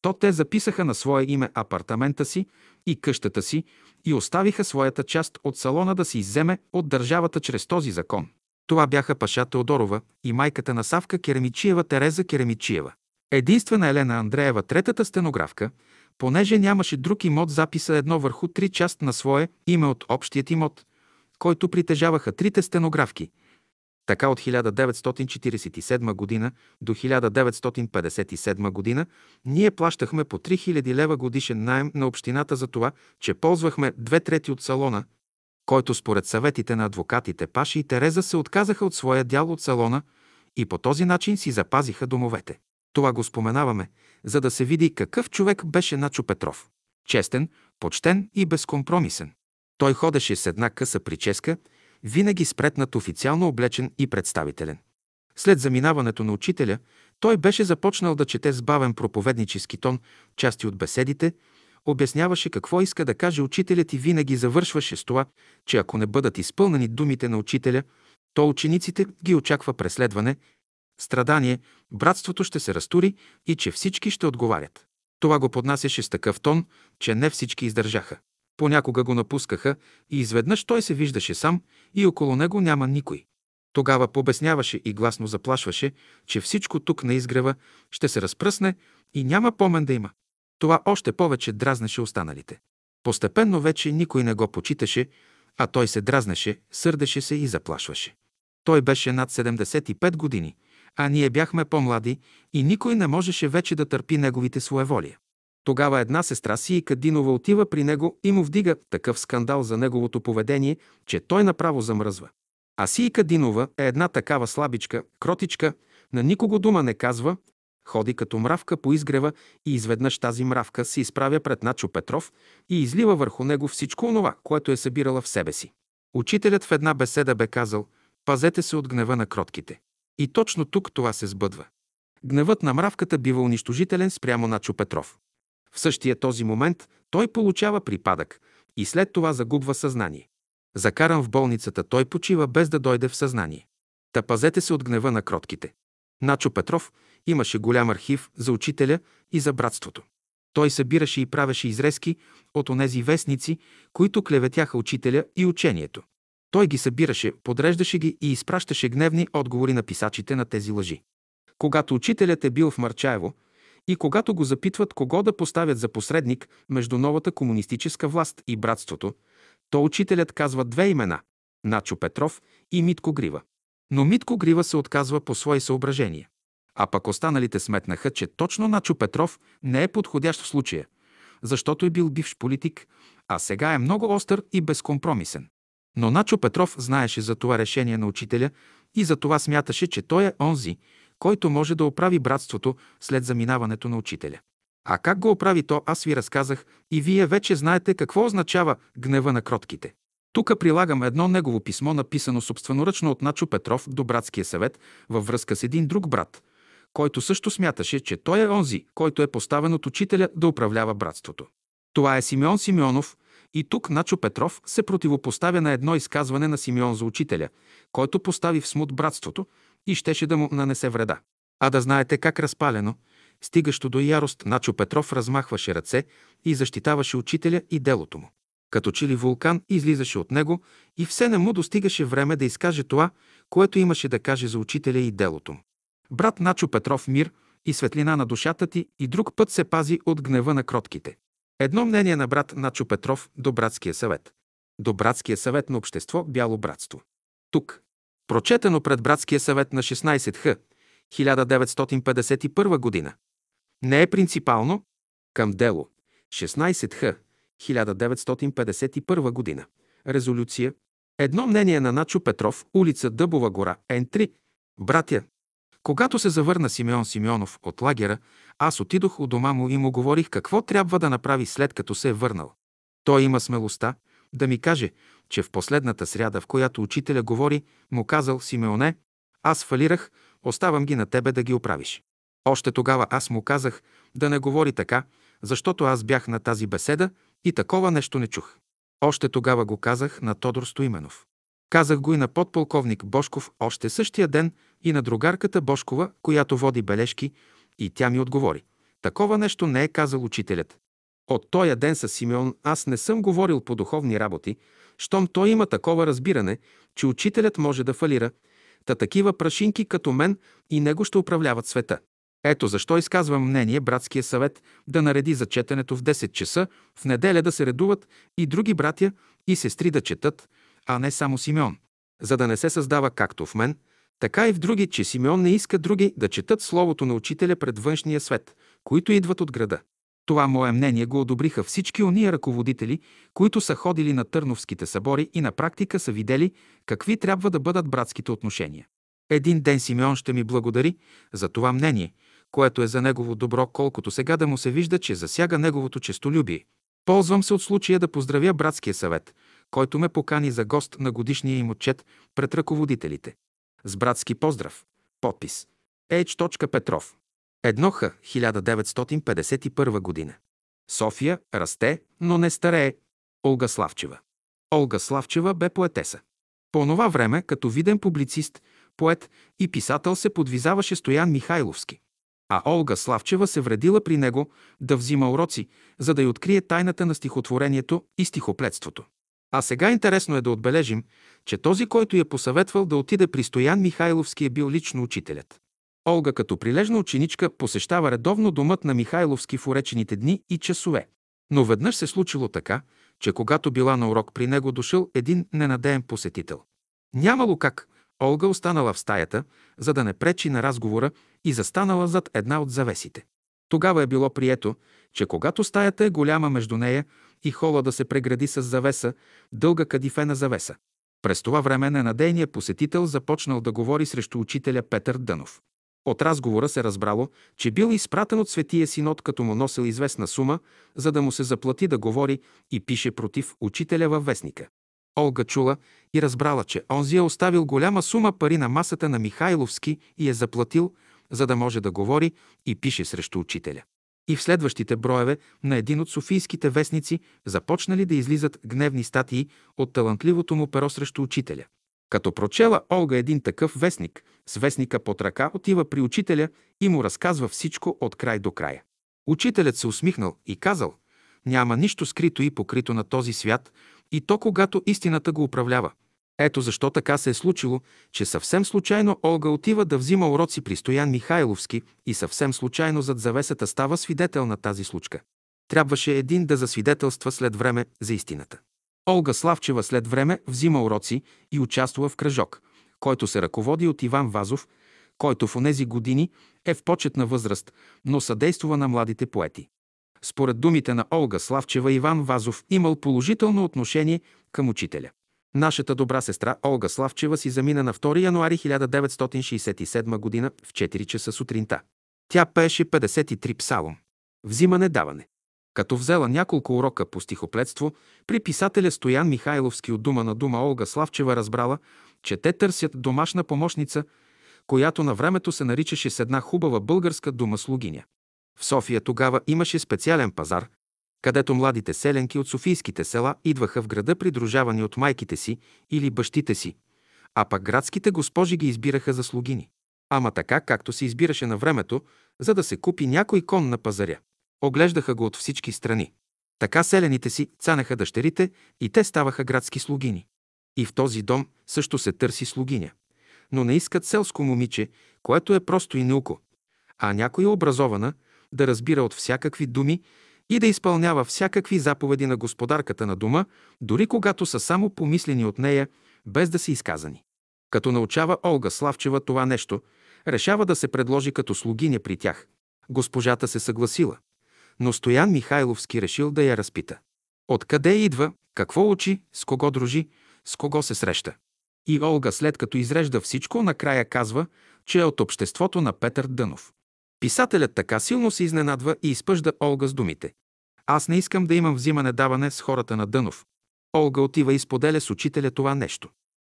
то те записаха на свое име апартамента си и къщата си и оставиха своята част от салона да се изземе от държавата чрез този закон. Това бяха Паша Теодорова и майката на Савка Керемичиева Тереза Керемичиева. Единствена Елена Андреева, третата стенографка, понеже нямаше друг имот, записа едно върху три част на свое име от общият имот, който притежаваха трите стенографки. Така от 1947 година до 1957 година ние плащахме по 3000 лева годишен найем на общината за това, че ползвахме две трети от салона, който според съветите на адвокатите Паши и Тереза се отказаха от своя дял от салона и по този начин си запазиха домовете. Това го споменаваме, за да се види какъв човек беше Начо Петров. Честен, почтен и безкомпромисен. Той ходеше с една къса прическа, винаги спретнат официално облечен и представителен. След заминаването на учителя, той беше започнал да чете с бавен проповеднически тон части от беседите, обясняваше какво иска да каже учителят и винаги завършваше с това, че ако не бъдат изпълнени думите на учителя, то учениците ги очаква преследване, страдание, братството ще се разтури и че всички ще отговарят. Това го поднасяше с такъв тон, че не всички издържаха. Понякога го напускаха и изведнъж той се виждаше сам и около него няма никой. Тогава побесняваше и гласно заплашваше, че всичко тук на изгрева ще се разпръсне и няма помен да има. Това още повече дразнеше останалите. Постепенно вече никой не го почиташе, а той се дразнеше, сърдеше се и заплашваше. Той беше над 75 години, а ние бяхме по-млади и никой не можеше вече да търпи неговите своеволия. Тогава една сестра си и Кадинова отива при него и му вдига такъв скандал за неговото поведение, че той направо замръзва. А си и Кадинова е една такава слабичка, кротичка, на никого дума не казва, ходи като мравка по изгрева и изведнъж тази мравка се изправя пред Начо Петров и излива върху него всичко онова, което е събирала в себе си. Учителят в една беседа бе казал «Пазете се от гнева на кротките». И точно тук това се сбъдва. Гневът на мравката бива унищожителен спрямо Начо Петров. В същия този момент той получава припадък и след това загубва съзнание. Закаран в болницата, той почива без да дойде в съзнание. Та пазете се от гнева на кротките. Начо Петров имаше голям архив за учителя и за братството. Той събираше и правеше изрезки от онези вестници, които клеветяха учителя и учението. Той ги събираше, подреждаше ги и изпращаше гневни отговори на писачите на тези лъжи. Когато учителят е бил в Марчаево и когато го запитват кого да поставят за посредник между новата комунистическа власт и братството, то учителят казва две имена – Начо Петров и Митко Грива. Но Митко Грива се отказва по свои съображения. А пък останалите сметнаха, че точно Начо Петров не е подходящ в случая, защото е бил бивш политик, а сега е много остър и безкомпромисен. Но Начо Петров знаеше за това решение на учителя и за това смяташе, че той е онзи, който може да оправи братството след заминаването на учителя. А как го оправи то, аз ви разказах и вие вече знаете какво означава гнева на кротките. Тук прилагам едно негово писмо, написано собственоръчно от Начо Петров до братския съвет във връзка с един друг брат, който също смяташе, че той е онзи, който е поставен от учителя да управлява братството. Това е Симеон Симеонов и тук Начо Петров се противопоставя на едно изказване на Симеон за учителя, който постави в смут братството и щеше да му нанесе вреда. А да знаете как разпалено, стигащо до ярост, Начо Петров размахваше ръце и защитаваше учителя и делото му. Като че ли вулкан излизаше от него и все не му достигаше време да изкаже това, което имаше да каже за учителя и делото му. Брат Начо Петров мир и светлина на душата ти и друг път се пази от гнева на кротките. Едно мнение на брат Начо Петров до братския съвет. До братския съвет на общество Бяло братство. Тук. Прочетено пред братския съвет на 16 х. 1951 година. Не е принципално към дело. 16 х. 1951 година. Резолюция. Едно мнение на Начо Петров, улица Дъбова гора, Н3. Братя, когато се завърна Симеон Симеонов от лагера, аз отидох у дома му и му говорих какво трябва да направи след като се е върнал. Той има смелостта да ми каже, че в последната сряда, в която учителя говори, му казал Симеоне, аз фалирах, оставам ги на тебе да ги оправиш. Още тогава аз му казах да не говори така, защото аз бях на тази беседа и такова нещо не чух. Още тогава го казах на Тодор Стоименов. Казах го и на подполковник Бошков още същия ден и на другарката Бошкова, която води бележки, и тя ми отговори. Такова нещо не е казал учителят. От тоя ден с Симеон аз не съм говорил по духовни работи, щом той има такова разбиране, че учителят може да фалира, та такива прашинки като мен и него ще управляват света. Ето защо изказвам мнение братския съвет да нареди за четенето в 10 часа, в неделя да се редуват и други братя и сестри да четат, а не само Симеон. За да не се създава както в мен, така и в други, че Симеон не иска други да четат словото на учителя пред външния свет, които идват от града. Това мое мнение го одобриха всички ония ръководители, които са ходили на Търновските събори и на практика са видели какви трябва да бъдат братските отношения. Един ден Симеон ще ми благодари за това мнение, което е за негово добро, колкото сега да му се вижда, че засяга неговото честолюбие. Ползвам се от случая да поздравя братския съвет, който ме покани за гост на годишния им отчет пред ръководителите. С братски поздрав! Подпис. H. Петров. 1 Х. 1951 година. София расте, но не старее. Олга Славчева. Олга Славчева бе поетеса. По онова време, като виден публицист, поет и писател се подвизаваше Стоян Михайловски. А Олга Славчева се вредила при него да взима уроци, за да й открие тайната на стихотворението и стихоплетството. А сега интересно е да отбележим, че този, който я посъветвал да отиде при Стоян Михайловски е бил лично учителят. Олга като прилежна ученичка посещава редовно домът на Михайловски в уречените дни и часове. Но веднъж се случило така, че когато била на урок при него дошъл един ненадеен посетител. Нямало как, Олга останала в стаята, за да не пречи на разговора и застанала зад една от завесите. Тогава е било прието, че когато стаята е голяма между нея и хола да се прегради с завеса, дълга кадифена завеса. През това време ненадейният посетител започнал да говори срещу учителя Петър Дънов. От разговора се разбрало, че бил изпратен от Светия Синод, като му носил известна сума, за да му се заплати да говори и пише против учителя във вестника. Олга чула и разбрала, че онзи е оставил голяма сума пари на масата на Михайловски и е заплатил, за да може да говори и пише срещу учителя. И в следващите броеве на един от софийските вестници започнали да излизат гневни статии от талантливото му перо срещу учителя. Като прочела Олга един такъв вестник, с вестника под ръка отива при учителя и му разказва всичко от край до края. Учителят се усмихнал и казал, няма нищо скрито и покрито на този свят, и то когато истината го управлява. Ето защо така се е случило, че съвсем случайно Олга отива да взима уроци при Стоян Михайловски и съвсем случайно зад завесата става свидетел на тази случка. Трябваше един да засвидетелства след време за истината. Олга Славчева след време взима уроци и участва в кръжок, който се ръководи от Иван Вазов, който в онези години е в почетна възраст, но съдействува на младите поети. Според думите на Олга Славчева, Иван Вазов имал положително отношение към учителя. Нашата добра сестра Олга Славчева си замина на 2 януари 1967 г. в 4 часа сутринта. Тя пееше 53 псалом. Взимане-даване. Като взела няколко урока по стихоплетство, при писателя Стоян Михайловски от дума на дума Олга Славчева разбрала, че те търсят домашна помощница, която на времето се наричаше с една хубава българска дума слугиня. В София тогава имаше специален пазар, където младите селенки от софийските села идваха в града придружавани от майките си или бащите си, а пък градските госпожи ги избираха за слугини. Ама така, както се избираше на времето, за да се купи някой кон на пазаря. Оглеждаха го от всички страни. Така селените си цанеха дъщерите и те ставаха градски слугини. И в този дом също се търси слугиня. Но не искат селско момиче, което е просто и науко, а някоя образована, да разбира от всякакви думи и да изпълнява всякакви заповеди на господарката на дома, дори когато са само помислени от нея, без да са изказани. Като научава Олга Славчева това нещо, решава да се предложи като слугиня при тях. Госпожата се съгласила, но Стоян Михайловски решил да я разпита. Откъде идва, какво учи, с кого дружи, с кого се среща. И Олга, след като изрежда всичко, накрая казва, че е от обществото на Петър Дънов. Писателят така силно се изненадва и изпъжда Олга с думите. Аз не искам да имам взимане-даване с хората на Дънов. Олга отива и споделя с учителя това нещо.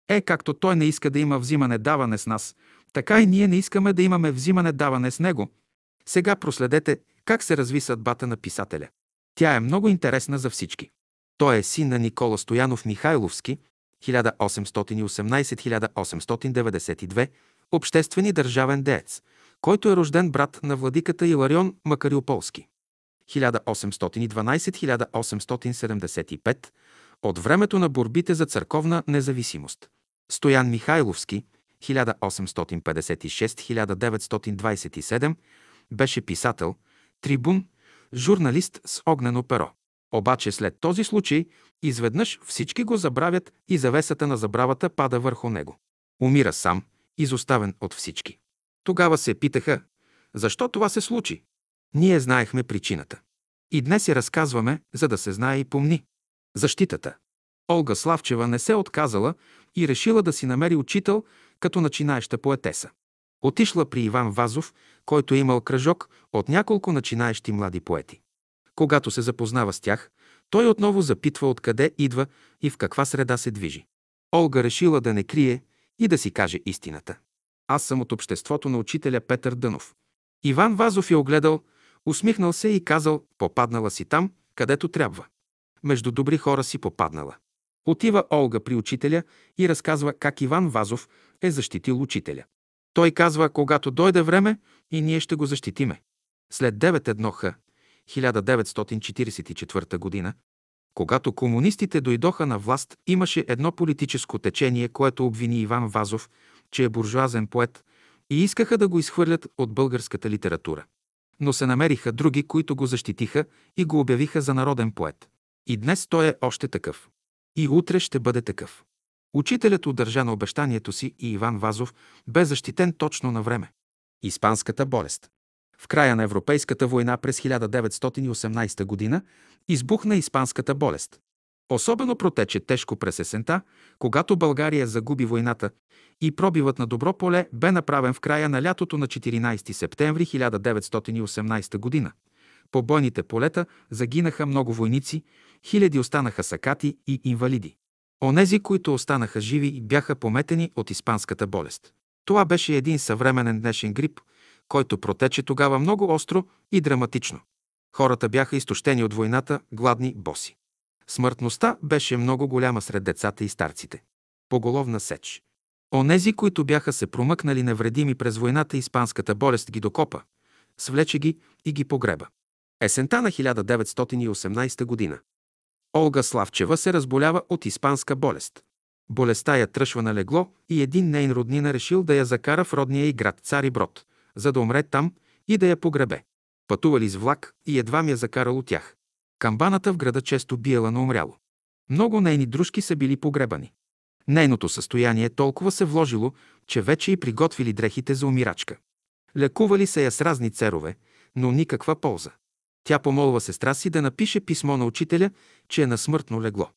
Е, както той не иска да има взимане-даване с нас, така и ние не искаме да имаме взимане-даване с него. Сега проследете как се разви съдбата на писателя. Тя е много интересна за всички. Той е син на Никола Стоянов Михайловски, 1818-1892, обществен и държавен деец – който е рожден брат на владиката Иларион Макариополски. 1812-1875 от времето на борбите за църковна независимост. Стоян Михайловски 1856-1927 беше писател, трибун, журналист с огнено перо. Обаче след този случай изведнъж всички го забравят и завесата на забравата пада върху него. Умира сам, изоставен от всички. Тогава се питаха, защо това се случи? Ние знаехме причината. И днес я разказваме, за да се знае и помни. Защитата. Олга Славчева не се отказала и решила да си намери учител като начинаеща поетеса. Отишла при Иван Вазов, който е имал кръжок от няколко начинаещи млади поети. Когато се запознава с тях, той отново запитва откъде идва и в каква среда се движи. Олга решила да не крие и да си каже истината. Аз съм от обществото на учителя Петър Дънов. Иван Вазов я огледал, усмихнал се и казал, попаднала си там, където трябва. Между добри хора си попаднала. Отива Олга при учителя и разказва как Иван Вазов е защитил учителя. Той казва, когато дойде време и ние ще го защитиме. След 9-1 х, 1944 година, когато комунистите дойдоха на власт, имаше едно политическо течение, което обвини Иван Вазов, че е буржуазен поет и искаха да го изхвърлят от българската литература. Но се намериха други, които го защитиха и го обявиха за народен поет. И днес той е още такъв. И утре ще бъде такъв. Учителят удържа на обещанието си и Иван Вазов бе защитен точно на време. Испанската болест. В края на Европейската война през 1918 г. избухна Испанската болест. Особено протече тежко през есента, когато България загуби войната и пробивът на добро поле бе направен в края на лятото на 14 септември 1918 г. По бойните полета загинаха много войници, хиляди останаха сакати и инвалиди. Онези, които останаха живи, бяха пометени от испанската болест. Това беше един съвременен днешен грип, който протече тогава много остро и драматично. Хората бяха изтощени от войната, гладни, боси. Смъртността беше много голяма сред децата и старците. Поголовна сеч. Онези, които бяха се промъкнали невредими през войната, испанската болест ги докопа, свлече ги и ги погреба. Есента на 1918 година. Олга Славчева се разболява от испанска болест. Болестта я тръшва на легло и един нейн роднина решил да я закара в родния и град Цари Брод, за да умре там и да я погребе. Пътували с влак и едва ми я закарал от тях. Камбаната в града често биела на умряло. Много нейни дружки са били погребани. Нейното състояние толкова се вложило, че вече и приготвили дрехите за умирачка. Лекували се я с разни церове, но никаква полза. Тя помолва сестра си да напише писмо на учителя, че е на смъртно легло.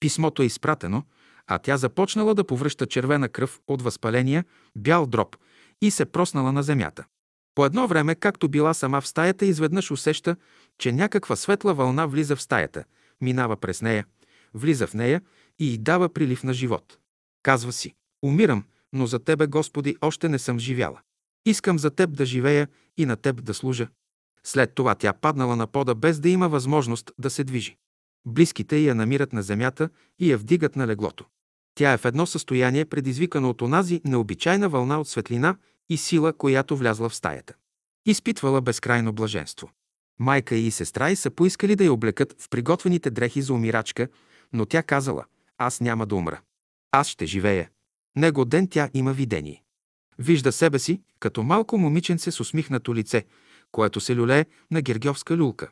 Писмото е изпратено, а тя започнала да повръща червена кръв от възпаления, бял дроб и се проснала на земята. По едно време, както била сама в стаята, изведнъж усеща, че някаква светла вълна влиза в стаята, минава през нея, влиза в нея и й дава прилив на живот. Казва си, умирам, но за Тебе, Господи, още не съм живяла. Искам за Теб да живея и на Теб да служа. След това тя паднала на пода, без да има възможност да се движи. Близките я намират на земята и я вдигат на леглото. Тя е в едно състояние, предизвикано от онази необичайна вълна от светлина и сила, която влязла в стаята. Изпитвала безкрайно блаженство. Майка и сестра й са поискали да я облекат в приготвените дрехи за умирачка, но тя казала, аз няма да умра. Аз ще живея. Него ден тя има видение. Вижда себе си, като малко момиченце с усмихнато лице, което се люлее на гергьовска люлка.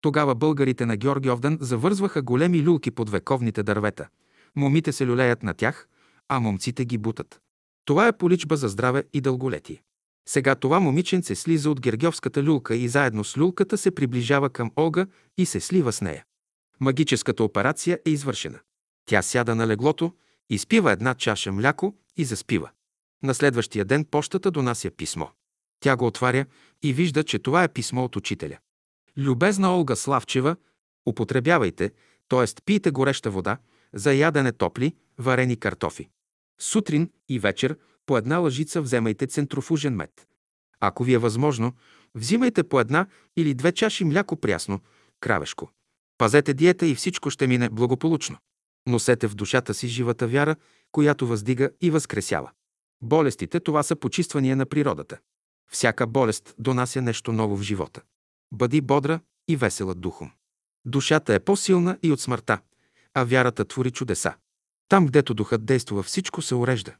Тогава българите на Георгиовден завързваха големи люлки под вековните дървета. Момите се люлеят на тях, а момците ги бутат. Това е поличба за здраве и дълголетие. Сега това момиченце слиза от гергьовската люлка и заедно с люлката се приближава към Олга и се слива с нея. Магическата операция е извършена. Тя сяда на леглото, изпива една чаша мляко и заспива. На следващия ден почтата донася писмо. Тя го отваря и вижда, че това е писмо от учителя. Любезна Олга Славчева, употребявайте, т.е. пийте гореща вода, за ядене топли, варени картофи. Сутрин и вечер по една лъжица вземайте центрофужен мед. Ако ви е възможно, взимайте по една или две чаши мляко прясно, кравешко. Пазете диета и всичко ще мине благополучно. Носете в душата си живата вяра, която въздига и възкресява. Болестите – това са почиствания на природата. Всяка болест донася нещо ново в живота. Бъди бодра и весела духом. Душата е по-силна и от смъртта, а вярата твори чудеса. Там, гдето духът действа, всичко се урежда.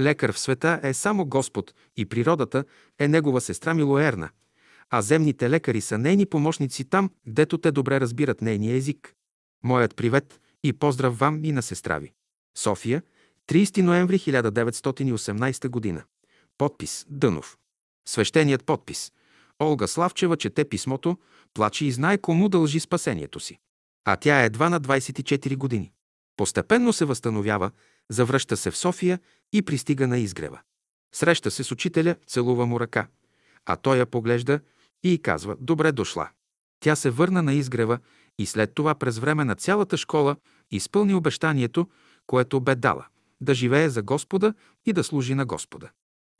Лекар в света е само Господ и природата е негова сестра Милоерна, а земните лекари са нейни помощници там, гдето те добре разбират нейния език. Моят привет и поздрав вам и на сестра ви. София, 30 ноември 1918 година. Подпис Дънов. Свещеният подпис. Олга Славчева чете писмото, плаче и знае кому дължи спасението си. А тя е едва на 24 години. Постепенно се възстановява, завръща се в София и пристига на изгрева. Среща се с учителя, целува му ръка, а той я поглежда и казва «Добре дошла». Тя се върна на изгрева и след това през време на цялата школа изпълни обещанието, което бе дала – да живее за Господа и да служи на Господа.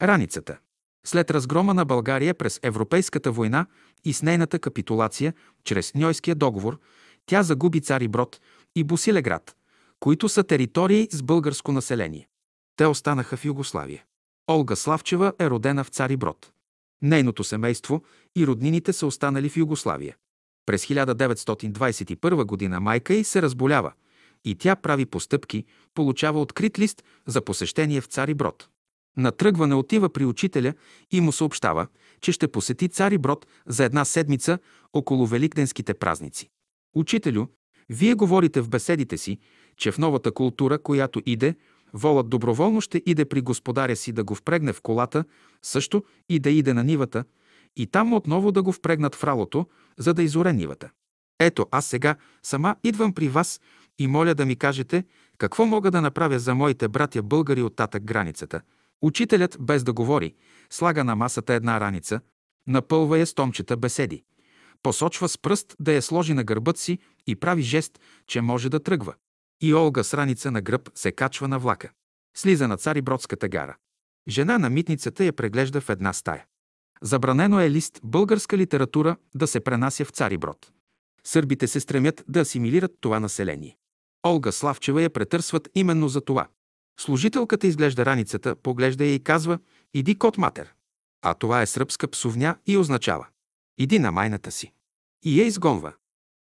Раницата. След разгрома на България през Европейската война и с нейната капитулация чрез Ньойския договор, тя загуби Цари Брод и Босилеград, които са територии с българско население. Те останаха в Югославия. Олга Славчева е родена в Цари Брод. Нейното семейство и роднините са останали в Югославия. През 1921 година майка й се разболява и тя прави постъпки, получава открит лист за посещение в Цари Брод. На тръгване отива при учителя и му съобщава, че ще посети Цари Брод за една седмица около великденските празници. Учителю, вие говорите в беседите си, че в новата култура, която иде, волът доброволно ще иде при господаря си да го впрегне в колата, също и да иде на нивата, и там отново да го впрегнат в ралото, за да изоре нивата. Ето, аз сега сама идвам при вас и моля да ми кажете какво мога да направя за моите братя българи от татък границата. Учителят, без да говори, слага на масата една раница, напълва я с томчета беседи. Посочва с пръст да я сложи на гърбът си и прави жест, че може да тръгва. И Олга с раница на гръб се качва на влака. Слиза на цари Бродската гара. Жена на митницата я преглежда в една стая. Забранено е лист българска литература да се пренася в Цари Брод. Сърбите се стремят да асимилират това население. Олга Славчева я претърсват именно за това. Служителката изглежда раницата, поглежда я и казва «Иди кот матер». А това е сръбска псовня и означава «Иди на майната си». И я изгонва.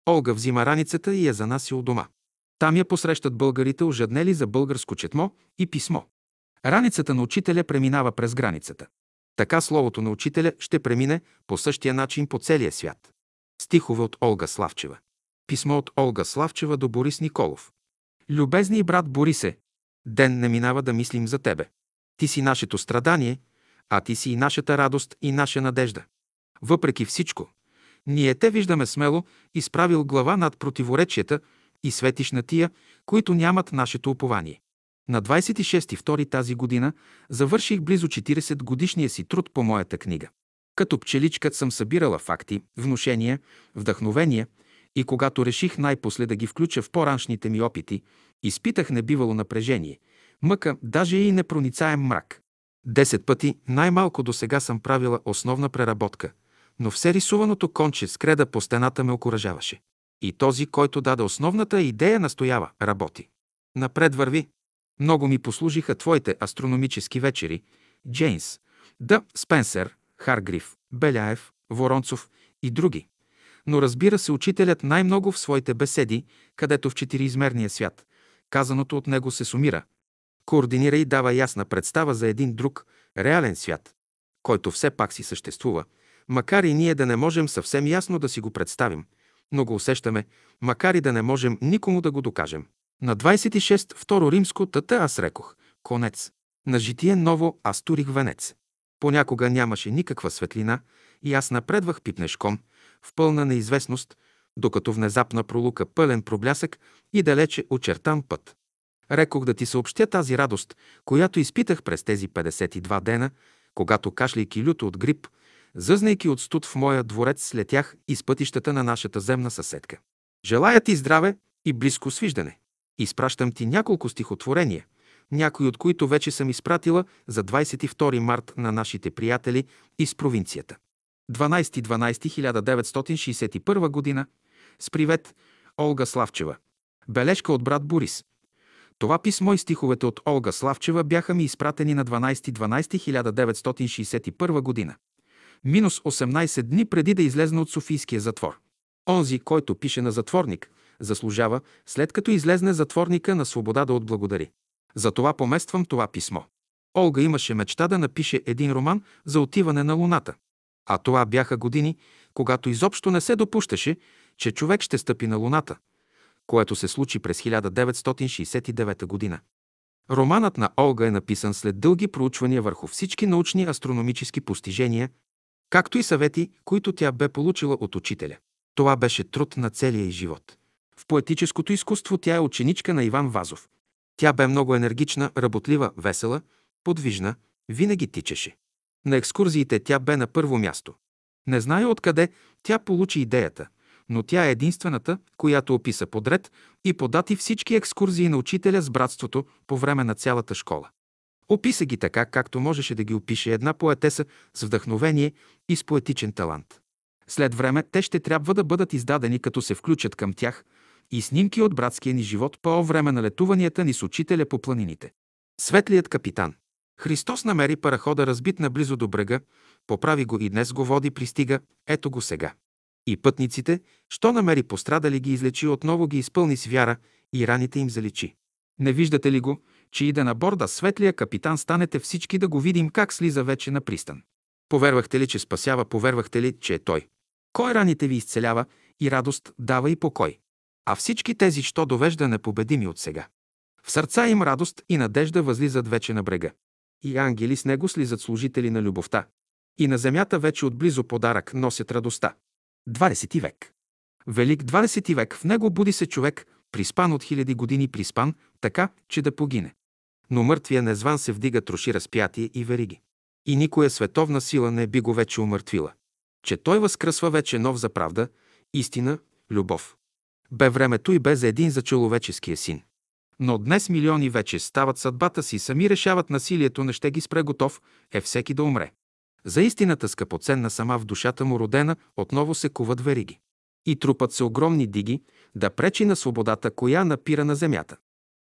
Олга взима раницата и я занаси у дома. Там я посрещат българите, ожеднели за българско четмо и писмо. Раницата на учителя преминава през границата. Така словото на учителя ще премине по същия начин по целия свят. Стихове от Олга Славчева. Писмо от Олга Славчева до Борис Николов. Любезни брат Борисе, ден не минава да мислим за тебе. Ти си нашето страдание, а ти си и нашата радост и наша надежда. Въпреки всичко, ние те виждаме смело, изправил глава над противоречията и светиш на тия, които нямат нашето упование. На 26 февруари тази година завърших близо 40 годишния си труд по моята книга. Като пчеличка съм събирала факти, внушения, вдъхновения и когато реших най-после да ги включа в по-раншните ми опити, изпитах небивало напрежение, мъка, даже и непроницаем мрак. Десет пъти най-малко до сега съм правила основна преработка, но все рисуваното конче с креда по стената ме окоръжаваше. И този, който даде основната идея, настоява, работи. Напред върви. Много ми послужиха твоите астрономически вечери, Джейнс, Д. Спенсер, Харгриф, Беляев, Воронцов и други. Но разбира се, учителят най-много в своите беседи, където в четириизмерния свят, казаното от него се сумира, координира и дава ясна представа за един друг, реален свят, който все пак си съществува, макар и ние да не можем съвсем ясно да си го представим, но го усещаме, макар и да не можем никому да го докажем. На 26 второ римско тата аз рекох. Конец. На житие ново аз турих венец. Понякога нямаше никаква светлина и аз напредвах пипнешком, в пълна неизвестност, докато внезапна пролука пълен проблясък и далече очертан път. Рекох да ти съобщя тази радост, която изпитах през тези 52 дена, когато кашляйки люто от грип, зъзнайки от студ в моя дворец, слетях из пътищата на нашата земна съседка. Желая ти здраве и близко свиждане. Изпращам ти няколко стихотворения, някои от които вече съм изпратила за 22 март на нашите приятели из провинцията. 12.12.1961 година. С привет, Олга Славчева. Бележка от брат Борис. Това писмо и стиховете от Олга Славчева бяха ми изпратени на 12.12.1961 година. Минус 18 дни преди да излезна от Софийския затвор. Онзи, който пише на затворник, заслужава, след като излезне затворника на свобода да отблагодари. Затова помествам това писмо. Олга имаше мечта да напише един роман за отиване на Луната. А това бяха години, когато изобщо не се допущаше, че човек ще стъпи на Луната, което се случи през 1969 година. Романът на Олга е написан след дълги проучвания върху всички научни астрономически постижения, както и съвети, които тя бе получила от учителя. Това беше труд на целия й живот. В поетическото изкуство тя е ученичка на Иван Вазов. Тя бе много енергична, работлива, весела, подвижна, винаги тичаше. На екскурзиите тя бе на първо място. Не знае откъде тя получи идеята, но тя е единствената, която описа подред и подати всички екскурзии на учителя с братството по време на цялата школа. Описа ги така, както можеше да ги опише една поетеса с вдъхновение и с поетичен талант. След време те ще трябва да бъдат издадени, като се включат към тях и снимки от братския ни живот по време на летуванията ни с учителя по планините. Светлият капитан. Христос намери парахода разбит наблизо до брега, поправи го и днес го води, пристига, ето го сега. И пътниците, що намери пострадали, ги излечи, отново ги изпълни с вяра и раните им заличи. Не виждате ли го, че иде на борда светлия капитан, станете всички да го видим как слиза вече на пристан. Повярвахте ли, че спасява, повярвахте ли, че е той? Кой раните ви изцелява и радост дава и покой? А всички тези, що довежда непобедими от сега. В сърца им радост и надежда възлизат вече на брега. И ангели с него слизат служители на любовта. И на земята вече отблизо подарък носят радостта. 20 век. Велик 20 век, в него буди се човек, приспан от хиляди години приспан, така, че да погине. Но мъртвия незван се вдига, троши разпятие и вериги. И никоя световна сила не би го вече умъртвила. Че той възкръсва вече нов за правда, истина, любов. Бе времето и бе за един за човеческия син. Но днес милиони вече стават съдбата си, сами решават насилието, не ще ги спре готов, е всеки да умре. За истината скъпоценна сама в душата му родена, отново се куват вериги. И трупат се огромни диги, да пречи на свободата, коя напира на земята.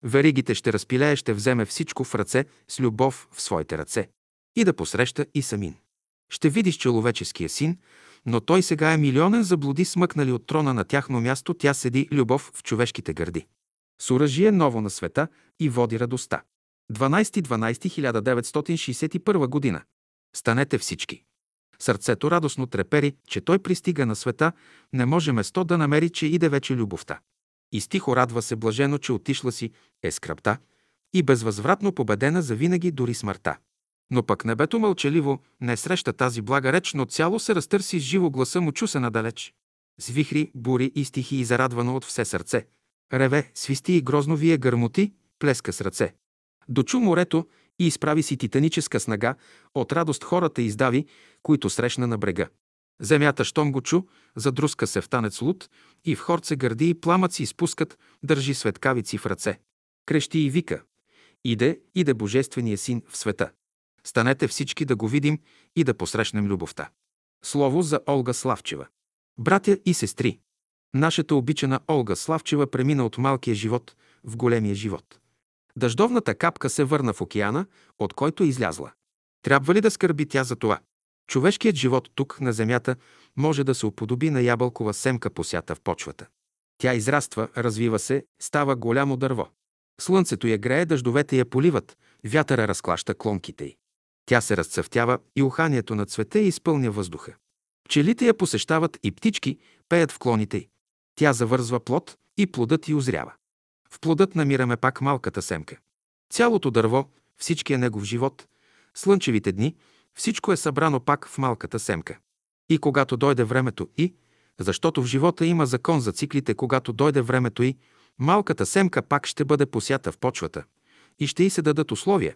Веригите ще разпилее, ще вземе всичко в ръце, с любов в своите ръце. И да посреща и самин. Ще видиш човеческия син, но той сега е милионен заблуди смъкнали от трона на тяхно място, тя седи любов в човешките гърди. С оръжие ново на света и води радостта. 12.12.1961 година. Станете всички. Сърцето радостно трепери, че той пристига на света, не може место да намери, че иде вече любовта. И стихо радва се блажено, че отишла си е скръпта и безвъзвратно победена за винаги дори смъртта. Но пък небето мълчаливо не среща тази блага реч, но цяло се разтърси с живо гласа му чу се надалеч. С вихри, бури и стихи и зарадвано от все сърце. Реве, свисти и грозно вие гърмоти, плеска с ръце. Дочу морето и изправи си титаническа снага, от радост хората издави, които срещна на брега. Земята, щом го чу, задруска се в танец луд и в хорце гърди и пламъци изпускат, държи светкавици в ръце. Крещи и вика. Иде, иде Божествения син в света. Станете всички да го видим и да посрещнем любовта. Слово за Олга Славчева. Братя и сестри, нашата обичана Олга Славчева премина от малкия живот в големия живот. Дъждовната капка се върна в океана, от който е излязла. Трябва ли да скърби тя за това? Човешкият живот тук, на земята, може да се уподоби на ябълкова семка посята в почвата. Тя израства, развива се, става голямо дърво. Слънцето я грее, дъждовете я поливат, вятъра разклаща клонките й. Тя се разцъфтява и уханието на цвета изпълня въздуха. Пчелите я посещават и птички пеят в клоните й. Тя завързва плод и плодът й озрява. В плодът намираме пак малката семка. Цялото дърво, всичкия негов живот, слънчевите дни, всичко е събрано пак в малката семка. И когато дойде времето и, защото в живота има закон за циклите, когато дойде времето и, малката семка пак ще бъде посята в почвата и ще й се дадат условия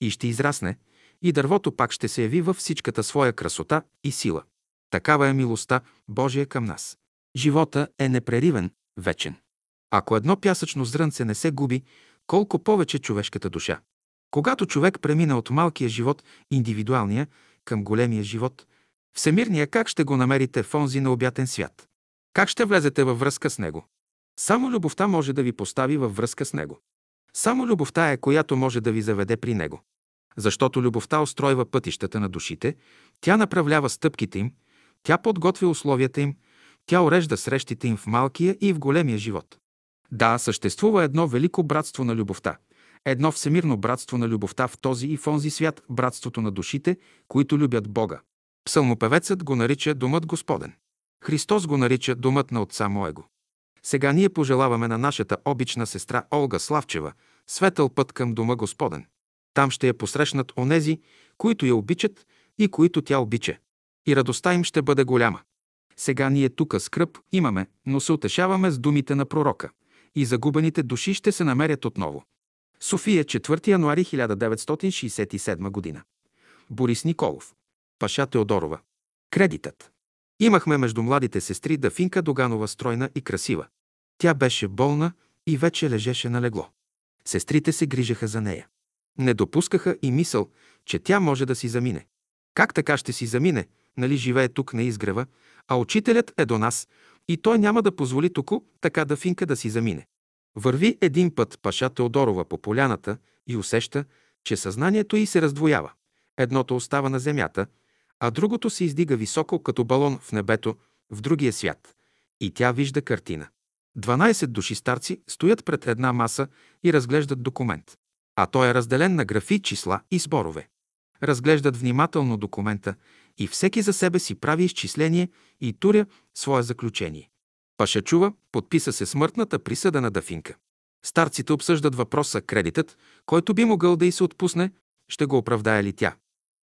и ще израсне и дървото пак ще се яви във всичката своя красота и сила. Такава е милостта Божия към нас. Живота е непреривен, вечен. Ако едно пясъчно зрънце не се губи, колко повече човешката душа. Когато човек премина от малкия живот, индивидуалния, към големия живот, всемирния, как ще го намерите в онзи необятен свят? Как ще влезете във връзка с него? Само любовта може да ви постави във връзка с него. Само любовта е, която може да ви заведе при него. Защото любовта устройва пътищата на душите, тя направлява стъпките им, тя подготвя условията им, тя урежда срещите им в малкия и в големия живот. Да, съществува едно велико братство на любовта, едно всемирно братство на любовта в този и в онзи свят, братството на душите, които любят Бога. Псалмопевецът го нарича Думът Господен. Христос го нарича Думът на Отца Моего. Сега ние пожелаваме на нашата обична сестра Олга Славчева светъл път към Дома Господен. Там ще я посрещнат онези, които я обичат и които тя обича. И радостта им ще бъде голяма. Сега ние тука скръп имаме, но се утешаваме с думите на пророка – и загубените души ще се намерят отново. София, 4 януари 1967 година. Борис Николов. Паша Теодорова. Кредитът. Имахме между младите сестри Дафинка Доганова стройна и красива. Тя беше болна и вече лежеше на легло. Сестрите се грижаха за нея. Не допускаха и мисъл, че тя може да си замине. Как така ще си замине? Нали живее тук на изгрева, а учителят е до нас и той няма да позволи току така да финка да си замине. Върви един път паша Теодорова по поляната и усеща, че съзнанието й се раздвоява. Едното остава на земята, а другото се издига високо като балон в небето, в другия свят. И тя вижда картина. 12 души старци стоят пред една маса и разглеждат документ. А той е разделен на графи, числа и сборове. Разглеждат внимателно документа и всеки за себе си прави изчисление и туря свое заключение. Паша чува, подписа се смъртната присъда на Дафинка. Старците обсъждат въпроса кредитът, който би могъл да й се отпусне, ще го оправдае ли тя.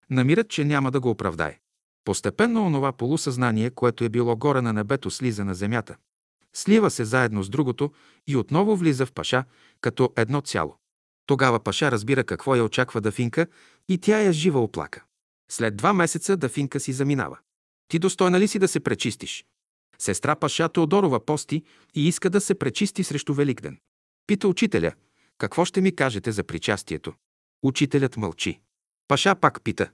Намират, че няма да го оправдае. Постепенно онова полусъзнание, което е било горе на небето, слиза на земята. Слива се заедно с другото и отново влиза в Паша като едно цяло. Тогава Паша разбира какво я очаква Дафинка и тя я жива оплака. След два месеца Дафинка си заминава. Ти достойна ли си да се пречистиш? Сестра Паша Теодорова пости и иска да се пречисти срещу Великден. Пита учителя, какво ще ми кажете за причастието? Учителят мълчи. Паша пак пита.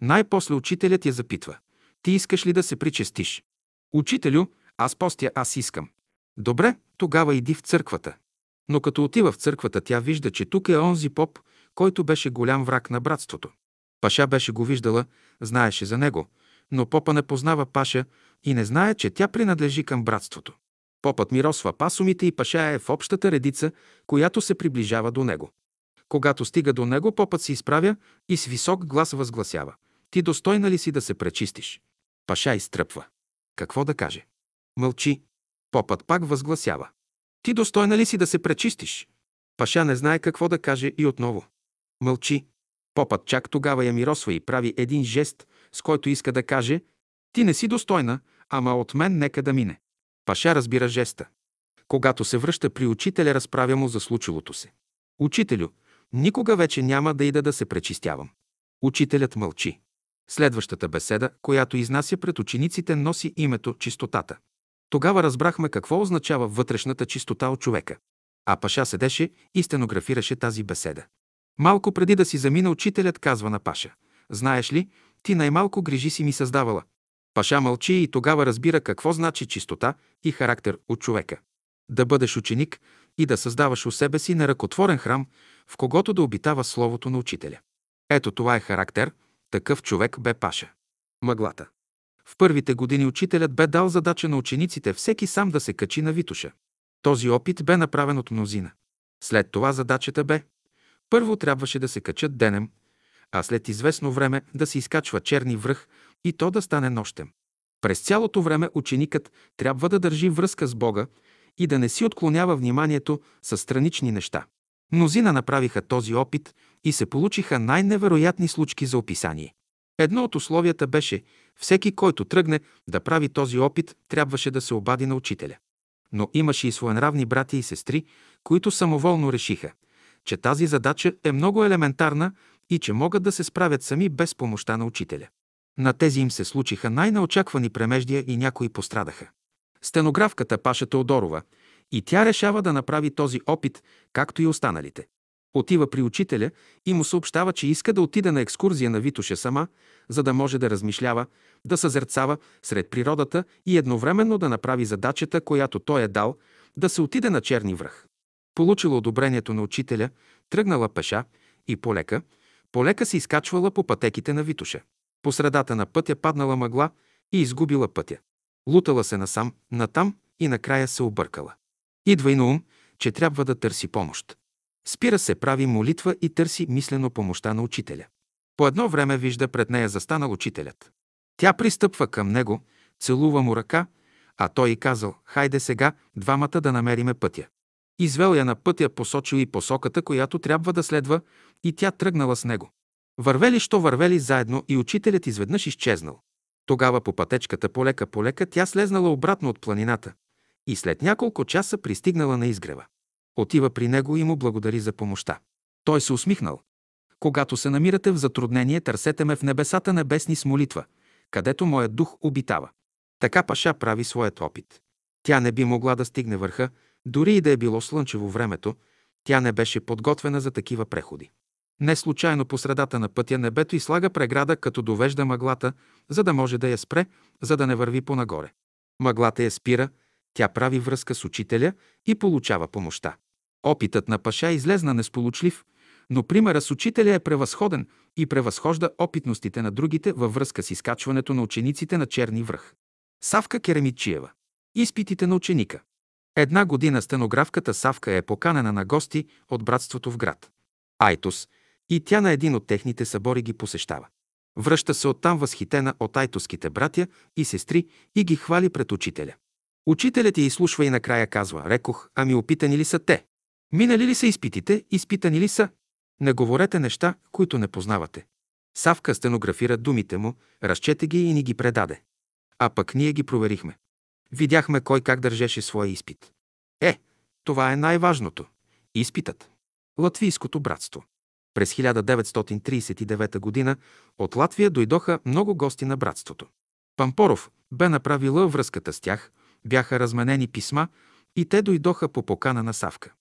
Най-после учителят я запитва. Ти искаш ли да се причастиш? Учителю, аз постя, аз искам. Добре, тогава иди в църквата. Но като отива в църквата, тя вижда, че тук е онзи поп, който беше голям враг на братството. Паша беше го виждала, знаеше за него, но попа не познава Паша и не знае, че тя принадлежи към братството. Попът миросва пасомите и Паша е в общата редица, която се приближава до него. Когато стига до него, попът се изправя и с висок глас възгласява. Ти достойна ли си да се пречистиш? Паша изтръпва. Какво да каже? Мълчи. Попът пак възгласява. Ти достойна ли си да се пречистиш? Паша не знае какво да каже и отново. Мълчи. Попът чак тогава я миросва и прави един жест, с който иска да каже «Ти не си достойна, ама от мен нека да мине». Паша разбира жеста. Когато се връща при учителя, разправя му за случилото се. Учителю, никога вече няма да ида да се пречистявам. Учителят мълчи. Следващата беседа, която изнася пред учениците, носи името чистотата. Тогава разбрахме какво означава вътрешната чистота от човека. А Паша седеше и стенографираше тази беседа. Малко преди да си замина, учителят казва на Паша. Знаеш ли, ти най-малко грижи си ми създавала. Паша мълчи и тогава разбира какво значи чистота и характер от човека. Да бъдеш ученик и да създаваш у себе си неръкотворен храм, в когото да обитава Словото на учителя. Ето това е характер, такъв човек бе Паша. Мъглата. В първите години учителят бе дал задача на учениците всеки сам да се качи на Витуша. Този опит бе направен от мнозина. След това задачата бе първо трябваше да се качат денем, а след известно време да се изкачва черни връх и то да стане нощем. През цялото време ученикът трябва да държи връзка с Бога и да не си отклонява вниманието с странични неща. Мнозина направиха този опит и се получиха най-невероятни случки за описание. Едно от условията беше всеки, който тръгне да прави този опит, трябваше да се обади на учителя. Но имаше и своенравни брати и сестри, които самоволно решиха, че тази задача е много елементарна и че могат да се справят сами без помощта на учителя. На тези им се случиха най-неочаквани премеждия и някои пострадаха. Стенографката Паша Теодорова и тя решава да направи този опит, както и останалите. Отива при учителя и му съобщава, че иска да отида на екскурзия на Витоша сама, за да може да размишлява, да съзерцава сред природата и едновременно да направи задачата, която той е дал, да се отиде на Черни връх. Получила одобрението на учителя, тръгнала пеша и полека, полека се изкачвала по пътеките на Витоша. По средата на пътя паднала мъгла и изгубила пътя. Лутала се насам, натам и накрая се объркала. Идва и на ум, че трябва да търси помощ. Спира се, прави молитва и търси мислено помощта на учителя. По едно време вижда пред нея застанал учителят. Тя пристъпва към него, целува му ръка, а той и казал, хайде сега двамата да намериме пътя. Извел я на пътя, посочил и посоката, която трябва да следва, и тя тръгнала с него. Вървели, що вървели заедно и учителят изведнъж изчезнал. Тогава по пътечката полека-полека тя слезнала обратно от планината и след няколко часа пристигнала на изгрева. Отива при него и му благодари за помощта. Той се усмихнал. Когато се намирате в затруднение, търсете ме в небесата небесни с молитва, където моят дух обитава. Така Паша прави своят опит. Тя не би могла да стигне върха, дори и да е било слънчево времето, тя не беше подготвена за такива преходи. Не случайно по средата на пътя небето и слага преграда, като довежда мъглата, за да може да я спре, за да не върви понагоре. Мъглата я спира, тя прави връзка с учителя и получава помощта. Опитът на Паша излезна несполучлив, но примерът с учителя е превъзходен и превъзхожда опитностите на другите във връзка с изкачването на учениците на Черни връх. Савка Керемичиева. Изпитите на ученика. Една година стенографката Савка е поканена на гости от братството в град. Айтос, и тя на един от техните събори ги посещава. Връща се оттам възхитена от айтоските братя и сестри и ги хвали пред учителя. Учителят я изслушва и накрая казва, рекох, ами опитани ли са те? Минали ли са изпитите, изпитани ли са? Не говорете неща, които не познавате. Савка стенографира думите му, разчете ги и ни ги предаде. А пък ние ги проверихме. Видяхме кой как държеше своя изпит. Е, това е най-важното. Изпитът. Латвийското братство. През 1939 г. от Латвия дойдоха много гости на братството. Пампоров бе направила връзката с тях, бяха разменени писма и те дойдоха по покана на Савка.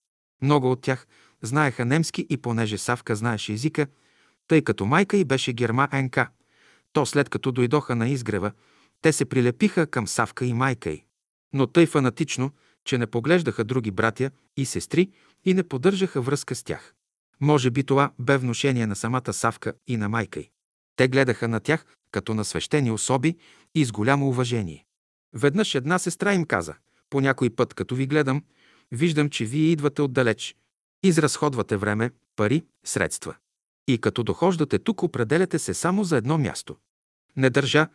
Много от тях знаеха немски и понеже Савка знаеше езика, тъй като майка й беше герма НК, то след като дойдоха на изгрева, те се прилепиха към Савка и майка й. Но тъй фанатично, че не поглеждаха други братя и сестри и не поддържаха връзка с тях. Може би това бе внушение на самата Савка и на майка й. Те гледаха на тях като на свещени особи и с голямо уважение. Веднъж една сестра им каза, по някой път, като ви гледам, виждам, че вие идвате отдалеч. Изразходвате време, пари, средства. И като дохождате тук, определяте се само за едно място. Не държа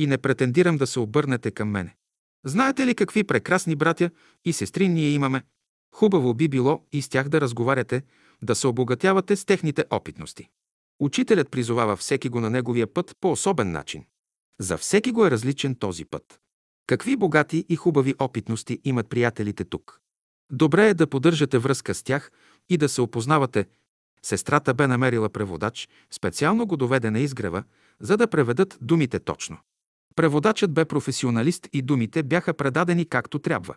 и не претендирам да се обърнете към мене. Знаете ли какви прекрасни братя и сестри ние имаме? Хубаво би било и с тях да разговаряте, да се обогатявате с техните опитности. Учителят призовава всеки го на неговия път по особен начин. За всеки го е различен този път. Какви богати и хубави опитности имат приятелите тук? Добре е да поддържате връзка с тях и да се опознавате. Сестрата бе намерила преводач, специално го доведе на изгрева, за да преведат думите точно. Преводачът бе професионалист и думите бяха предадени както трябва.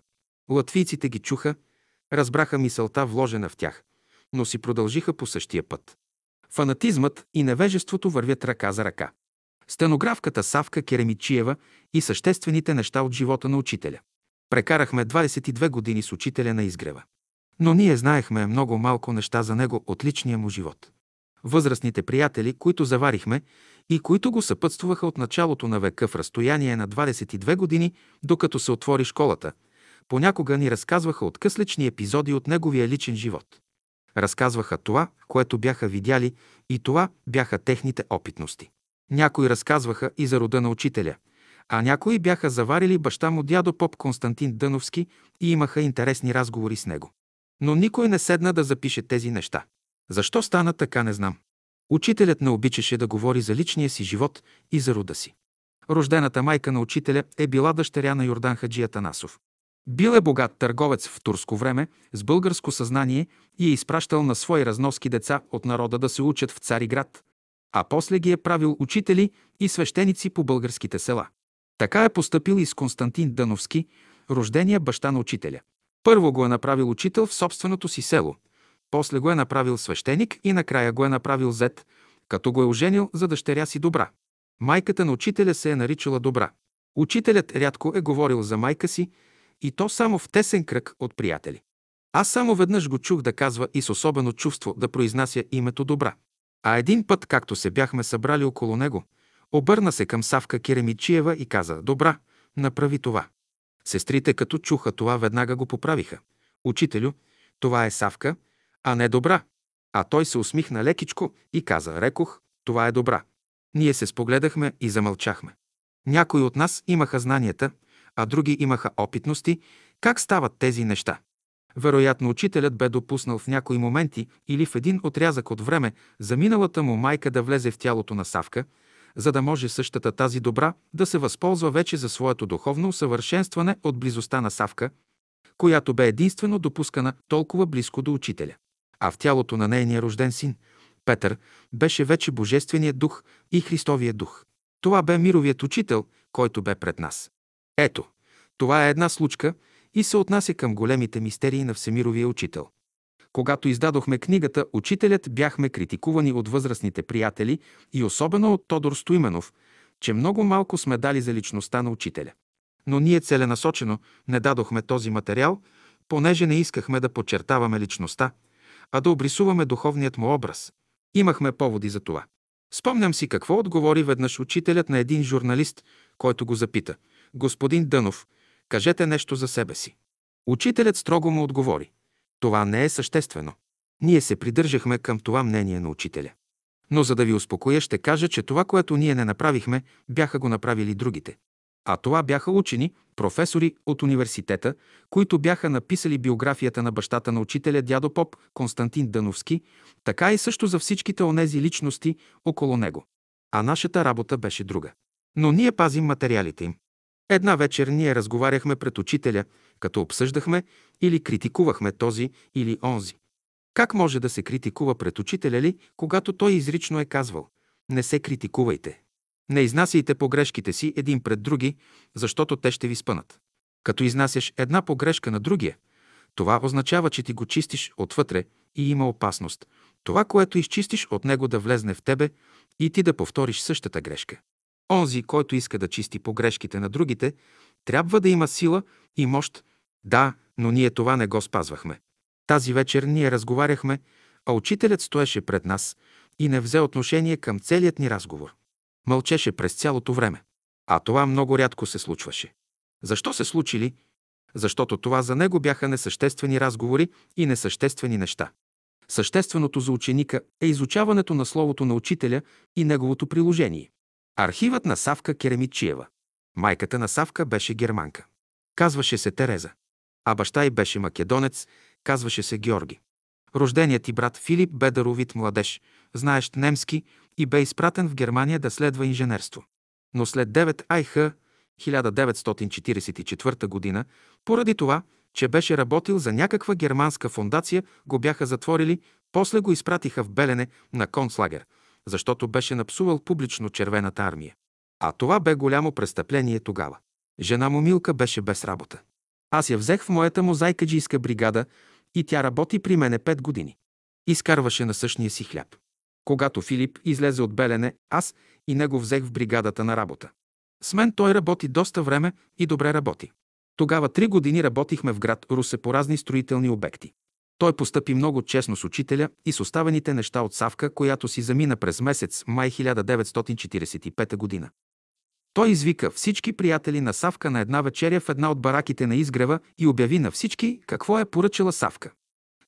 Латвийците ги чуха, разбраха мисълта вложена в тях, но си продължиха по същия път. Фанатизмът и невежеството вървят ръка за ръка. Стенографката Савка Керемичиева и съществените неща от живота на учителя. Прекарахме 22 години с учителя на изгрева. Но ние знаехме много малко неща за него от личния му живот. Възрастните приятели, които заварихме и които го съпътстваха от началото на века в разстояние на 22 години, докато се отвори школата, понякога ни разказваха откъслечни епизоди от неговия личен живот. Разказваха това, което бяха видяли и това бяха техните опитности. Някои разказваха и за рода на учителя, а някои бяха заварили баща му дядо поп Константин Дъновски и имаха интересни разговори с него. Но никой не седна да запише тези неща. Защо стана така, не знам. Учителят не обичаше да говори за личния си живот и за рода си. Рождената майка на учителя е била дъщеря на Йордан Хаджия Танасов. Бил е богат търговец в турско време, с българско съзнание и е изпращал на свои разноски деца от народа да се учат в Цариград, а после ги е правил учители и свещеници по българските села. Така е поступил и с Константин Дъновски, рождения баща на учителя. Първо го е направил учител в собственото си село, после го е направил свещеник и накрая го е направил зет, като го е оженил за дъщеря си Добра. Майката на учителя се е наричала Добра. Учителят рядко е говорил за майка си и то само в тесен кръг от приятели. Аз само веднъж го чух да казва и с особено чувство да произнася името Добра. А един път, както се бяхме събрали около него, обърна се към Савка Керемичиева и каза «Добра, направи това». Сестрите, като чуха това, веднага го поправиха. «Учителю, това е Савка, а не добра». А той се усмихна лекичко и каза «Рекох, това е добра». Ние се спогледахме и замълчахме. Някои от нас имаха знанията, а други имаха опитности, как стават тези неща. Вероятно, учителят бе допуснал в някои моменти или в един отрязък от време за миналата му майка да влезе в тялото на Савка, за да може същата тази добра да се възползва вече за своето духовно усъвършенстване от близостта на Савка, която бе единствено допускана толкова близко до учителя. А в тялото на нейния рожден син, Петър, беше вече Божественият дух и Христовия дух. Това бе мировият учител, който бе пред нас. Ето, това е една случка и се отнася към големите мистерии на Всемировия учител. Когато издадохме книгата, учителят бяхме критикувани от възрастните приятели и особено от Тодор Стоименов, че много малко сме дали за личността на учителя. Но ние целенасочено не дадохме този материал, понеже не искахме да подчертаваме личността, а да обрисуваме духовният му образ. Имахме поводи за това. Спомням си какво отговори веднъж учителят на един журналист, който го запита. Господин Дънов, кажете нещо за себе си. Учителят строго му отговори. Това не е съществено. Ние се придържахме към това мнение на учителя. Но за да ви успокоя, ще кажа, че това, което ние не направихме, бяха го направили другите. А това бяха учени, професори от университета, които бяха написали биографията на бащата на учителя дядо Поп Константин Дъновски, така и също за всичките онези личности около него. А нашата работа беше друга. Но ние пазим материалите им. Една вечер ние разговаряхме пред учителя, като обсъждахме или критикувахме този или онзи. Как може да се критикува пред учителя ли, когато той изрично е казвал «Не се критикувайте». Не изнасяйте погрешките си един пред други, защото те ще ви спънат. Като изнасяш една погрешка на другия, това означава, че ти го чистиш отвътре и има опасност. Това, което изчистиш от него да влезне в тебе и ти да повториш същата грешка. Онзи, който иска да чисти погрешките на другите, трябва да има сила и мощ. Да, но ние това не го спазвахме. Тази вечер ние разговаряхме, а учителят стоеше пред нас и не взе отношение към целият ни разговор. Мълчеше през цялото време. А това много рядко се случваше. Защо се случили? Защото това за него бяха несъществени разговори и несъществени неща. Същественото за ученика е изучаването на Словото на учителя и неговото приложение. Архивът на Савка Керемичиева. Майката на Савка беше германка. Казваше се Тереза. А баща й беше македонец, казваше се Георги. Рожденият ти брат Филип бе даровит младеж, знаещ немски и бе изпратен в Германия да следва инженерство. Но след 9 Айх 1944 г., поради това, че беше работил за някаква германска фундация, го бяха затворили, после го изпратиха в Белене на концлагер, защото беше напсувал публично червената армия. А това бе голямо престъпление тогава. Жена му Милка беше без работа. Аз я взех в моята мозайкаджийска бригада и тя работи при мене пет години. Изкарваше на същия си хляб. Когато Филип излезе от Белене, аз и него взех в бригадата на работа. С мен той работи доста време и добре работи. Тогава три години работихме в град Русе по разни строителни обекти. Той постъпи много честно с учителя и с оставените неща от Савка, която си замина през месец май 1945 година. Той извика всички приятели на Савка на една вечеря в една от бараките на изгрева и обяви на всички какво е поръчала Савка.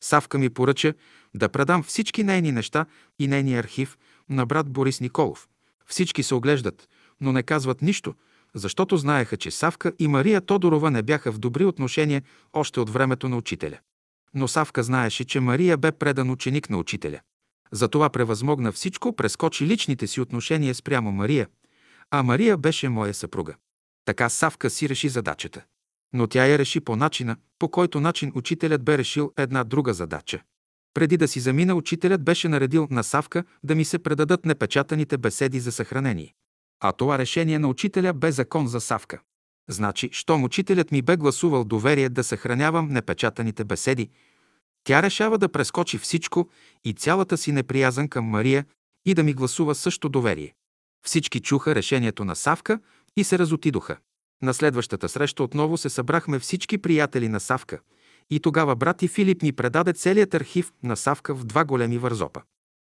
Савка ми поръча да предам всички нейни неща и нейния архив на брат Борис Николов. Всички се оглеждат, но не казват нищо, защото знаеха, че Савка и Мария Тодорова не бяха в добри отношения още от времето на учителя. Но Савка знаеше, че Мария бе предан ученик на учителя. Затова превъзмогна всичко, прескочи личните си отношения спрямо Мария, а Мария беше моя съпруга. Така Савка си реши задачата. Но тя я реши по начина, по който начин учителят бе решил една друга задача. Преди да си замина, учителят беше наредил на Савка да ми се предадат непечатаните беседи за съхранение. А това решение на учителя бе закон за Савка. Значи, щом учителят ми бе гласувал доверие да съхранявам непечатаните беседи, тя решава да прескочи всичко и цялата си неприязан към Мария и да ми гласува също доверие. Всички чуха решението на Савка и се разотидоха. На следващата среща отново се събрахме всички приятели на Савка и тогава брат и Филип ни предаде целият архив на Савка в два големи вързопа.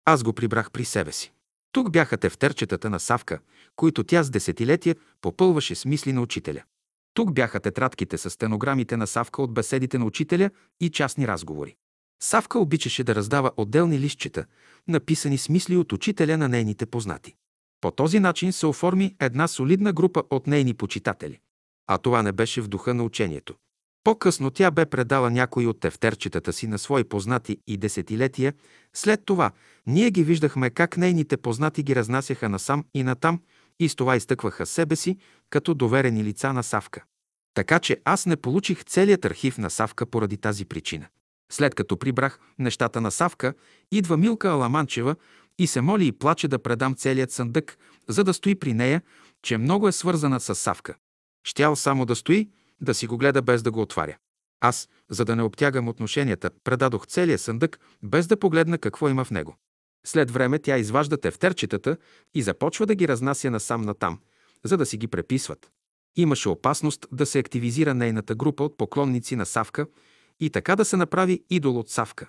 Аз го прибрах при себе си. Тук бяха тефтерчетата на Савка, които тя с десетилетия попълваше с мисли на учителя. Тук бяха тетрадките с стенограмите на Савка от беседите на учителя и частни разговори. Савка обичаше да раздава отделни листчета, написани с мисли от учителя на нейните познати. По този начин се оформи една солидна група от нейни почитатели. А това не беше в духа на учението. По-късно тя бе предала някои от тефтерчетата си на свои познати и десетилетия. След това ние ги виждахме как нейните познати ги разнасяха насам и натам и с това изтъкваха себе си като доверени лица на Савка. Така че аз не получих целият архив на Савка поради тази причина. След като прибрах нещата на Савка, идва Милка Аламанчева и се моли и плаче да предам целият съндък, за да стои при нея, че много е свързана с Савка. Щял само да стои, да си го гледа без да го отваря. Аз, за да не обтягам отношенията, предадох целия съндък, без да погледна какво има в него. След време тя изважда тефтерчетата и започва да ги разнася насам натам, за да си ги преписват. Имаше опасност да се активизира нейната група от поклонници на Савка и така да се направи идол от Савка.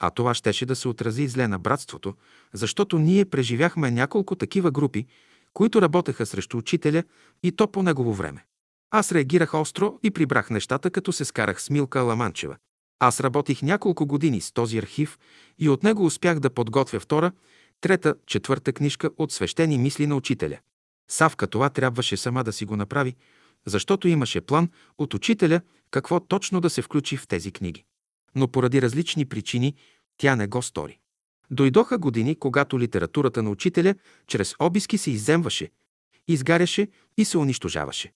А това щеше да се отрази зле на братството, защото ние преживяхме няколко такива групи, които работеха срещу учителя и то по негово време. Аз реагирах остро и прибрах нещата, като се скарах с Милка Ламанчева. Аз работих няколко години с този архив и от него успях да подготвя втора, трета, четвърта книжка от свещени мисли на учителя. Савка това трябваше сама да си го направи, защото имаше план от учителя какво точно да се включи в тези книги. Но поради различни причини тя не го стори. Дойдоха години, когато литературата на учителя чрез обиски се изземваше, изгаряше и се унищожаваше.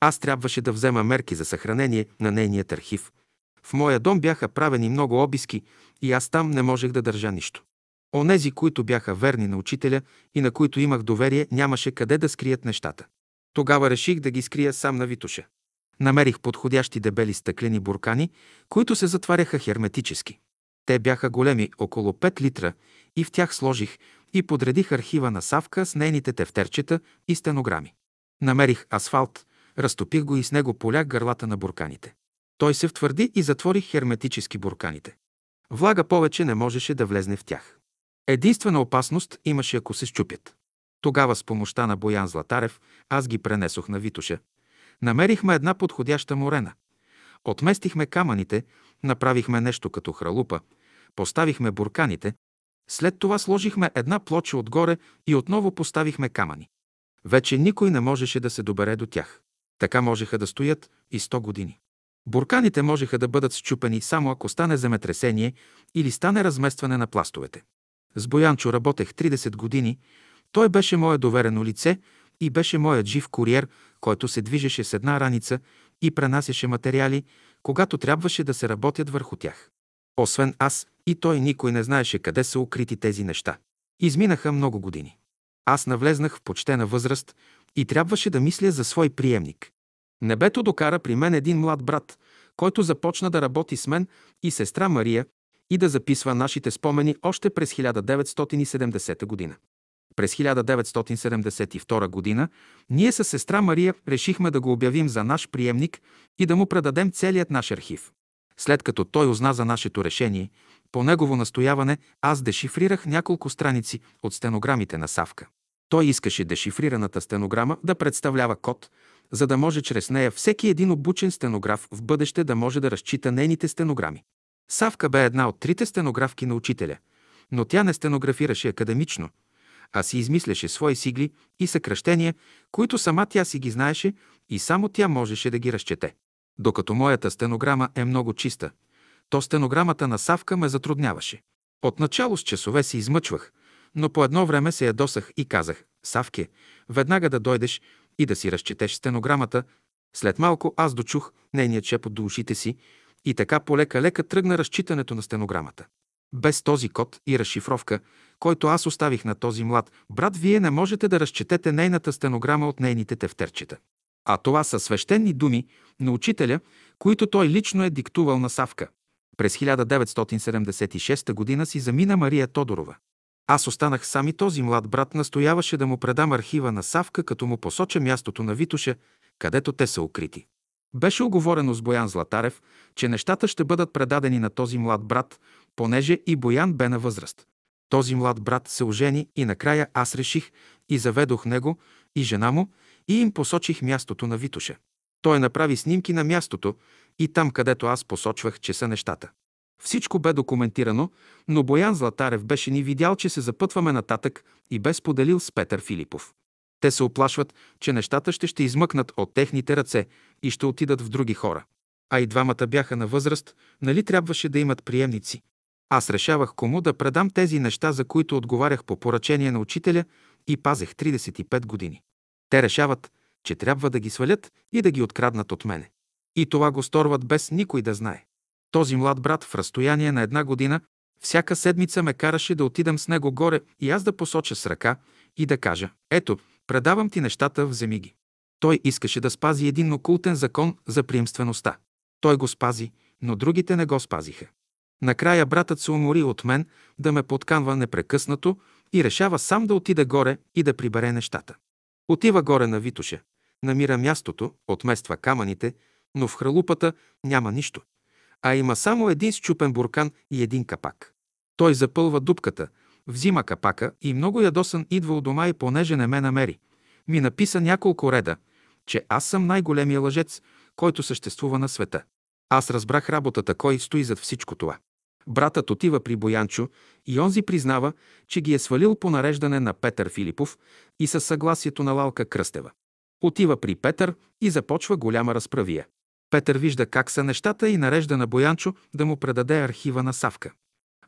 Аз трябваше да взема мерки за съхранение на нейният архив. В моя дом бяха правени много обиски и аз там не можех да държа нищо. Онези, които бяха верни на учителя и на които имах доверие, нямаше къде да скрият нещата. Тогава реших да ги скрия сам на Витуша. Намерих подходящи дебели стъклени буркани, които се затваряха херметически. Те бяха големи, около 5 литра, и в тях сложих и подредих архива на Савка с нейните тефтерчета и стенограми. Намерих асфалт, разтопих го и с него полях гърлата на бурканите. Той се втвърди и затворих херметически бурканите. Влага повече не можеше да влезне в тях. Единствена опасност имаше, ако се щупят. Тогава с помощта на Боян Златарев аз ги пренесох на Витуша. Намерихме една подходяща морена. Отместихме камъните, направихме нещо като хралупа, поставихме бурканите, след това сложихме една плоча отгоре и отново поставихме камъни. Вече никой не можеше да се добере до тях. Така можеха да стоят и 100 години. Бурканите можеха да бъдат счупени само ако стане земетресение или стане разместване на пластовете. С Боянчо работех 30 години. Той беше мое доверено лице и беше моят жив куриер, който се движеше с една раница и пренасяше материали, когато трябваше да се работят върху тях. Освен аз и той никой не знаеше къде са укрити тези неща. Изминаха много години. Аз навлезнах в почтена възраст и трябваше да мисля за свой приемник. Небето докара при мен един млад брат, който започна да работи с мен и сестра Мария и да записва нашите спомени още през 1970 година. През 1972 година ние с сестра Мария решихме да го обявим за наш приемник и да му предадем целият наш архив. След като той узна за нашето решение, по негово настояване аз дешифрирах няколко страници от стенограмите на Савка. Той искаше дешифрираната стенограма да представлява код, за да може чрез нея всеки един обучен стенограф в бъдеще да може да разчита нейните стенограми. Савка бе една от трите стенографки на учителя, но тя не стенографираше академично, а си измисляше свои сигли и съкръщения, които сама тя си ги знаеше и само тя можеше да ги разчете. Докато моята стенограма е много чиста, то стенограмата на Савка ме затрудняваше. Отначало с часове се измъчвах, но по едно време се ядосах и казах, Савке, веднага да дойдеш и да си разчетеш стенограмата. След малко аз дочух нейният шепот до ушите си и така полека-лека тръгна разчитането на стенограмата. Без този код и разшифровка, който аз оставих на този млад брат, вие не можете да разчетете нейната стенограма от нейните тефтерчета. А това са свещени думи на учителя, които той лично е диктувал на Савка. През 1976 г. си замина Мария Тодорова. Аз останах сам и този млад брат настояваше да му предам архива на Савка, като му посоча мястото на Витуша, където те са укрити. Беше оговорено с Боян Златарев, че нещата ще бъдат предадени на този млад брат, понеже и Боян бе на възраст. Този млад брат се ожени и накрая аз реших и заведох него и жена му и им посочих мястото на Витуша. Той направи снимки на мястото и там, където аз посочвах, че са нещата. Всичко бе документирано, но Боян Златарев беше ни видял, че се запътваме нататък и бе споделил с Петър Филипов. Те се оплашват, че нещата ще ще измъкнат от техните ръце и ще отидат в други хора. А и двамата бяха на възраст, нали трябваше да имат приемници. Аз решавах кому да предам тези неща, за които отговарях по поръчение на учителя и пазех 35 години. Те решават, че трябва да ги свалят и да ги откраднат от мене. И това го сторват без никой да знае. Този млад брат в разстояние на една година всяка седмица ме караше да отидам с него горе и аз да посоча с ръка и да кажа «Ето, предавам ти нещата, вземи ги». Той искаше да спази един окултен закон за приемствеността. Той го спази, но другите не го спазиха. Накрая братът се умори от мен да ме подканва непрекъснато и решава сам да отиде горе и да прибере нещата. Отива горе на Витоша, намира мястото, отмества камъните, но в хралупата няма нищо, а има само един счупен буркан и един капак. Той запълва дупката, взима капака и много ядосан идва у дома и понеже не ме намери. Ми написа няколко реда, че аз съм най-големия лъжец, който съществува на света. Аз разбрах работата, кой стои зад всичко това. Братът отива при Боянчо и онзи признава, че ги е свалил по нареждане на Петър Филипов и със съгласието на Лалка Кръстева. Отива при Петър и започва голяма разправия. Петър вижда как са нещата и нарежда на Боянчо да му предаде архива на Савка.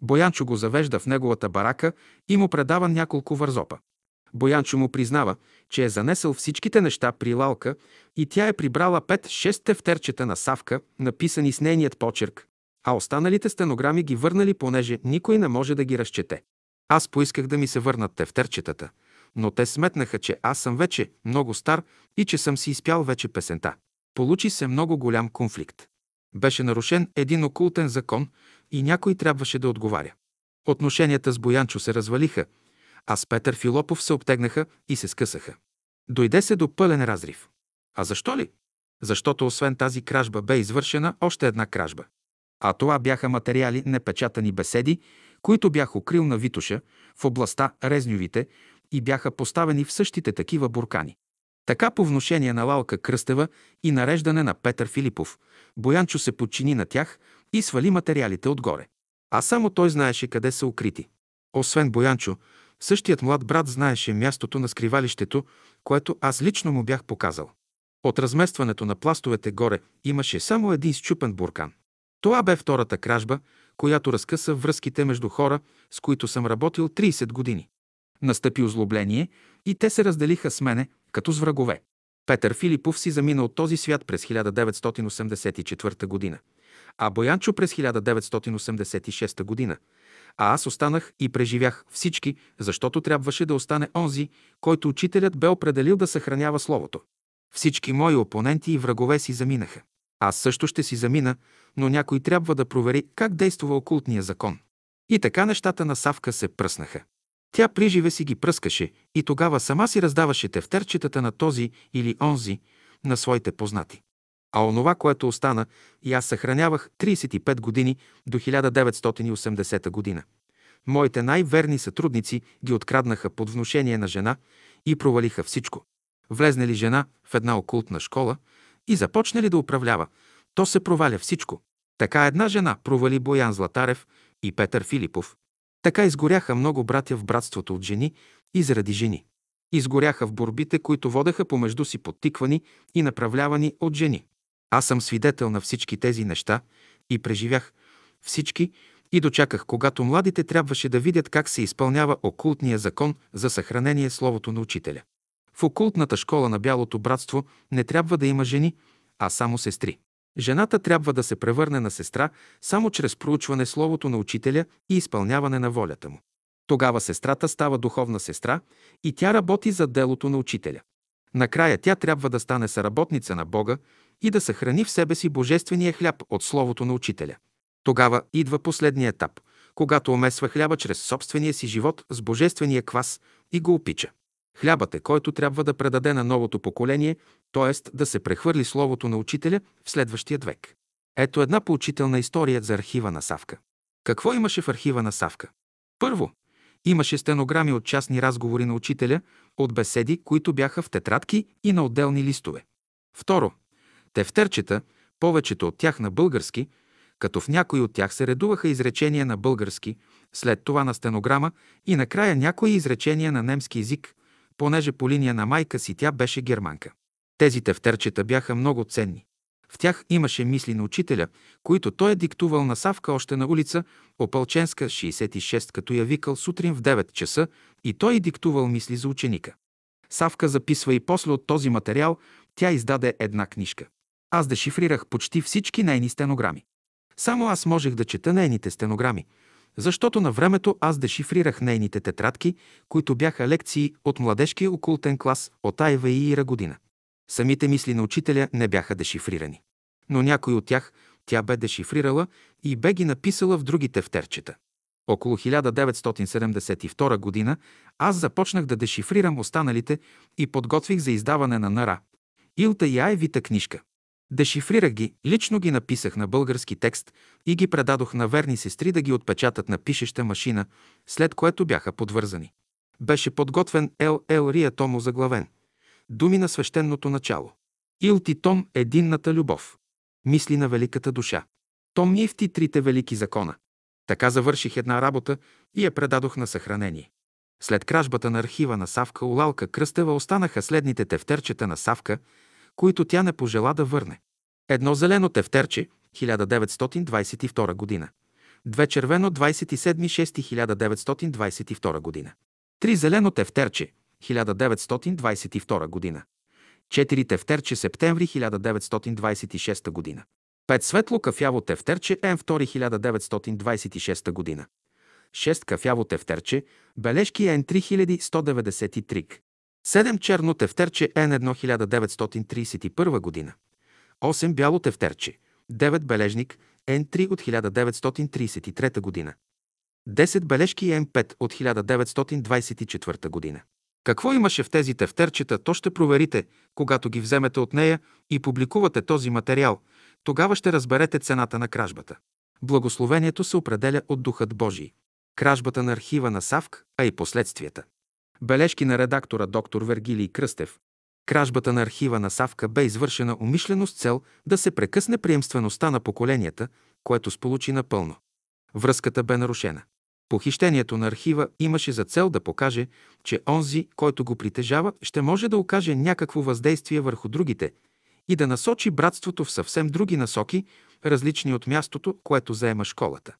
Боянчо го завежда в неговата барака и му предава няколко вързопа. Боянчо му признава, че е занесъл всичките неща при Лалка и тя е прибрала 5-6 тефтерчета на Савка, написани с нейният почерк, а останалите стенограми ги върнали, понеже никой не може да ги разчете. Аз поисках да ми се върнат тефтерчетата, но те сметнаха, че аз съм вече много стар и че съм си изпял вече песента. Получи се много голям конфликт. Беше нарушен един окултен закон и някой трябваше да отговаря. Отношенията с Боянчо се развалиха, а с Петър Филопов се обтегнаха и се скъсаха. Дойде се до пълен разрив. А защо ли? Защото освен тази кражба бе извършена още една кражба. А това бяха материали, непечатани беседи, които бях укрил на Витоша в областта Резнювите и бяха поставени в същите такива буркани. Така по вношение на Лалка Кръстева и нареждане на Петър Филипов, Боянчо се подчини на тях и свали материалите отгоре. А само той знаеше къде са укрити. Освен Боянчо, същият млад брат знаеше мястото на скривалището, което аз лично му бях показал. От разместването на пластовете горе имаше само един счупен буркан. Това бе втората кражба, която разкъса връзките между хора, с които съм работил 30 години. Настъпи озлобление и те се разделиха с мене, като с врагове. Петър Филипов си замина от този свят през 1984 година, а Боянчо през 1986 година. А аз останах и преживях всички, защото трябваше да остане онзи, който учителят бе определил да съхранява Словото. Всички мои опоненти и врагове си заминаха. Аз също ще си замина, но някой трябва да провери как действува окултния закон. И така нещата на Савка се пръснаха. Тя приживе си ги пръскаше и тогава сама си раздаваше тефтерчетата на този или онзи, на своите познати. А онова, което остана, и аз съхранявах 35 години до 1980 година. Моите най-верни сътрудници ги откраднаха под внушение на жена и провалиха всичко. Влезне ли жена в една окултна школа и започне ли да управлява, то се проваля всичко. Така една жена провали Боян Златарев и Петър Филипов. Така изгоряха много братя в братството от жени и заради жени. Изгоряха в борбите, които водеха помежду си подтиквани и направлявани от жени. Аз съм свидетел на всички тези неща и преживях всички и дочаках, когато младите трябваше да видят как се изпълнява окултния закон за съхранение Словото на Учителя. В окултната школа на Бялото братство не трябва да има жени, а само сестри. Жената трябва да се превърне на сестра само чрез проучване Словото на Учителя и изпълняване на волята му. Тогава сестрата става духовна сестра и тя работи за делото на Учителя. Накрая тя трябва да стане съработница на Бога и да съхрани в себе си божествения хляб от Словото на Учителя. Тогава идва последния етап, когато омесва хляба чрез собствения си живот с божествения квас и го опича. Хлябът е, който трябва да предаде на новото поколение, т.е. да се прехвърли словото на учителя в следващия век. Ето една поучителна история за архива на Савка. Какво имаше в архива на Савка? Първо, имаше стенограми от частни разговори на учителя, от беседи, които бяха в тетрадки и на отделни листове. Второ, тефтерчета, повечето от тях на български, като в някои от тях се редуваха изречения на български, след това на стенограма и накрая някои изречения на немски език, понеже по линия на майка си тя беше германка. Тези тефтерчета бяха много ценни. В тях имаше мисли на учителя, които той е диктувал на Савка още на улица Опълченска, 66, като я викал сутрин в 9 часа и той е диктувал мисли за ученика. Савка записва и после от този материал тя издаде една книжка. Аз дешифрирах почти всички нейни стенограми. Само аз можех да чета нейните стенограми, защото на времето аз дешифрирах нейните тетрадки, които бяха лекции от младежкия окултен клас от Айва и Ира година. Самите мисли на учителя не бяха дешифрирани. Но някои от тях тя бе дешифрирала и бе ги написала в други тефтерчета. Около 1972 година аз започнах да дешифрирам останалите и подготвих за издаване на Нара. Илта и Айвита книжка. Дешифрирах ги, лично ги написах на български текст и ги предадох на верни сестри да ги отпечатат на пишеща машина, след което бяха подвързани. Беше подготвен Ел Ел Рия Томо заглавен. Думи на свещеното начало. Илти Том – единната любов. Мисли на великата душа. Том Ивти трите велики закона. Така завърших една работа и я предадох на съхранение. След кражбата на архива на Савка Улалка Кръстева останаха следните тефтерчета на Савка, които тя не пожела да върне. Едно зелено тефтерче, 1922 година. Две червено, 27.6.1922 година. Три зелено тефтерче, 1922 година. Четири тефтерче, септември 1926 година. Пет светло кафяво тефтерче, М2 1926 година. 6 кафяво тефтерче, бележки Н3193. 7 черно тефтерче Н1 1931 година. 8 бяло тефтерче, 9 бележник Н3 от 1933 година. 10 бележки М5 от 1924 година. Какво имаше в тези тефтерчета, то ще проверите, когато ги вземете от нея и публикувате този материал, тогава ще разберете цената на кражбата. Благословението се определя от Духът Божий. Кражбата на архива на Савк, а и последствията. Бележки на редактора доктор Вергилий Кръстев. Кражбата на архива на Савка бе извършена умишлено с цел да се прекъсне приемствеността на поколенията, което сполучи напълно. Връзката бе нарушена. Похищението на архива имаше за цел да покаже, че онзи, който го притежава, ще може да окаже някакво въздействие върху другите и да насочи братството в съвсем други насоки, различни от мястото, което заема школата.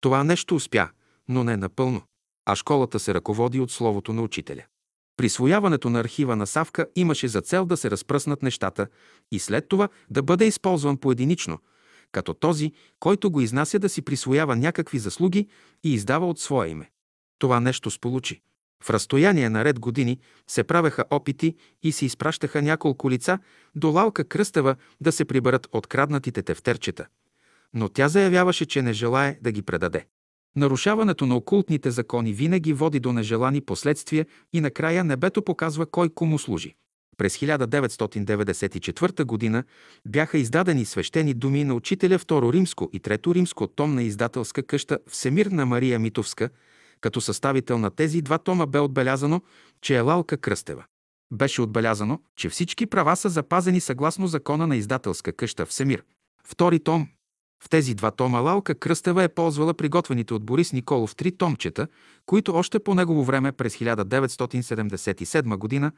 Това нещо успя, но не напълно а школата се ръководи от словото на учителя. Присвояването на архива на Савка имаше за цел да се разпръснат нещата и след това да бъде използван поединично, като този, който го изнася да си присвоява някакви заслуги и издава от своя име. Това нещо сполучи. В разстояние на ред години се правеха опити и се изпращаха няколко лица до Лалка Кръстева да се приберат от краднатите тефтерчета. Но тя заявяваше, че не желае да ги предаде. Нарушаването на окултните закони винаги води до нежелани последствия и накрая небето показва кой кому служи. През 1994 г. бяха издадени свещени думи на учителя Второ Римско и Трето Римско том на издателска къща Всемирна Мария Митовска, като съставител на тези два тома бе отбелязано, че е Лалка Кръстева. Беше отбелязано, че всички права са запазени съгласно закона на издателска къща Всемир. Втори том в тези два тома Лалка Кръстева е ползвала приготвените от Борис Николов три томчета, които още по негово време през 1977 година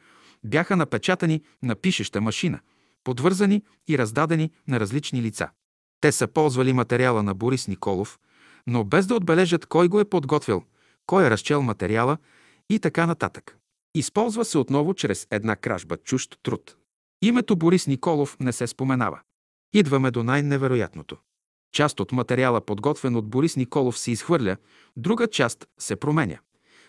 бяха напечатани на пишеща машина, подвързани и раздадени на различни лица. Те са ползвали материала на Борис Николов, но без да отбележат кой го е подготвил, кой е разчел материала и така нататък. Използва се отново чрез една кражба чужд труд. Името Борис Николов не се споменава. Идваме до най-невероятното. Част от материала, подготвен от Борис Николов, се изхвърля, друга част се променя.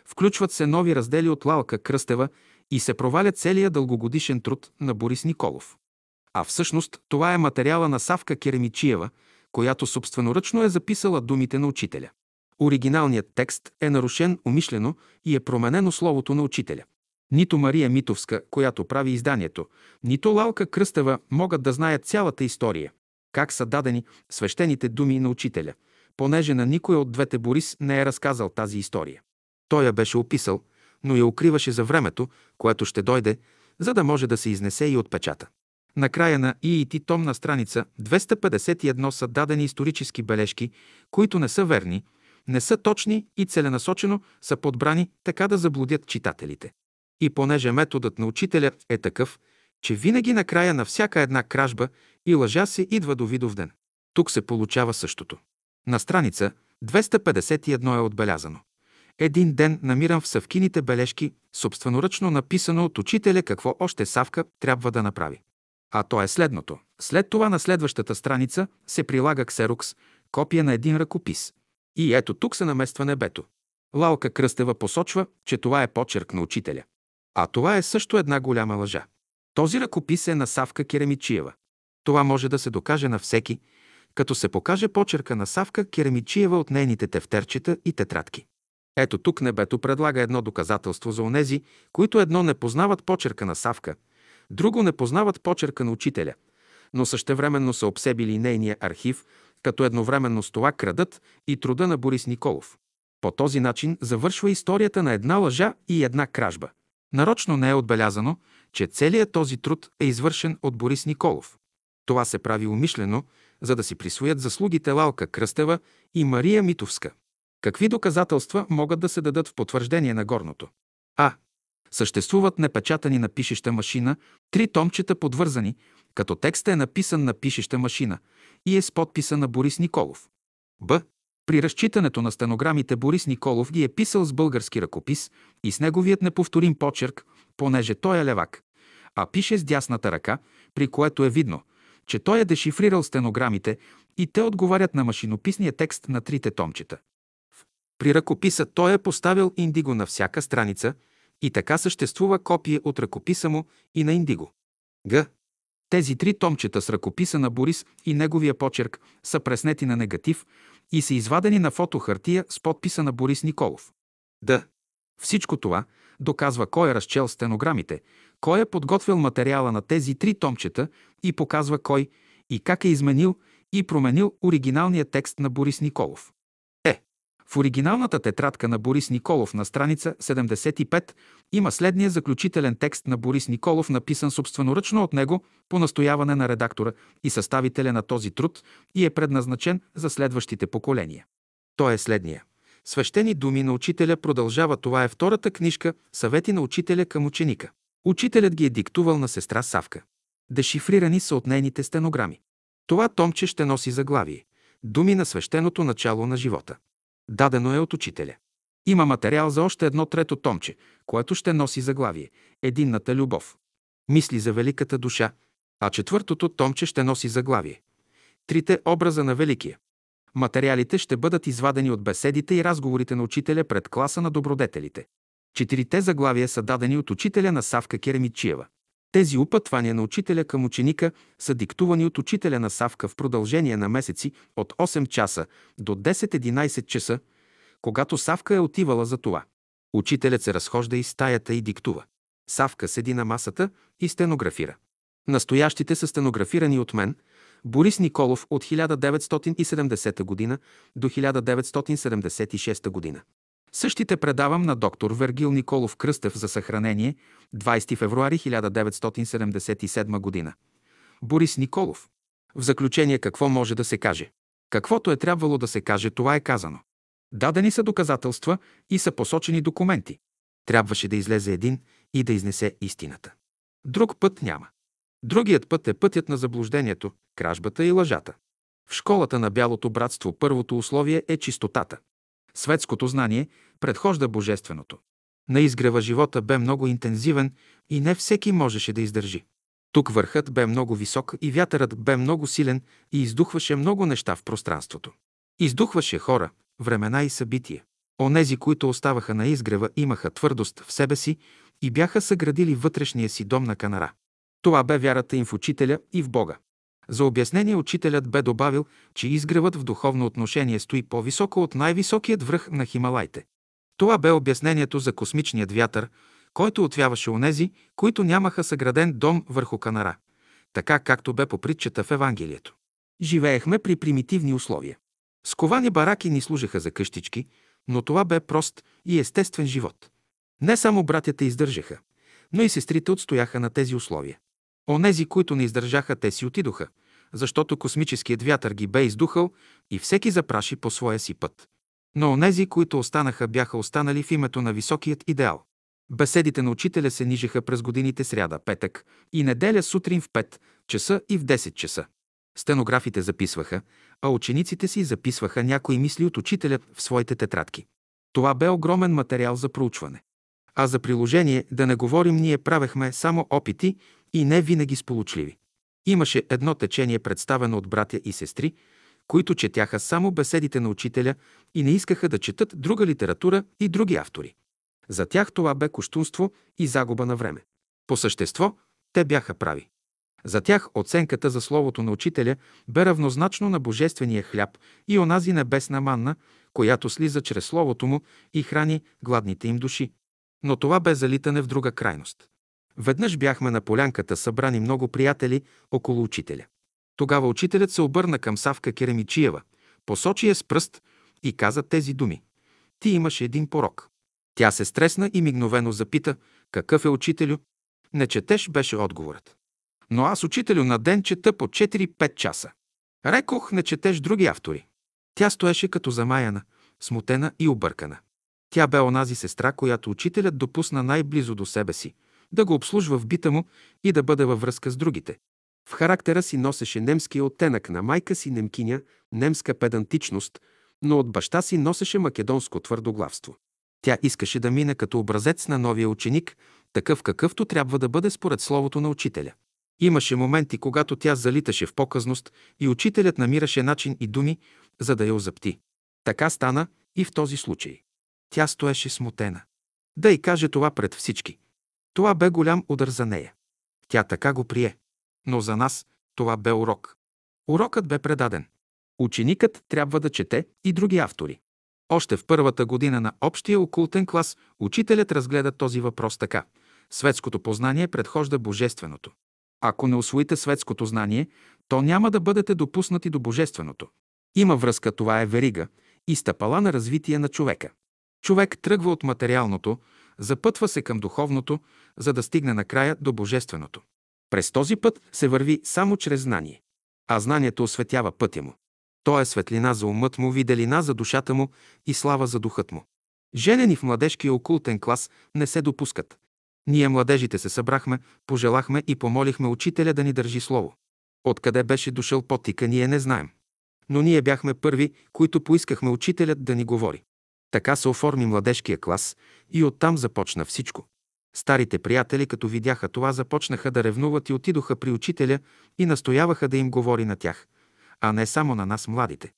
Включват се нови раздели от Лалка Кръстева и се проваля целият дългогодишен труд на Борис Николов. А всъщност това е материала на Савка Керемичиева, която собственоръчно е записала думите на учителя. Оригиналният текст е нарушен умишлено и е променено словото на учителя. Нито Мария Митовска, която прави изданието, нито Лалка Кръстева могат да знаят цялата история как са дадени свещените думи на учителя, понеже на никой от двете Борис не е разказал тази история. Той я беше описал, но я укриваше за времето, което ще дойде, за да може да се изнесе и отпечата. Накрая на ИИТ том на страница 251 са дадени исторически бележки, които не са верни, не са точни и целенасочено са подбрани така да заблудят читателите. И понеже методът на учителя е такъв, че винаги накрая на всяка една кражба и лъжа се идва до Видовден. Тук се получава същото. На страница 251 е отбелязано. Един ден намирам в Савкините бележки, собственоръчно написано от учителя какво още Савка трябва да направи. А то е следното. След това на следващата страница се прилага ксерокс, копия на един ръкопис. И ето тук се намества небето. Лалка Кръстева посочва, че това е почерк на учителя. А това е също една голяма лъжа. Този ръкопис е на Савка Керемичиева. Това може да се докаже на всеки, като се покаже почерка на Савка Керемичиева от нейните тефтерчета и тетрадки. Ето тук небето предлага едно доказателство за онези, които едно не познават почерка на Савка, друго не познават почерка на учителя, но същевременно са обсебили нейния архив, като едновременно с това крадат и труда на Борис Николов. По този начин завършва историята на една лъжа и една кражба. Нарочно не е отбелязано, че целият този труд е извършен от Борис Николов. Това се прави умишлено, за да си присвоят заслугите Лалка Кръстева и Мария Митовска. Какви доказателства могат да се дадат в потвърждение на горното? А. Съществуват непечатани на пишеща машина три томчета подвързани, като текстът е написан на пишеща машина и е с подписа на Борис Николов. Б. При разчитането на стенограмите Борис Николов ги е писал с български ръкопис и с неговият неповторим почерк, понеже той е левак, а пише с дясната ръка, при което е видно, че той е дешифрирал стенограмите и те отговарят на машинописния текст на трите томчета. При ръкописа той е поставил индиго на всяка страница и така съществува копие от ръкописа му и на индиго. Г. Тези три томчета с ръкописа на Борис и неговия почерк са преснети на негатив и са извадени на фотохартия с подписа на Борис Николов. Д. Всичко това доказва кой е разчел стенограмите, кой е подготвил материала на тези три томчета и показва кой и как е изменил и променил оригиналния текст на Борис Николов. Е. В оригиналната тетрадка на Борис Николов на страница 75 има следния заключителен текст на Борис Николов, написан собственоръчно от него по настояване на редактора и съставителя на този труд и е предназначен за следващите поколения. Той е следния. Свещени думи на учителя продължава. Това е втората книжка «Съвети на учителя към ученика». Учителят ги е диктувал на сестра Савка. Дешифрирани са от нейните стенограми. Това томче ще носи заглавие «Думи на свещеното начало на живота». Дадено е от учителя. Има материал за още едно трето томче, което ще носи заглавие «Единната любов». Мисли за великата душа, а четвъртото томче ще носи заглавие «Трите образа на Великия». Материалите ще бъдат извадени от беседите и разговорите на учителя пред класа на добродетелите. Четирите заглавия са дадени от учителя на Савка Керемичиева. Тези упътвания на учителя към ученика са диктувани от учителя на Савка в продължение на месеци от 8 часа до 10-11 часа, когато Савка е отивала за това. Учителят се разхожда из стаята и диктува. Савка седи на масата и стенографира. Настоящите са стенографирани от мен, Борис Николов от 1970 г. до 1976 г. Същите предавам на доктор Вергил Николов Кръстев за съхранение 20 февруари 1977 г. Борис Николов. В заключение какво може да се каже? Каквото е трябвало да се каже, това е казано. Дадени са доказателства и са посочени документи. Трябваше да излезе един и да изнесе истината. Друг път няма. Другият път е пътят на заблуждението, кражбата и лъжата. В школата на Бялото братство първото условие е чистотата. Светското знание предхожда божественото. На изгрева живота бе много интензивен и не всеки можеше да издържи. Тук върхът бе много висок и вятърът бе много силен и издухваше много неща в пространството. Издухваше хора, времена и събития. Онези, които оставаха на изгрева, имаха твърдост в себе си и бяха съградили вътрешния си дом на канара. Това бе вярата им в учителя и в Бога. За обяснение учителят бе добавил, че изгревът в духовно отношение стои по-високо от най-високият връх на Хималайте. Това бе обяснението за космичният вятър, който отвяваше онези, които нямаха съграден дом върху канара, така както бе по притчата в Евангелието. Живеехме при примитивни условия. Сковани бараки ни служеха за къщички, но това бе прост и естествен живот. Не само братята издържаха, но и сестрите отстояха на тези условия. Онези, които не издържаха, те си отидоха, защото космическият вятър ги бе издухал и всеки запраши по своя си път. Но онези, които останаха, бяха останали в името на високият идеал. Беседите на учителя се нижеха през годините сряда, петък и неделя сутрин в 5 часа и в 10 часа. Стенографите записваха, а учениците си записваха някои мисли от учителя в своите тетрадки. Това бе огромен материал за проучване. А за приложение, да не говорим, ние правехме само опити и не винаги сполучливи. Имаше едно течение, представено от братя и сестри, които четяха само беседите на учителя и не искаха да четат друга литература и други автори. За тях това бе коштунство и загуба на време. По същество, те бяха прави. За тях оценката за словото на учителя бе равнозначно на божествения хляб и онази небесна манна, която слиза чрез словото му и храни гладните им души. Но това бе залитане в друга крайност. Веднъж бяхме на полянката, събрани много приятели около учителя. Тогава учителят се обърна към Савка Керемичиева, посочи я с пръст и каза тези думи. Ти имаш един порок. Тя се стресна и мигновено запита, какъв е учителю? Не четеш, беше отговорът. Но аз, учителю, на ден чета по 4-5 часа. Рекох, не четеш други автори. Тя стоеше като замаяна, смутена и объркана. Тя бе онази сестра, която учителят допусна най-близо до себе си, да го обслужва в бита му и да бъде във връзка с другите. В характера си носеше немския оттенък на майка си немкиня, немска педантичност, но от баща си носеше македонско твърдоглавство. Тя искаше да мине като образец на новия ученик, такъв какъвто трябва да бъде според словото на учителя. Имаше моменти, когато тя залиташе в показност и учителят намираше начин и думи, за да я озапти. Така стана и в този случай. Тя стоеше смутена. Да й каже това пред всички. Това бе голям удар за нея. Тя така го прие. Но за нас това бе урок. Урокът бе предаден. Ученикът трябва да чете и други автори. Още в първата година на общия окултен клас учителят разгледа този въпрос така. Светското познание предхожда божественото. Ако не освоите светското знание, то няма да бъдете допуснати до божественото. Има връзка, това е верига и стъпала на развитие на човека. Човек тръгва от материалното, запътва се към духовното, за да стигне накрая до божественото. През този път се върви само чрез знание. А знанието осветява пътя му. То е светлина за умът му, виделина за душата му и слава за духът му. Женени в младежкия окултен клас не се допускат. Ние, младежите, се събрахме, пожелахме и помолихме учителя да ни държи слово. Откъде беше дошъл потика, ние не знаем. Но ние бяхме първи, които поискахме учителят да ни говори. Така се оформи младежкия клас и оттам започна всичко. Старите приятели, като видяха това, започнаха да ревнуват и отидоха при учителя и настояваха да им говори на тях, а не само на нас младите.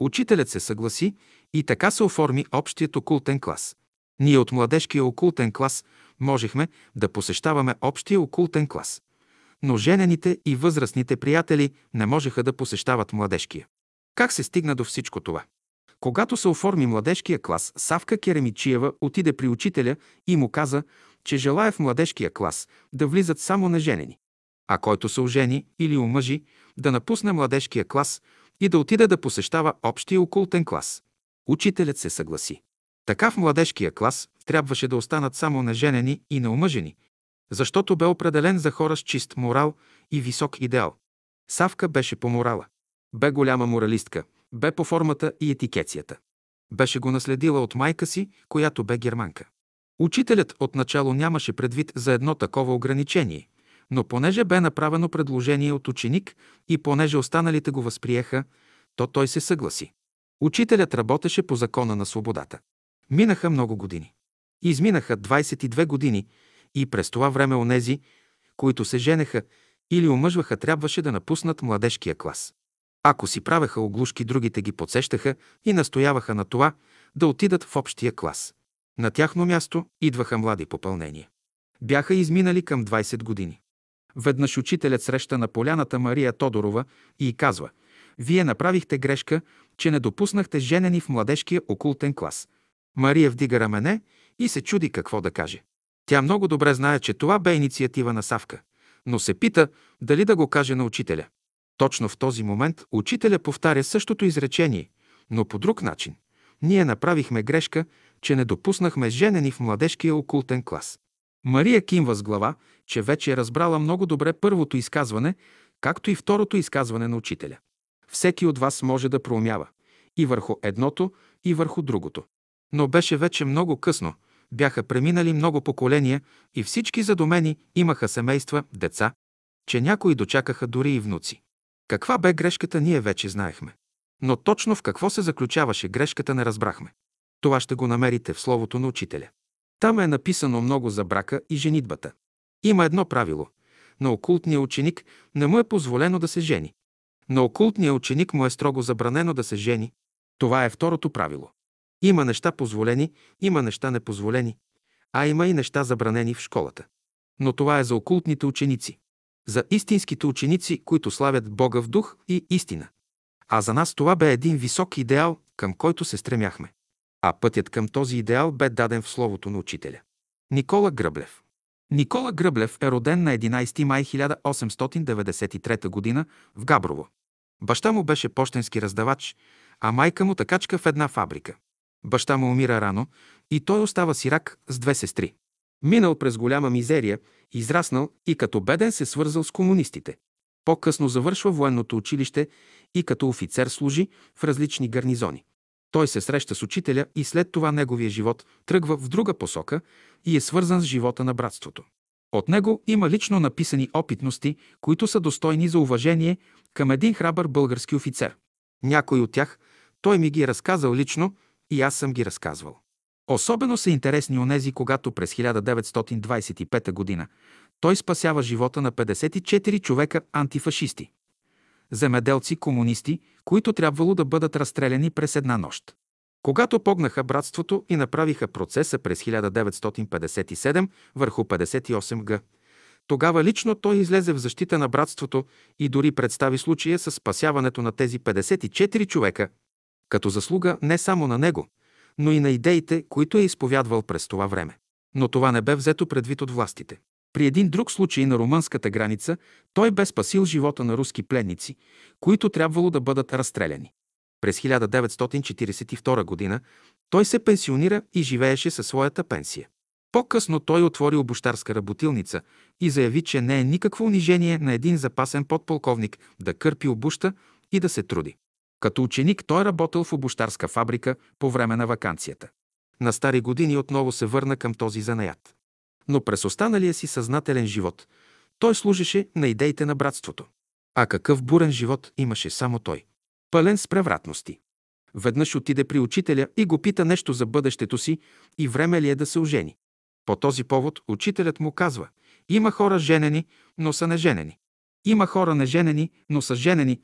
Учителят се съгласи и така се оформи общият окултен клас. Ние от младежкия окултен клас можехме да посещаваме общия окултен клас. Но женените и възрастните приятели не можеха да посещават младежкия. Как се стигна до всичко това? Когато се оформи младежкия клас, Савка Керемичиева отиде при учителя и му каза, че желая в младежкия клас да влизат само неженени. А който се ожени или омъжи, да напусне младежкия клас и да отиде да посещава общия окултен клас. Учителят се съгласи. Така в младежкия клас трябваше да останат само неженени и неомъжени, защото бе определен за хора с чист морал и висок идеал. Савка беше по морала. Бе голяма моралистка, бе по формата и етикецията. Беше го наследила от майка си, която бе германка. Учителят отначало нямаше предвид за едно такова ограничение, но понеже бе направено предложение от ученик и понеже останалите го възприеха, то той се съгласи. Учителят работеше по закона на свободата. Минаха много години. Изминаха 22 години и през това време онези, които се женеха или омъжваха, трябваше да напуснат младежкия клас. Ако си правеха оглушки, другите ги подсещаха и настояваха на това да отидат в общия клас. На тяхно място идваха млади попълнения. Бяха изминали към 20 години. Веднъж учителят среща на поляната Мария Тодорова и казва «Вие направихте грешка, че не допуснахте женени в младежкия окултен клас». Мария вдига рамене и се чуди какво да каже. Тя много добре знае, че това бе инициатива на Савка, но се пита дали да го каже на учителя. Точно в този момент учителя повтаря същото изречение, но по друг начин. Ние направихме грешка, че не допуснахме женени в младежкия окултен клас. Мария кимва с глава, че вече е разбрала много добре първото изказване, както и второто изказване на учителя. Всеки от вас може да проумява и върху едното, и върху другото. Но беше вече много късно, бяха преминали много поколения и всички задумени имаха семейства, деца, че някои дочакаха дори и внуци. Каква бе грешката, ние вече знаехме. Но точно в какво се заключаваше грешката не разбрахме. Това ще го намерите в Словото на Учителя. Там е написано много за брака и женитбата. Има едно правило. На окултния ученик не му е позволено да се жени. На окултния ученик му е строго забранено да се жени. Това е второто правило. Има неща позволени, има неща непозволени, а има и неща забранени в школата. Но това е за окултните ученици. За истинските ученици, които славят Бога в дух и истина. А за нас това бе един висок идеал, към който се стремяхме. А пътят към този идеал бе даден в словото на учителя. Никола Гръблев Никола Гръблев е роден на 11 май 1893 г. в Габрово. Баща му беше почтенски раздавач, а майка му такачка в една фабрика. Баща му умира рано и той остава сирак с две сестри. Минал през голяма мизерия, израснал и като беден се свързал с комунистите. По-късно завършва военното училище и като офицер служи в различни гарнизони. Той се среща с учителя и след това неговия живот тръгва в друга посока и е свързан с живота на братството. От него има лично написани опитности, които са достойни за уважение към един храбър български офицер. Някой от тях той ми ги е разказал лично и аз съм ги разказвал. Особено са интересни онези, когато през 1925 г. той спасява живота на 54 човека антифашисти. Земеделци, комунисти, които трябвало да бъдат разстреляни през една нощ. Когато погнаха братството и направиха процеса през 1957 върху 58 г. Тогава лично той излезе в защита на братството и дори представи случая с спасяването на тези 54 човека, като заслуга не само на него, но и на идеите, които е изповядвал през това време. Но това не бе взето предвид от властите. При един друг случай на румънската граница той бе спасил живота на руски пленници, които трябвало да бъдат разстреляни. През 1942 г. той се пенсионира и живееше със своята пенсия. По-късно той отвори обощарска работилница и заяви, че не е никакво унижение на един запасен подполковник да кърпи обуща и да се труди. Като ученик той работил в обощарска фабрика по време на вакансията. На стари години отново се върна към този занаят. Но през останалия си съзнателен живот той служеше на идеите на братството. А какъв бурен живот имаше само той. Пълен с превратности. Веднъж отиде при учителя и го пита нещо за бъдещето си и време ли е да се ожени. По този повод учителят му казва, има хора женени, но са неженени. Има хора неженени, но са женени.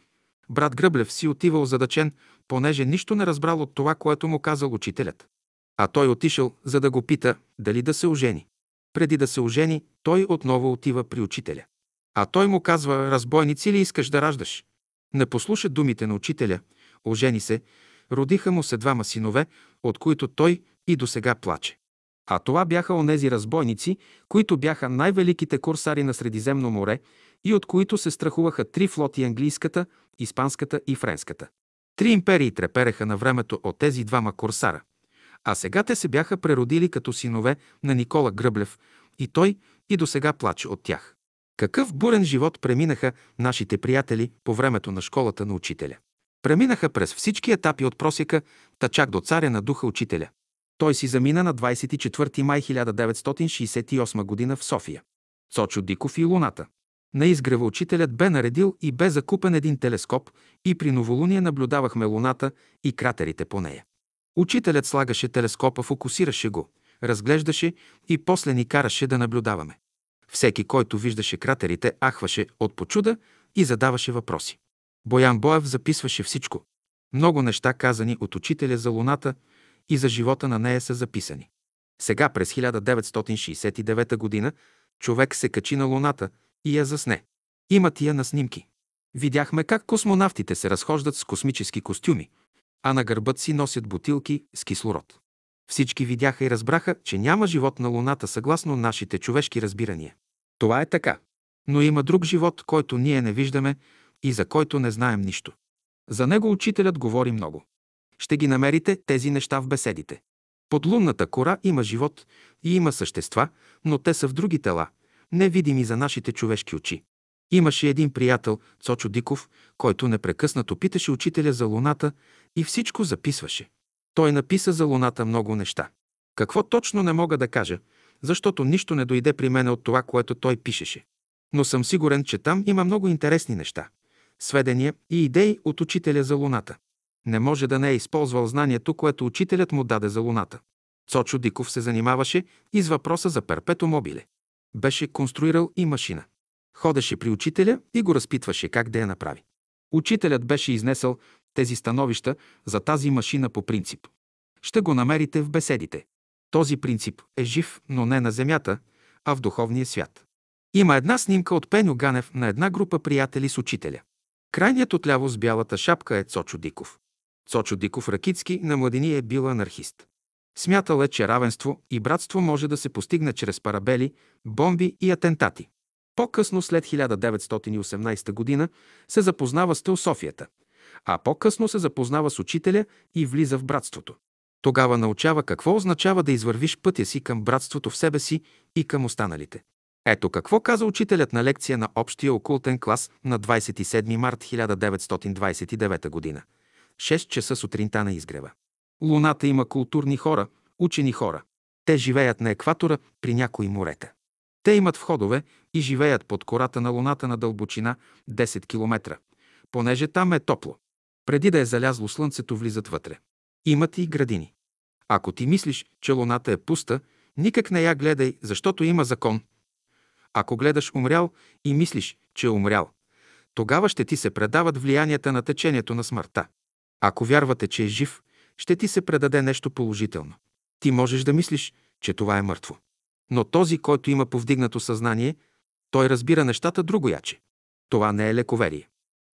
Брат Гръблев си отивал задачен, понеже нищо не разбрал от това, което му казал учителят. А той отишъл, за да го пита дали да се ожени. Преди да се ожени, той отново отива при учителя. А той му казва, разбойници ли искаш да раждаш? Не послуша думите на учителя, ожени се, родиха му се двама синове, от които той и до сега плаче. А това бяха онези разбойници, които бяха най-великите курсари на Средиземно море и от които се страхуваха три флоти – английската, испанската и френската. Три империи трепереха на времето от тези двама курсара. А сега те се бяха преродили като синове на Никола Гръблев и той и до сега плаче от тях. Какъв бурен живот преминаха нашите приятели по времето на школата на учителя. Преминаха през всички етапи от просека, та чак до царя на духа учителя. Той си замина на 24 май 1968 г. в София. Цочо Диков и Луната. На изгрева учителят бе наредил и бе закупен един телескоп и при новолуние наблюдавахме Луната и кратерите по нея. Учителят слагаше телескопа, фокусираше го, разглеждаше и после ни караше да наблюдаваме. Всеки, който виждаше кратерите, ахваше от почуда и задаваше въпроси. Боян Боев записваше всичко. Много неща, казани от учителя за Луната и за живота на нея, са записани. Сега, през 1969 г., човек се качи на Луната и я засне. Имат я на снимки. Видяхме как космонавтите се разхождат с космически костюми, а на гърбът си носят бутилки с кислород. Всички видяха и разбраха, че няма живот на Луната съгласно нашите човешки разбирания. Това е така. Но има друг живот, който ние не виждаме и за който не знаем нищо. За него учителят говори много. Ще ги намерите тези неща в беседите. Под лунната кора има живот и има същества, но те са в други тела, невидими за нашите човешки очи. Имаше един приятел, Цочо Диков, който непрекъснато питаше учителя за луната и всичко записваше. Той написа за луната много неща. Какво точно не мога да кажа, защото нищо не дойде при мене от това, което той пишеше. Но съм сигурен, че там има много интересни неща, сведения и идеи от учителя за Луната. Не може да не е използвал знанието, което учителят му даде за Луната. Цочо Диков се занимаваше и с въпроса за перпето мобиле. Беше конструирал и машина. Ходеше при учителя и го разпитваше как да я направи. Учителят беше изнесъл тези становища за тази машина по принцип. Ще го намерите в беседите. Този принцип е жив, но не на земята, а в духовния свят. Има една снимка от Пеню Ганев на една група приятели с учителя. Крайният отляво с бялата шапка е Цочо Диков. Цочо Диков Ракицки на младини е бил анархист. Смятал е, че равенство и братство може да се постигне чрез парабели, бомби и атентати. По-късно, след 1918 г., се запознава с теософията, а по-късно се запознава с учителя и влиза в братството. Тогава научава какво означава да извървиш пътя си към братството в себе си и към останалите. Ето какво каза учителят на лекция на общия окултен клас на 27 март 1929 г. 6 часа сутринта на изгрева. Луната има културни хора, учени хора. Те живеят на екватора при някои морета. Те имат входове и живеят под кората на Луната на дълбочина 10 км, понеже там е топло. Преди да е залязло слънцето, влизат вътре. Имат и градини. Ако ти мислиш, че Луната е пуста, никак не я гледай, защото има закон. Ако гледаш умрял и мислиш, че е умрял, тогава ще ти се предават влиянията на течението на смъртта. Ако вярвате, че е жив, ще ти се предаде нещо положително. Ти можеш да мислиш, че това е мъртво. Но този, който има повдигнато съзнание, той разбира нещата другояче. Това не е лековерие.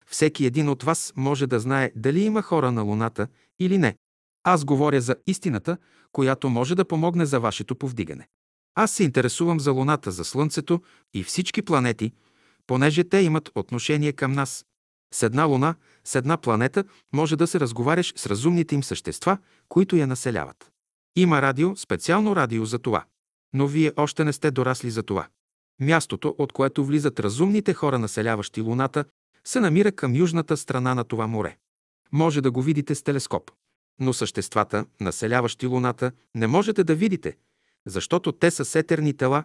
Всеки един от вас може да знае дали има хора на Луната или не. Аз говоря за истината, която може да помогне за вашето повдигане. Аз се интересувам за Луната, за Слънцето и всички планети, понеже те имат отношение към нас. С една Луна, с една планета може да се разговаряш с разумните им същества, които я населяват. Има радио, специално радио за това. Но вие още не сте дорасли за това. Мястото, от което влизат разумните хора, населяващи Луната, се намира към южната страна на това море. Може да го видите с телескоп. Но съществата, населяващи Луната, не можете да видите, защото те са сетерни тела,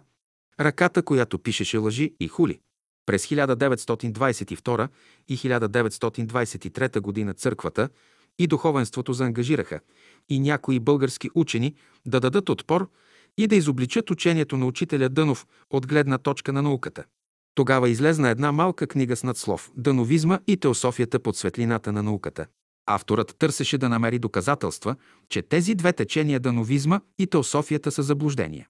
ръката, която пишеше лъжи и хули. През 1922 и 1923 г. църквата и духовенството заангажираха и някои български учени да дадат отпор и да изобличат учението на учителя Дънов от гледна точка на науката. Тогава излезна една малка книга с надслов «Дановизма и теософията под светлината на науката». Авторът търсеше да намери доказателства, че тези две течения дановизма и теософията са заблуждения.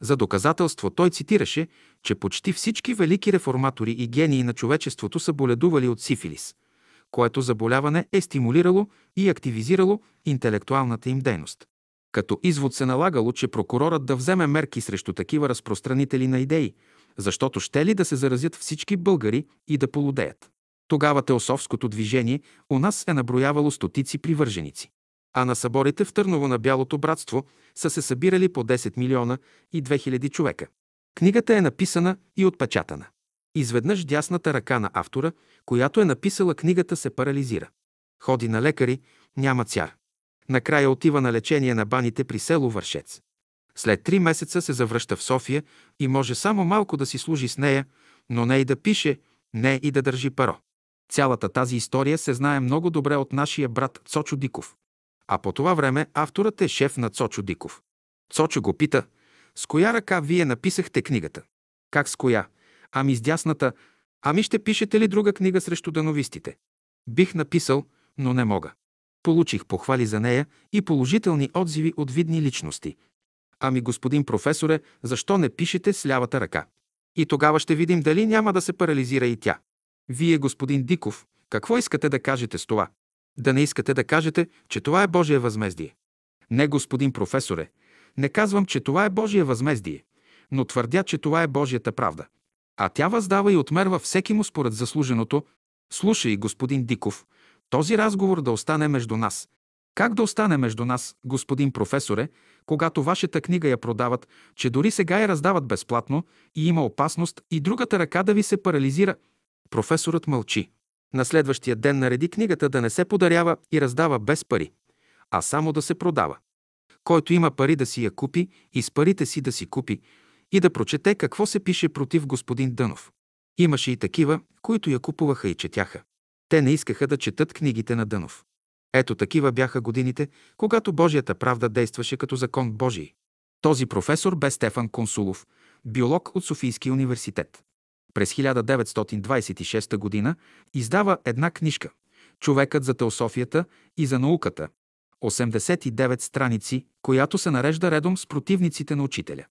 За доказателство той цитираше, че почти всички велики реформатори и гении на човечеството са боледували от сифилис, което заболяване е стимулирало и активизирало интелектуалната им дейност. Като извод се налагало, че прокурорът да вземе мерки срещу такива разпространители на идеи, защото ще ли да се заразят всички българи и да полудеят. Тогава теософското движение у нас е наброявало стотици привърженици. А на съборите в Търново на Бялото братство са се събирали по 10 милиона и 2000 човека. Книгата е написана и отпечатана. Изведнъж дясната ръка на автора, която е написала книгата, се парализира. Ходи на лекари, няма цяр. Накрая отива на лечение на баните при село Вършец. След три месеца се завръща в София и може само малко да си служи с нея, но не и да пише, не и да държи паро. Цялата тази история се знае много добре от нашия брат Цочо Диков. А по това време авторът е шеф на Цочо Диков. Цочо го пита, с коя ръка вие написахте книгата? Как с коя? Ами с дясната. Ами ще пишете ли друга книга срещу дановистите? Бих написал, но не мога. Получих похвали за нея и положителни отзиви от видни личности. Ами, господин професоре, защо не пишете с лявата ръка? И тогава ще видим дали няма да се парализира и тя. Вие, господин Диков, какво искате да кажете с това? Да не искате да кажете, че това е Божие възмездие. Не, господин професоре, не казвам, че това е Божие възмездие, но твърдя, че това е Божията правда. А тя въздава и отмерва всеки му според заслуженото. Слушай, господин Диков, този разговор да остане между нас. Как да остане между нас, господин професоре, когато вашата книга я продават, че дори сега я раздават безплатно и има опасност и другата ръка да ви се парализира? Професорът мълчи. На следващия ден нареди книгата да не се подарява и раздава без пари, а само да се продава. Който има пари да си я купи и с парите си да си купи и да прочете какво се пише против господин Дънов. Имаше и такива, които я купуваха и четяха. Те не искаха да четат книгите на Дънов. Ето такива бяха годините, когато Божията правда действаше като закон Божий. Този професор бе Стефан Консулов, биолог от Софийския университет. През 1926 г. издава една книжка «Човекът за теософията и за науката», 89 страници, която се нарежда редом с противниците на учителя.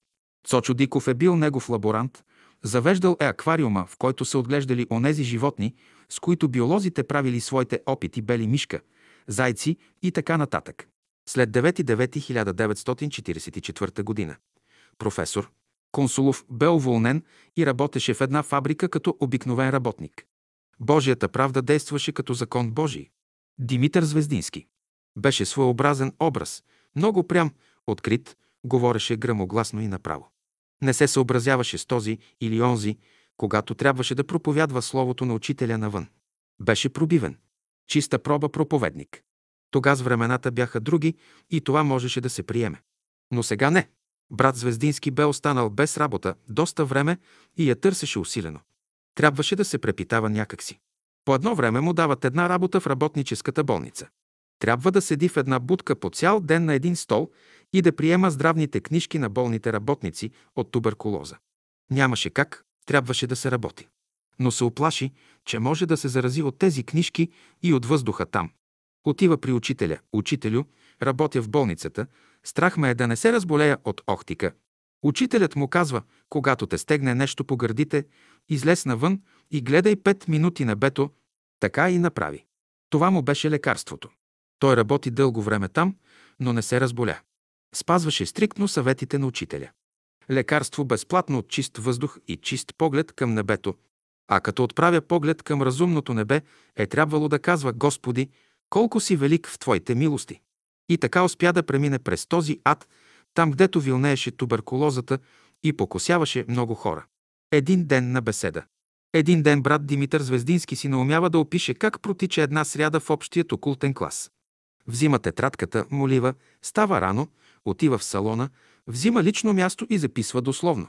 Цочо Диков е бил негов лаборант, Завеждал е аквариума, в който са отглеждали онези животни, с които биолозите правили своите опити бели мишка, зайци и така нататък. След 9.9.1944 г. професор Консулов бе уволнен и работеше в една фабрика като обикновен работник. Божията правда действаше като закон Божий. Димитър Звездински. Беше своеобразен образ, много прям, открит, говореше грамогласно и направо. Не се съобразяваше с този или онзи, когато трябваше да проповядва словото на учителя навън. Беше пробивен. Чиста проба проповедник. Тогава времената бяха други и това можеше да се приеме. Но сега не. Брат Звездински бе останал без работа доста време и я търсеше усилено. Трябваше да се препитава някакси. По едно време му дават една работа в работническата болница. Трябва да седи в една будка по цял ден на един стол и да приема здравните книжки на болните работници от туберкулоза. Нямаше как, трябваше да се работи. Но се оплаши, че може да се зарази от тези книжки и от въздуха там. Отива при учителя. Учителю, работя в болницата. Страх ме е да не се разболея от охтика. Учителят му казва, когато те стегне нещо по гърдите, излез навън и гледай пет минути на бето, така и направи. Това му беше лекарството. Той работи дълго време там, но не се разболя. Спазваше стриктно съветите на учителя. Лекарство безплатно от чист въздух и чист поглед към небето, а като отправя поглед към разумното небе, е трябвало да казва Господи, колко си велик в Твоите милости. И така успя да премине през този ад, там гдето вилнееше туберкулозата и покосяваше много хора. Един ден на беседа. Един ден брат Димитър Звездински си наумява да опише как протича една сряда в общият окултен клас. Взима тетрадката, молива, става рано, отива в салона, взима лично място и записва дословно.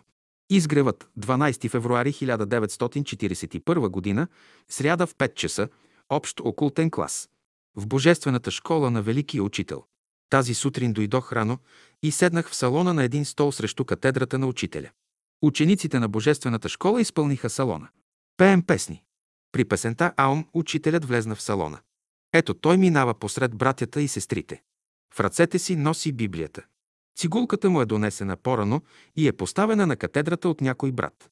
Изгревът 12 февруари 1941 г. сряда в 5 часа, общ окултен клас. В Божествената школа на Великия учител. Тази сутрин дойдох рано и седнах в салона на един стол срещу катедрата на учителя. Учениците на Божествената школа изпълниха салона. Пеем песни. При песента Аум учителят влезна в салона. Ето той минава посред братята и сестрите. В ръцете си носи Библията. Цигулката му е донесена порано и е поставена на катедрата от някой брат.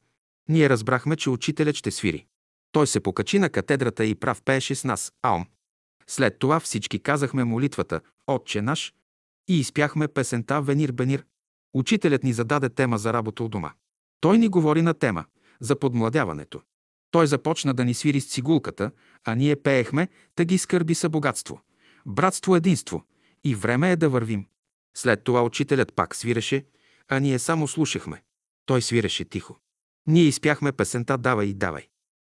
Ние разбрахме, че учителят ще свири. Той се покачи на катедрата и прав пееше с нас Аум. След това всички казахме молитвата Отче наш и изпяхме песента Венир Бенир. Учителят ни зададе тема за работа у дома. Той ни говори на тема за подмладяването. Той започна да ни свири с цигулката, а ние пеехме «Тъги скърби са богатство», «Братство единство» и «Време е да вървим». След това учителят пак свиреше, а ние само слушахме. Той свиреше тихо. Ние изпяхме песента «Давай и давай».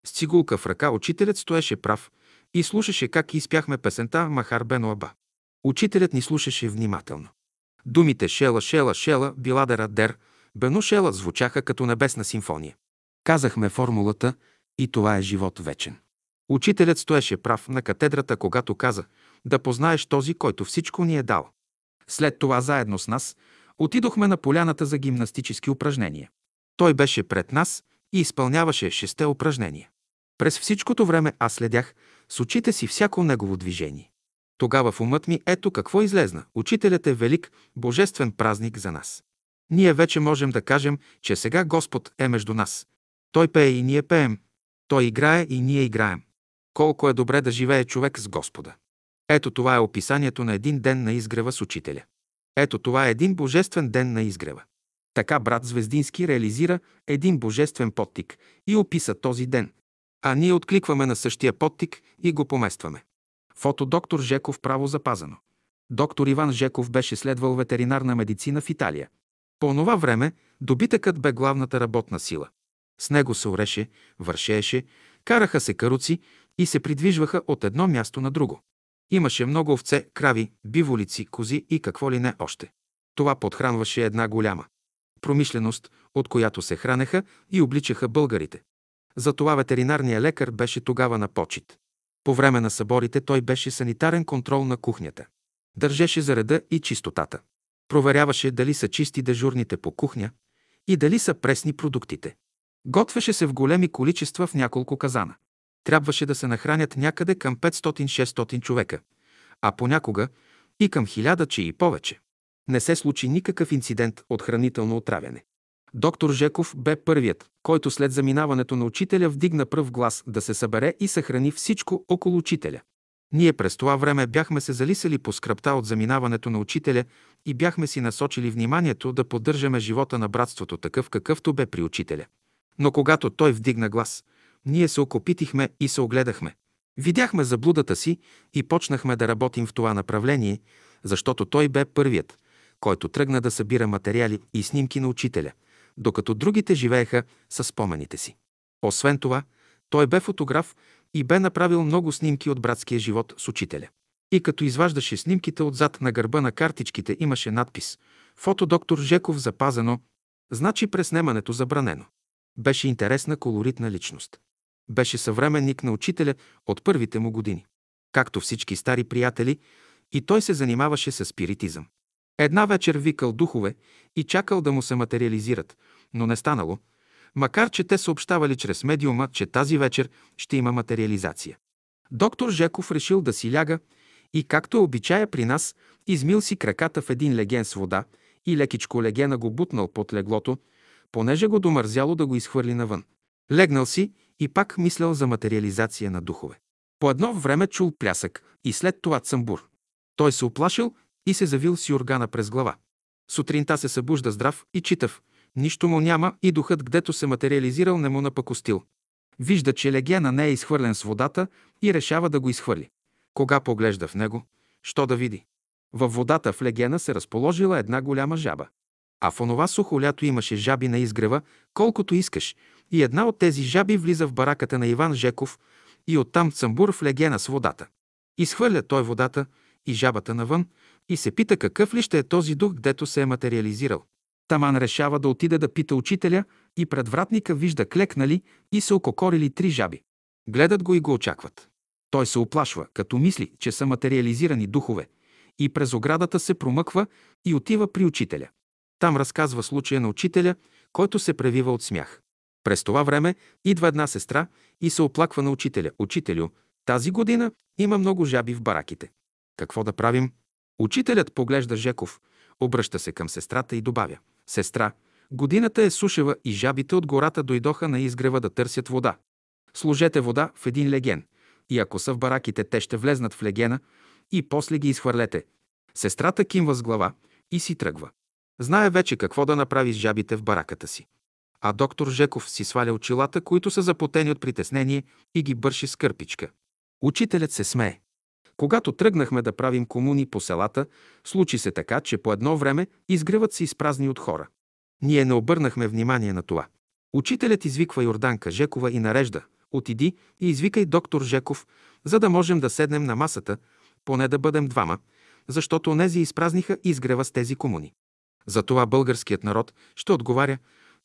С цигулка в ръка учителят стоеше прав и слушаше как изпяхме песента «Махар Бено Аба». Учителят ни слушаше внимателно. Думите «Шела, шела, шела», «Биладера, дер», «Бено шела» звучаха като небесна симфония. Казахме формулата и това е живот вечен. Учителят стоеше прав на катедрата, когато каза да познаеш този, който всичко ни е дал. След това заедно с нас отидохме на поляната за гимнастически упражнения. Той беше пред нас и изпълняваше шесте упражнения. През всичкото време аз следях с очите си всяко негово движение. Тогава в умът ми ето какво излезна. Учителят е велик, божествен празник за нас. Ние вече можем да кажем, че сега Господ е между нас. Той пее и ние пеем. Той играе и ние играем. Колко е добре да живее човек с Господа. Ето това е описанието на един ден на изгрева с учителя. Ето това е един божествен ден на изгрева. Така брат Звездински реализира един божествен подтик и описа този ден. А ние откликваме на същия подтик и го поместваме. Фото доктор Жеков право запазано. Доктор Иван Жеков беше следвал ветеринарна медицина в Италия. По това време добитъкът бе главната работна сила. С него се ореше, вършееше, караха се каруци и се придвижваха от едно място на друго. Имаше много овце, крави, биволици, кози и какво ли не още. Това подхранваше една голяма промишленост, от която се хранеха и обличаха българите. Затова ветеринарният лекар беше тогава на почет. По време на съборите той беше санитарен контрол на кухнята. Държеше за реда и чистотата. Проверяваше дали са чисти дежурните по кухня и дали са пресни продуктите. Готвеше се в големи количества в няколко казана. Трябваше да се нахранят някъде към 500-600 човека, а понякога и към хиляда, че и повече. Не се случи никакъв инцидент от хранително отравяне. Доктор Жеков бе първият, който след заминаването на учителя вдигна пръв глас да се събере и съхрани всичко около учителя. Ние през това време бяхме се залисали по скръпта от заминаването на учителя и бяхме си насочили вниманието да поддържаме живота на братството такъв какъвто бе при учителя. Но когато той вдигна глас, ние се окопитихме и се огледахме. Видяхме заблудата си и почнахме да работим в това направление, защото той бе първият, който тръгна да събира материали и снимки на учителя, докато другите живееха със спомените си. Освен това, той бе фотограф и бе направил много снимки от братския живот с учителя. И като изваждаше снимките отзад на гърба на картичките имаше надпис «Фото доктор Жеков запазено», значи преснемането забранено. Беше интересна колоритна личност. Беше съвременник на учителя от първите му години. Както всички стари приятели, и той се занимаваше с спиритизъм. Една вечер викал духове и чакал да му се материализират, но не станало, макар че те съобщавали чрез медиума, че тази вечер ще има материализация. Доктор Жеков решил да си ляга и, както е обичая при нас, измил си краката в един леген с вода и лекичко легена го бутнал под леглото, понеже го домързяло да го изхвърли навън. Легнал си и пак мислял за материализация на духове. По едно време чул плясък и след това цъмбур. Той се оплашил и се завил си органа през глава. Сутринта се събужда здрав и читав. Нищо му няма и духът, гдето се материализирал, не му напакостил. Вижда, че легена не е изхвърлен с водата и решава да го изхвърли. Кога поглежда в него, що да види? Във водата в легена се разположила една голяма жаба. А в онова сухо лято имаше жаби на изгрева, колкото искаш, и една от тези жаби влиза в бараката на Иван Жеков и оттам цъмбур в легена с водата. Изхвърля той водата и жабата навън и се пита какъв ли ще е този дух, дето се е материализирал. Таман решава да отиде да пита учителя и пред вратника вижда клекнали и се ококорили три жаби. Гледат го и го очакват. Той се оплашва, като мисли, че са материализирани духове, и през оградата се промъква и отива при учителя. Там разказва случая на учителя, който се превива от смях. През това време идва една сестра и се оплаква на учителя. Учителю, тази година има много жаби в бараките. Какво да правим? Учителят поглежда Жеков, обръща се към сестрата и добавя. Сестра, годината е сушева и жабите от гората дойдоха на изгрева да търсят вода. Сложете вода в един леген и ако са в бараките, те ще влезнат в легена и после ги изхвърлете. Сестрата кимва с глава и си тръгва. Знае вече какво да направи с жабите в бараката си. А доктор Жеков си сваля очилата, които са запотени от притеснение и ги бърши с кърпичка. Учителят се смее. Когато тръгнахме да правим комуни по селата, случи се така, че по едно време изгревът се изпразни от хора. Ние не обърнахме внимание на това. Учителят извиква Йорданка Жекова и нарежда «Отиди и извикай доктор Жеков, за да можем да седнем на масата, поне да бъдем двама, защото онези изпразниха изгрева с тези комуни». Затова българският народ ще отговаря,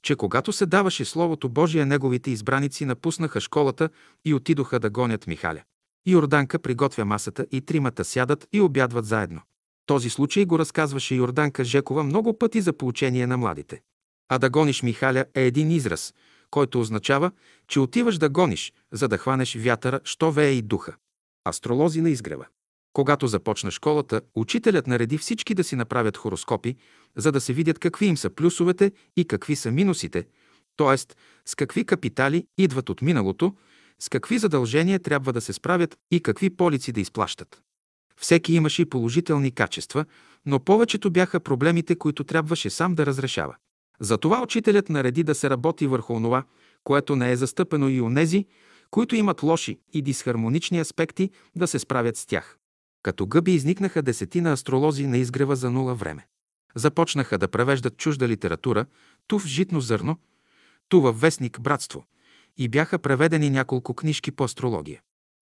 че когато се даваше Словото Божие, неговите избраници напуснаха школата и отидоха да гонят Михаля. Йорданка приготвя масата и тримата сядат и обядват заедно. Този случай го разказваше Йорданка Жекова много пъти за поучение на младите. А да гониш Михаля е един израз, който означава, че отиваш да гониш, за да хванеш вятъра, що вее и духа. Астролози на изгрева. Когато започна школата, учителят нареди всички да си направят хороскопи, за да се видят какви им са плюсовете и какви са минусите, т.е. с какви капитали идват от миналото, с какви задължения трябва да се справят и какви полици да изплащат. Всеки имаше и положителни качества, но повечето бяха проблемите, които трябваше сам да разрешава. Затова учителят нареди да се работи върху онова, което не е застъпено и онези, които имат лоши и дисхармонични аспекти, да се справят с тях. Като гъби изникнаха десетина астролози на изгрева за нула време. Започнаха да превеждат чужда литература, ту в житно зърно, ту във вестник Братство, и бяха преведени няколко книжки по астрология.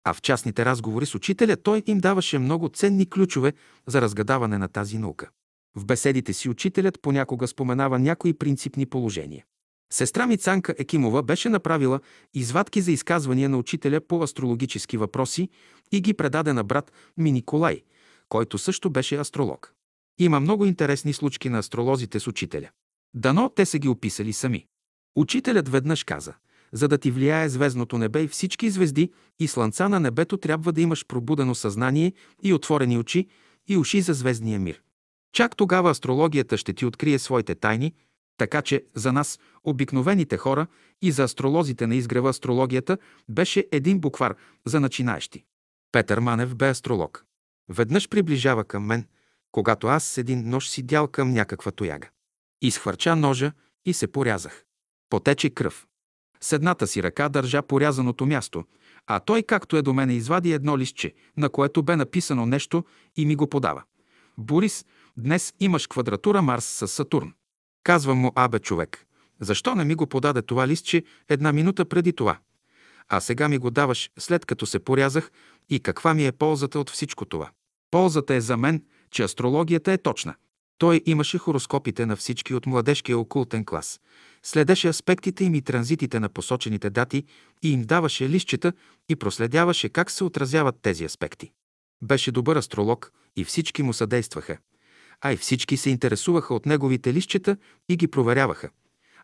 А в частните разговори с учителя той им даваше много ценни ключове за разгадаване на тази наука. В беседите си учителят понякога споменава някои принципни положения. Сестра ми Цанка Екимова беше направила извадки за изказвания на учителя по астрологически въпроси и ги предаде на брат ми Николай, който също беше астролог. Има много интересни случки на астролозите с учителя. Дано те са ги описали сами. Учителят веднъж каза, за да ти влияе звездното небе и всички звезди и слънца на небето трябва да имаш пробудено съзнание и отворени очи и уши за звездния мир. Чак тогава астрологията ще ти открие своите тайни Така че за нас, обикновените хора и за астролозите на изгрева астрологията беше един буквар за начинаещи. Петър Манев бе астролог. Веднъж приближава към мен, когато аз с един нож си дял към някаква тояга. Изхвърча ножа и се порязах. Потече кръв. С едната си ръка държа порязаното място, а той, както е до мене, извади едно листче, на което бе написано нещо и ми го подава. Борис, днес имаш квадратура Марс с Сатурн. Казвам му, абе човек, защо не ми го подаде това листче една минута преди това? А сега ми го даваш, след като се порязах и каква ми е ползата от всичко това? Ползата е за мен, че астрологията е точна. Той имаше хороскопите на всички от младежкия окултен клас. Следеше аспектите им и транзитите на посочените дати и им даваше лищчета и проследяваше как се отразяват тези аспекти. Беше добър астролог и всички му съдействаха. А и всички се интересуваха от неговите лищчета и ги проверяваха.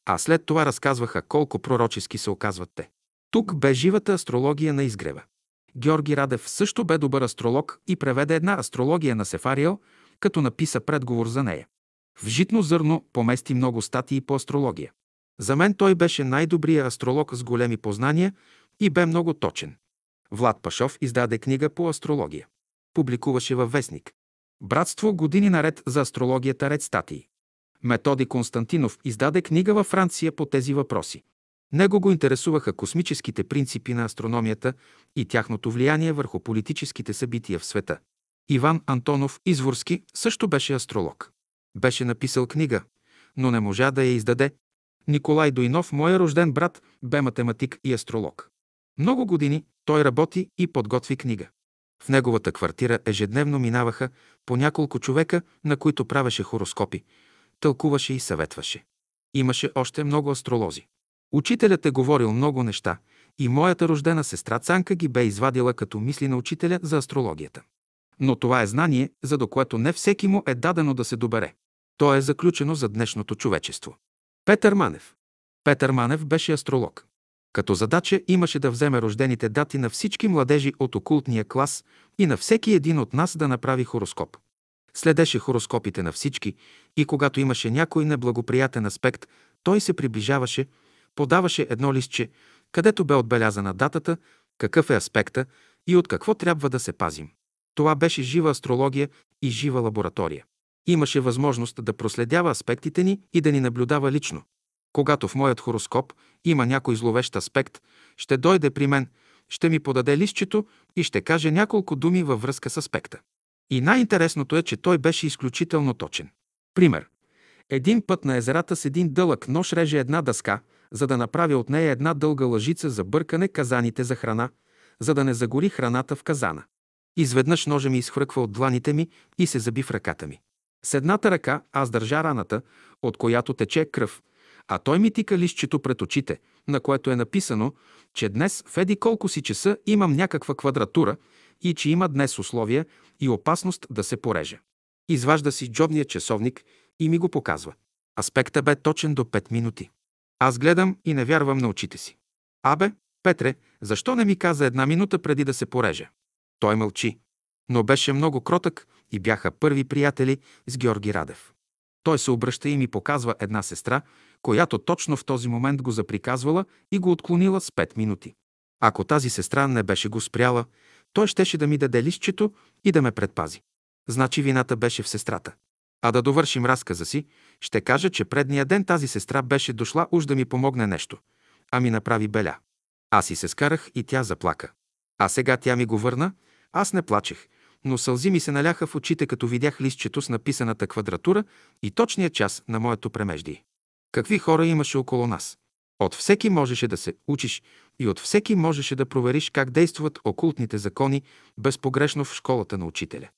А след това разказваха колко пророчески се оказват те. Тук бе живата астрология на изгрева. Георги Радев също бе добър астролог и преведе една астрология на Сефариел, като написа предговор за нея. В житно зърно помести много статии по астрология. За мен той беше най-добрият астролог с големи познания и бе много точен. Влад Пашов издаде книга по астрология. Публикуваше във вестник. Братство години наред за астрологията ред статии. Методи Константинов издаде книга във Франция по тези въпроси. Него го интересуваха космическите принципи на астрономията и тяхното влияние върху политическите събития в света. Иван Антонов Изворски също беше астролог. Беше написал книга, но не можа да я издаде. Николай Дойнов, моя рожден брат, бе математик и астролог. Много години той работи и подготви книга. В неговата квартира ежедневно минаваха по няколко човека, на които правеше хороскопи, тълкуваше и съветваше. Имаше още много астролози. Учителят е говорил много неща и моята рождена сестра Цанка ги бе извадила като мисли на учителя за астрологията. Но това е знание, за до което не всеки му е дадено да се добере. То е заключено за днешното човечество. Петър Манев. Петър Манев беше астролог. Като задача имаше да вземе рождените дати на всички младежи от окултния клас и на всеки един от нас да направи хороскоп. Следеше хороскопите на всички и когато имаше някой неблагоприятен аспект, той се приближаваше, подаваше едно листче, където бе отбелязана датата, какъв е аспекта и от какво трябва да се пазим. Това беше жива астрология и жива лаборатория. Имаше възможност да проследява аспектите ни и да ни наблюдава лично. Когато в моят хороскоп има някой зловещ аспект, ще дойде при мен, ще ми подаде листчето и ще каже няколко думи във връзка с аспекта. И най-интересното е, че той беше изключително точен. Пример. Един път на езерата с един дълъг нож реже една дъска, за да направи от нея една дълга лъжица за бъркане казаните за храна, за да не загори храната в казана. Изведнъж ножа ми изхвърква от дланите ми и се заби в ръката ми. С едната ръка аз държа раната, от която тече кръв, а той ми тика листчето пред очите, на което е написано, че днес в еди колко си часа имам някаква квадратура и че има днес условия и опасност да се пореже. Изважда си джобния часовник и ми го показва. Аспекта бе точен до 5 минути. Аз гледам и не вярвам на очите си. Абе, Петре, защо не ми каза една минута преди да се пореже? Той мълчи, но беше много кротък и бяха първи приятели с Георги Радев. Той се обръща и ми показва една сестра, която точно в този момент го заприказвала и го отклонила с 5 минути. Ако тази сестра не беше го спряла, той щеше да ми даде листчето и да ме предпази. Значи вината беше в сестрата. А да довършим разказа си, ще кажа, че предния ден тази сестра беше дошла уж да ми помогне нещо, а ми направи беля. Аз и се скарах и тя заплака. А сега тя ми го върна, аз не плачех, но сълзи ми се наляха в очите, като видях листчето с написаната квадратура и точния час на моето премеждие. Какви хора имаше около нас? От всеки можеше да се учиш и от всеки можеше да провериш как действат окултните закони безпогрешно в школата на учителя.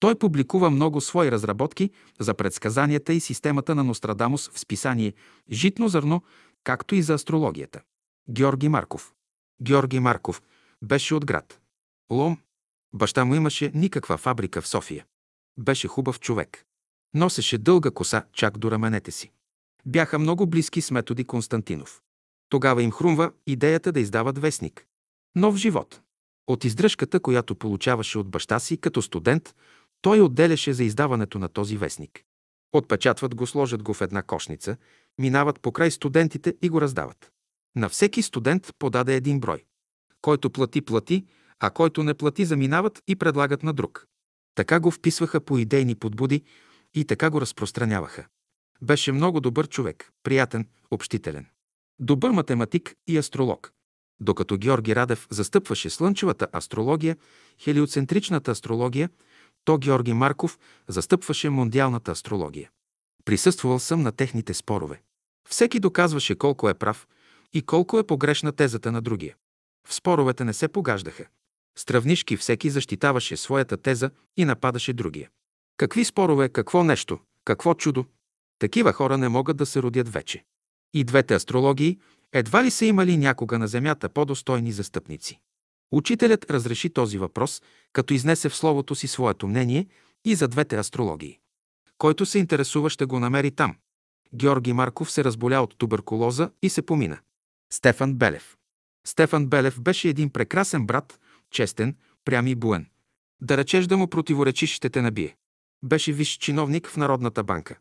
Той публикува много свои разработки за предсказанията и системата на Нострадамус в списание «Житно зърно», както и за астрологията. Георги Марков. Георги Марков беше от град. Лом. Баща му имаше никаква фабрика в София. Беше хубав човек. Носеше дълга коса чак до раменете си. Бяха много близки с методи Константинов. Тогава им хрумва идеята да издават вестник. Нов живот. От издръжката, която получаваше от баща си като студент, той отделяше за издаването на този вестник. Отпечатват го, сложат го в една кошница, минават покрай студентите и го раздават. На всеки студент подаде един брой. Който плати, плати, а който не плати, заминават и предлагат на друг. Така го вписваха по идейни подбуди и така го разпространяваха. Беше много добър човек, приятен, общителен. Добър математик и астролог. Докато Георги Радев застъпваше слънчевата астрология, хелиоцентричната астрология, то Георги Марков застъпваше мондиалната астрология. Присъствал съм на техните спорове. Всеки доказваше колко е прав и колко е погрешна тезата на другия. В споровете не се погаждаха. Стравнишки всеки защитаваше своята теза и нападаше другия. Какви спорове, какво нещо, какво чудо. Такива хора не могат да се родят вече. И двете астрологии едва ли са имали някога на Земята по-достойни застъпници. Учителят разреши този въпрос, като изнесе в словото си своето мнение и за двете астрологии. Който се интересува, ще го намери там. Георги Марков се разболя от туберкулоза и се помина. Стефан Белев. Стефан Белев беше един прекрасен брат, честен, прям и буен. Да речеш да му противоречиш, ще те набие. Беше висш чиновник в Народната банка.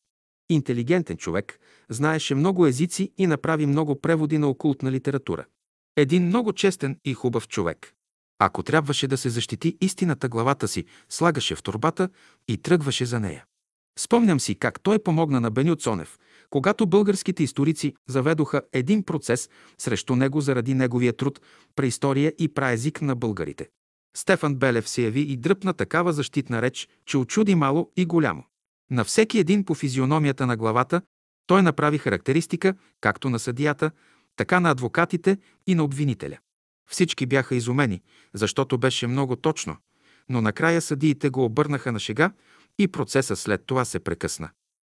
Интелигентен човек, знаеше много езици и направи много преводи на окултна литература. Един много честен и хубав човек. Ако трябваше да се защити истината главата си, слагаше в турбата и тръгваше за нея. Спомням си как той помогна на Беню Цонев, когато българските историци заведоха един процес срещу него заради неговия труд «Преистория и праезик на българите». Стефан Белев се яви и дръпна такава защитна реч, че очуди мало и голямо. На всеки един по физиономията на главата той направи характеристика както на съдията, така на адвокатите и на обвинителя. Всички бяха изумени, защото беше много точно, но накрая съдиите го обърнаха на шега и процесът след това се прекъсна.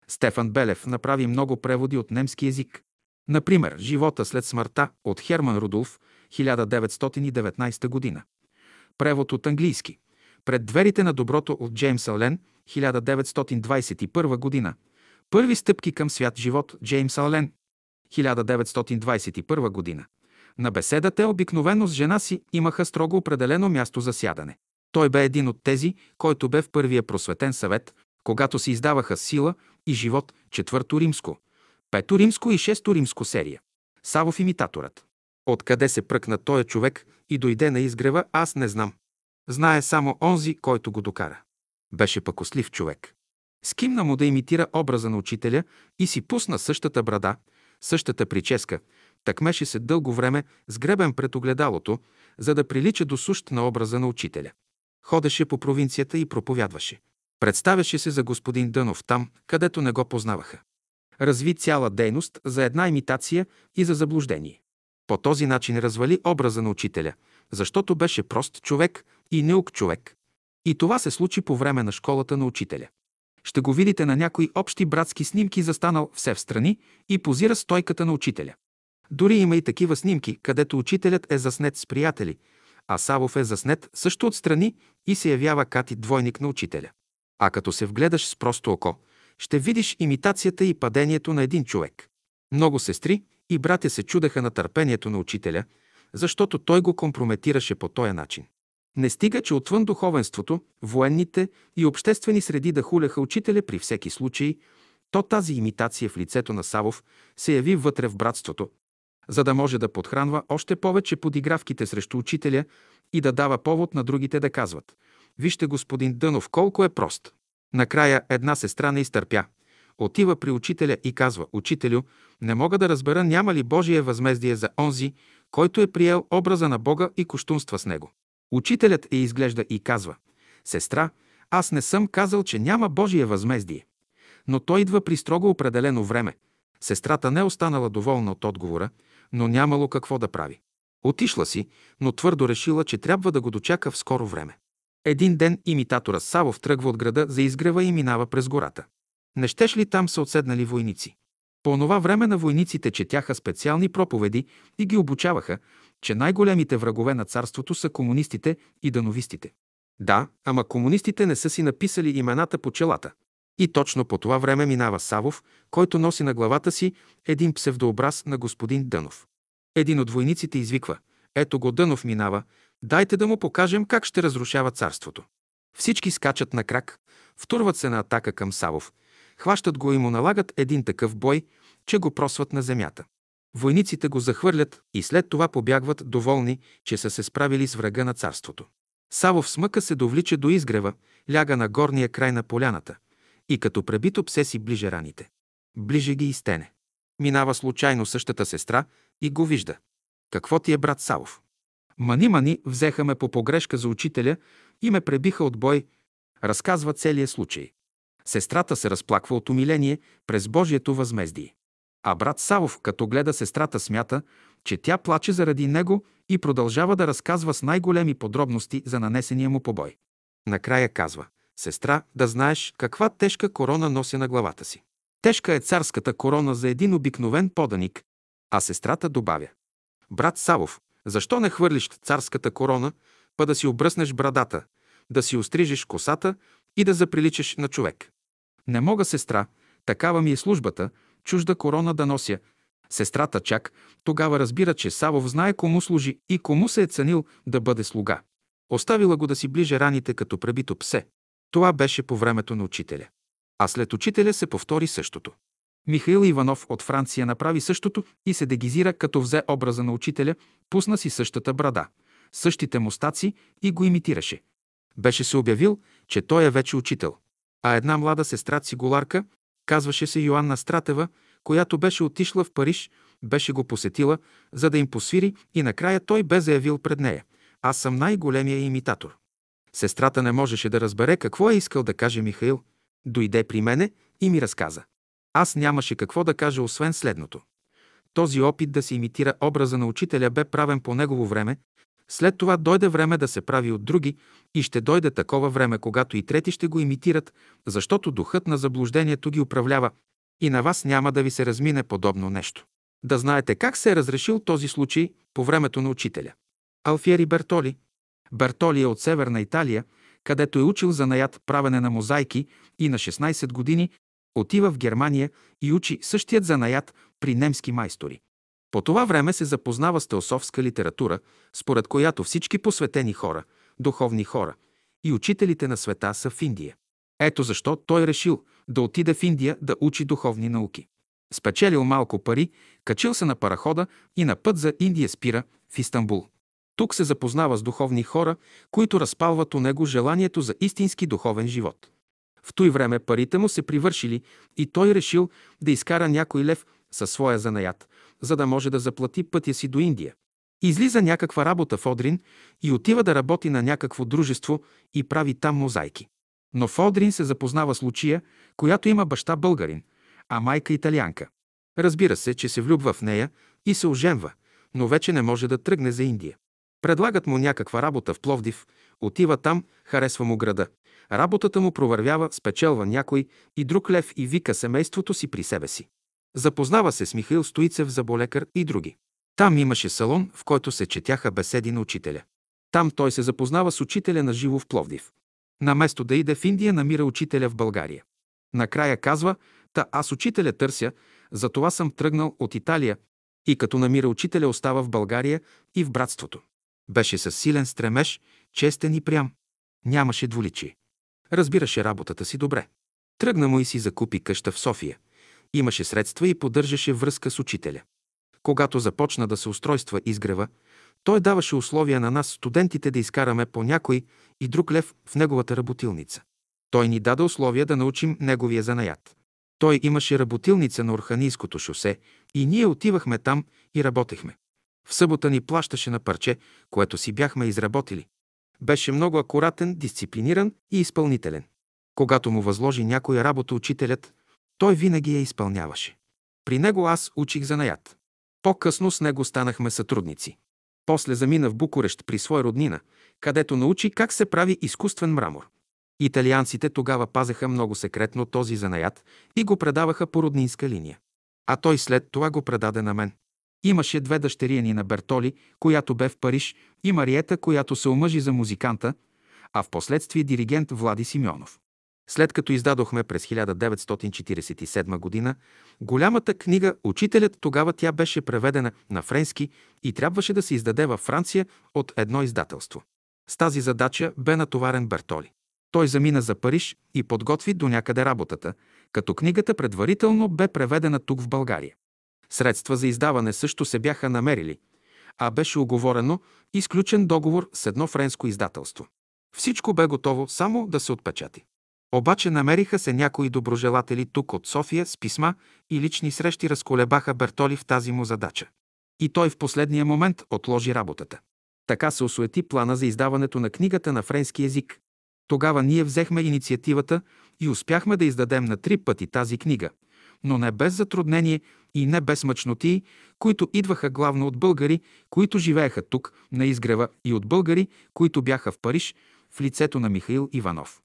Стефан Белев направи много преводи от немски език. Например, «Живота след смъртта» от Херман Рудолф, 1919 година. Превод от английски. Пред дверите на доброто от Джеймс Ален, 1921 година. Първи стъпки към свят живот Джеймс Ален, 1921 година. На беседа те обикновено с жена си имаха строго определено място за сядане. Той бе един от тези, който бе в първия просветен съвет, когато се издаваха сила и живот, четвърто римско, пето римско и шесто римско серия. Савов имитаторът. Откъде се пръкна този човек и дойде на изгрева, аз не знам. Знае само онзи, който го докара. Беше пакослив човек. Скимна му да имитира образа на учителя и си пусна същата брада, същата прическа, такмеше се дълго време с гребен пред огледалото, за да прилича до сущ на образа на учителя. Ходеше по провинцията и проповядваше. Представяше се за господин Дънов там, където не го познаваха. Разви цяла дейност за една имитация и за заблуждение. По този начин развали образа на учителя, защото беше прост човек и неук човек. И това се случи по време на школата на учителя. Ще го видите на някои общи братски снимки, застанал все в страни и позира стойката на учителя. Дори има и такива снимки, където учителят е заснет с приятели, а Савов е заснет също отстрани и се явява Кати двойник на учителя. А като се вгледаш с просто око, ще видиш имитацията и падението на един човек. Много сестри и братя се чудеха на търпението на учителя, защото той го компрометираше по този начин. Не стига, че отвън духовенството, военните и обществени среди да хуляха учителя при всеки случай, то тази имитация в лицето на Савов се яви вътре в братството, за да може да подхранва още повече подигравките срещу учителя и да дава повод на другите да казват Вижте господин Дънов колко е прост. Накрая една сестра не изтърпя. Отива при учителя и казва Учителю, не мога да разбера няма ли Божие възмездие за онзи, който е приел образа на Бога и коштунства с него. Учителят е изглежда и казва Сестра, аз не съм казал, че няма Божие възмездие. Но той идва при строго определено време. Сестрата не е останала доволна от отговора, но нямало какво да прави. Отишла си, но твърдо решила, че трябва да го дочака в скоро време. Един ден имитатора Савов тръгва от града за изгрева и минава през гората. Не щеш ли там са отседнали войници? По онова време на войниците четяха специални проповеди и ги обучаваха, че най-големите врагове на царството са комунистите и дановистите. Да, ама комунистите не са си написали имената по челата. И точно по това време минава Савов, който носи на главата си един псевдообраз на господин Дънов. Един от войниците извиква «Ето го Дънов минава, дайте да му покажем как ще разрушава царството». Всички скачат на крак, втурват се на атака към Савов. Хващат го и му налагат един такъв бой, че го просват на земята. Войниците го захвърлят и след това побягват доволни, че са се справили с врага на царството. Савов с мъка се довлича до изгрева, ляга на горния край на поляната и като пребито псе си ближе раните. Ближе ги изтене. Минава случайно същата сестра и го вижда. Какво ти е брат Савов? Мани-мани взеха ме по погрешка за учителя и ме пребиха от бой, разказва целият случай. Сестрата се разплаква от умиление през Божието възмездие. А брат Савов, като гледа сестрата, смята, че тя плаче заради него и продължава да разказва с най-големи подробности за нанесения му побой. Накрая казва, сестра, да знаеш каква тежка корона нося на главата си. Тежка е царската корона за един обикновен поданик, а сестрата добавя. Брат Савов, защо не хвърлиш царската корона, па да си обръснеш брадата, да си острижеш косата и да заприличаш на човек? Не мога, сестра, такава ми е службата, чужда корона да нося. Сестрата чак тогава разбира, че Савов знае кому служи и кому се е ценил да бъде слуга. Оставила го да си ближе раните като пребито псе. Това беше по времето на учителя. А след учителя се повтори същото. Михаил Иванов от Франция направи същото и се дегизира, като взе образа на учителя, пусна си същата брада, същите мустаци и го имитираше. Беше се обявил, че той е вече учител. А една млада сестра цигуларка, казваше се Йоанна Стратева, която беше отишла в Париж, беше го посетила, за да им посвири и накрая той бе заявил пред нея. Аз съм най-големия имитатор. Сестрата не можеше да разбере какво е искал да каже Михаил. Дойде при мене и ми разказа. Аз нямаше какво да кажа, освен следното. Този опит да се имитира образа на учителя бе правен по негово време, след това дойде време да се прави от други и ще дойде такова време, когато и трети ще го имитират, защото духът на заблуждението ги управлява и на вас няма да ви се размине подобно нещо. Да знаете как се е разрешил този случай по времето на учителя. Алфиери Бертоли. Бертоли е от Северна Италия, където е учил за наят правене на мозайки и на 16 години отива в Германия и учи същият занаят при немски майстори. По това време се запознава с теософска литература, според която всички посветени хора, духовни хора и учителите на света са в Индия. Ето защо той решил да отиде в Индия да учи духовни науки. Спечелил малко пари, качил се на парахода и на път за Индия спира в Истанбул. Тук се запознава с духовни хора, които разпалват у него желанието за истински духовен живот. В той време парите му се привършили и той решил да изкара някой лев със своя занаят, за да може да заплати пътя си до Индия. Излиза някаква работа в Одрин и отива да работи на някакво дружество и прави там мозайки. Но в Одрин се запознава с Лучия, която има баща българин, а майка италианка. Разбира се, че се влюбва в нея и се оженва, но вече не може да тръгне за Индия. Предлагат му някаква работа в Пловдив, отива там, харесва му града. Работата му провървява, спечелва някой и друг лев и вика семейството си при себе си. Запознава се с Михаил Стоицев, заболекар и други. Там имаше салон, в който се четяха беседи на учителя. Там той се запознава с учителя на живо в Пловдив. Наместо да иде в Индия, намира учителя в България. Накрая казва, та аз учителя търся, затова съм тръгнал от Италия и като намира учителя остава в България и в братството. Беше със силен стремеж, честен и прям. Нямаше дволичие. Разбираше работата си добре. Тръгна му и си закупи къща в София. Имаше средства и поддържаше връзка с учителя. Когато започна да се устройства изгрева, той даваше условия на нас, студентите, да изкараме по някой и друг лев в неговата работилница. Той ни даде условия да научим неговия занаят. Той имаше работилница на Орханийското шосе и ние отивахме там и работехме. В събота ни плащаше на парче, което си бяхме изработили. Беше много акуратен, дисциплиниран и изпълнителен. Когато му възложи някоя работа учителят, той винаги я изпълняваше. При него аз учих занаят. По-късно с него станахме сътрудници. После замина в Букурещ при своя роднина, където научи как се прави изкуствен мрамор. Италианците тогава пазеха много секретно този занаят и го предаваха по роднинска линия. А той след това го предаде на мен. Имаше две дъщерияни на Бертоли, която бе в Париж, и Мариета, която се омъжи за музиканта, а в последствие диригент Влади Симеонов. След като издадохме през 1947 година голямата книга «Учителят», тогава тя беше преведена на френски и трябваше да се издаде във Франция от едно издателство. С тази задача бе натоварен Бертоли. Той замина за Париж и подготви до някъде работата, като книгата предварително бе преведена тук в България. Средства за издаване също се бяха намерили, а беше оговорено изключен договор с едно френско издателство. Всичко бе готово само да се отпечати. Обаче намериха се някои доброжелатели тук от София с писма и лични срещи разколебаха Бертоли в тази му задача. И той в последния момент отложи работата. Така се осуети плана за издаването на книгата на френски язик. Тогава ние взехме инициативата и успяхме да издадем на три пъти тази книга, но не без затруднение и не без мъчноти, които идваха главно от българи, които живееха тук, на изгрева, и от българи, които бяха в Париж, в лицето на Михаил Иванов.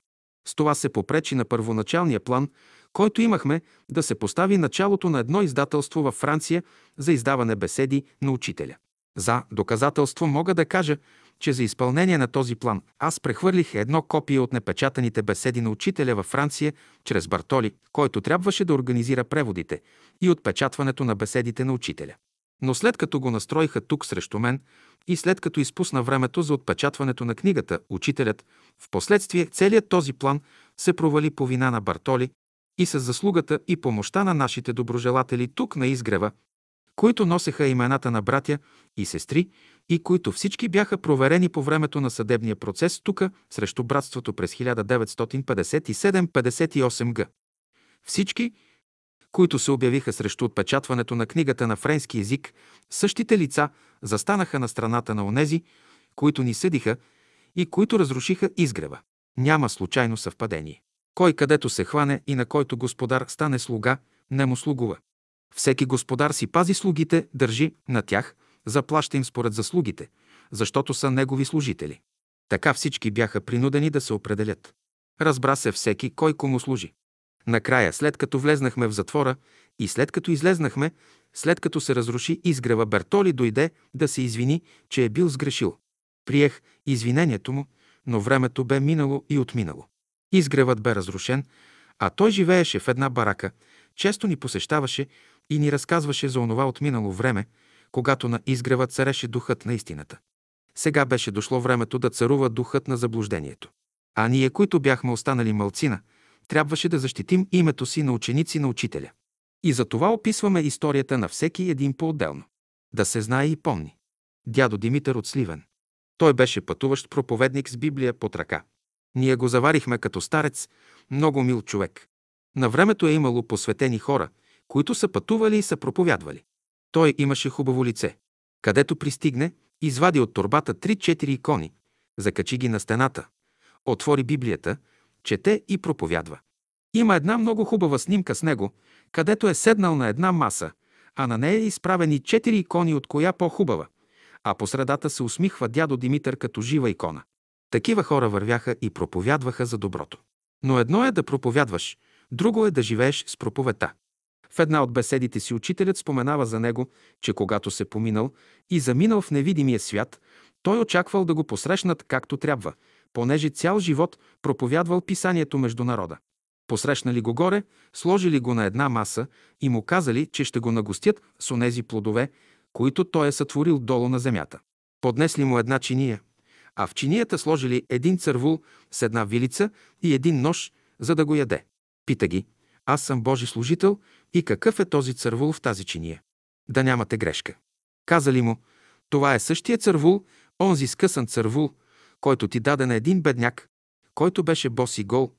С това се попречи на първоначалния план, който имахме да се постави началото на едно издателство във Франция за издаване беседи на учителя. За доказателство мога да кажа, че за изпълнение на този план аз прехвърлих едно копие от непечатаните беседи на учителя във Франция чрез Бартоли, който трябваше да организира преводите и отпечатването на беседите на учителя. Но след като го настроиха тук срещу мен и след като изпусна времето за отпечатването на книгата «Учителят», в последствие целият този план се провали по вина на Бартоли и с заслугата и помощта на нашите доброжелатели тук на изгрева, които носеха имената на братя и сестри и които всички бяха проверени по времето на съдебния процес тук срещу братството през 1957-58 г. Всички, които се обявиха срещу отпечатването на книгата на френски язик, същите лица застанаха на страната на онези, които ни съдиха и които разрушиха изгрева. Няма случайно съвпадение. Кой където се хване и на който господар стане слуга, не му слугува. Всеки господар си пази слугите, държи на тях, заплаща им според заслугите, защото са негови служители. Така всички бяха принудени да се определят. Разбра се всеки кой кому служи. Накрая, след като влезнахме в затвора и след като излезнахме, след като се разруши изгрева, Бертоли дойде да се извини, че е бил сгрешил. Приех извинението му, но времето бе минало и отминало. Изгревът бе разрушен, а той живееше в една барака, често ни посещаваше и ни разказваше за онова отминало време, когато на изгрева цареше духът на истината. Сега беше дошло времето да царува духът на заблуждението. А ние, които бяхме останали мълцина, трябваше да защитим името си на ученици на учителя. И за това описваме историята на всеки един по-отделно. Да се знае и помни. Дядо Димитър от Сливен. Той беше пътуващ проповедник с Библия под ръка. Ние го заварихме като старец, много мил човек. На времето е имало посветени хора, които са пътували и са проповядвали. Той имаше хубаво лице. Където пристигне, извади от турбата три-четири икони, закачи ги на стената, отвори Библията, чете и проповядва. Има една много хубава снимка с него, където е седнал на една маса, а на нея е изправени четири икони от коя по-хубава, а по средата се усмихва дядо Димитър като жива икона. Такива хора вървяха и проповядваха за доброто. Но едно е да проповядваш, друго е да живееш с проповета. В една от беседите си учителят споменава за него, че когато се поминал и заминал в невидимия свят, той очаквал да го посрещнат както трябва, понеже цял живот проповядвал писанието между народа. Посрещнали го горе, сложили го на една маса и му казали, че ще го нагостят с онези плодове, които той е сътворил долу на земята. Поднесли му една чиния, а в чинията сложили един цървул с една вилица и един нож, за да го яде. Пита ги, аз съм Божи служител и какъв е този цървул в тази чиния? Да нямате грешка. Казали му, това е същия цървул, онзи скъсан цървул, който ти даде на един бедняк, който беше бос и гол,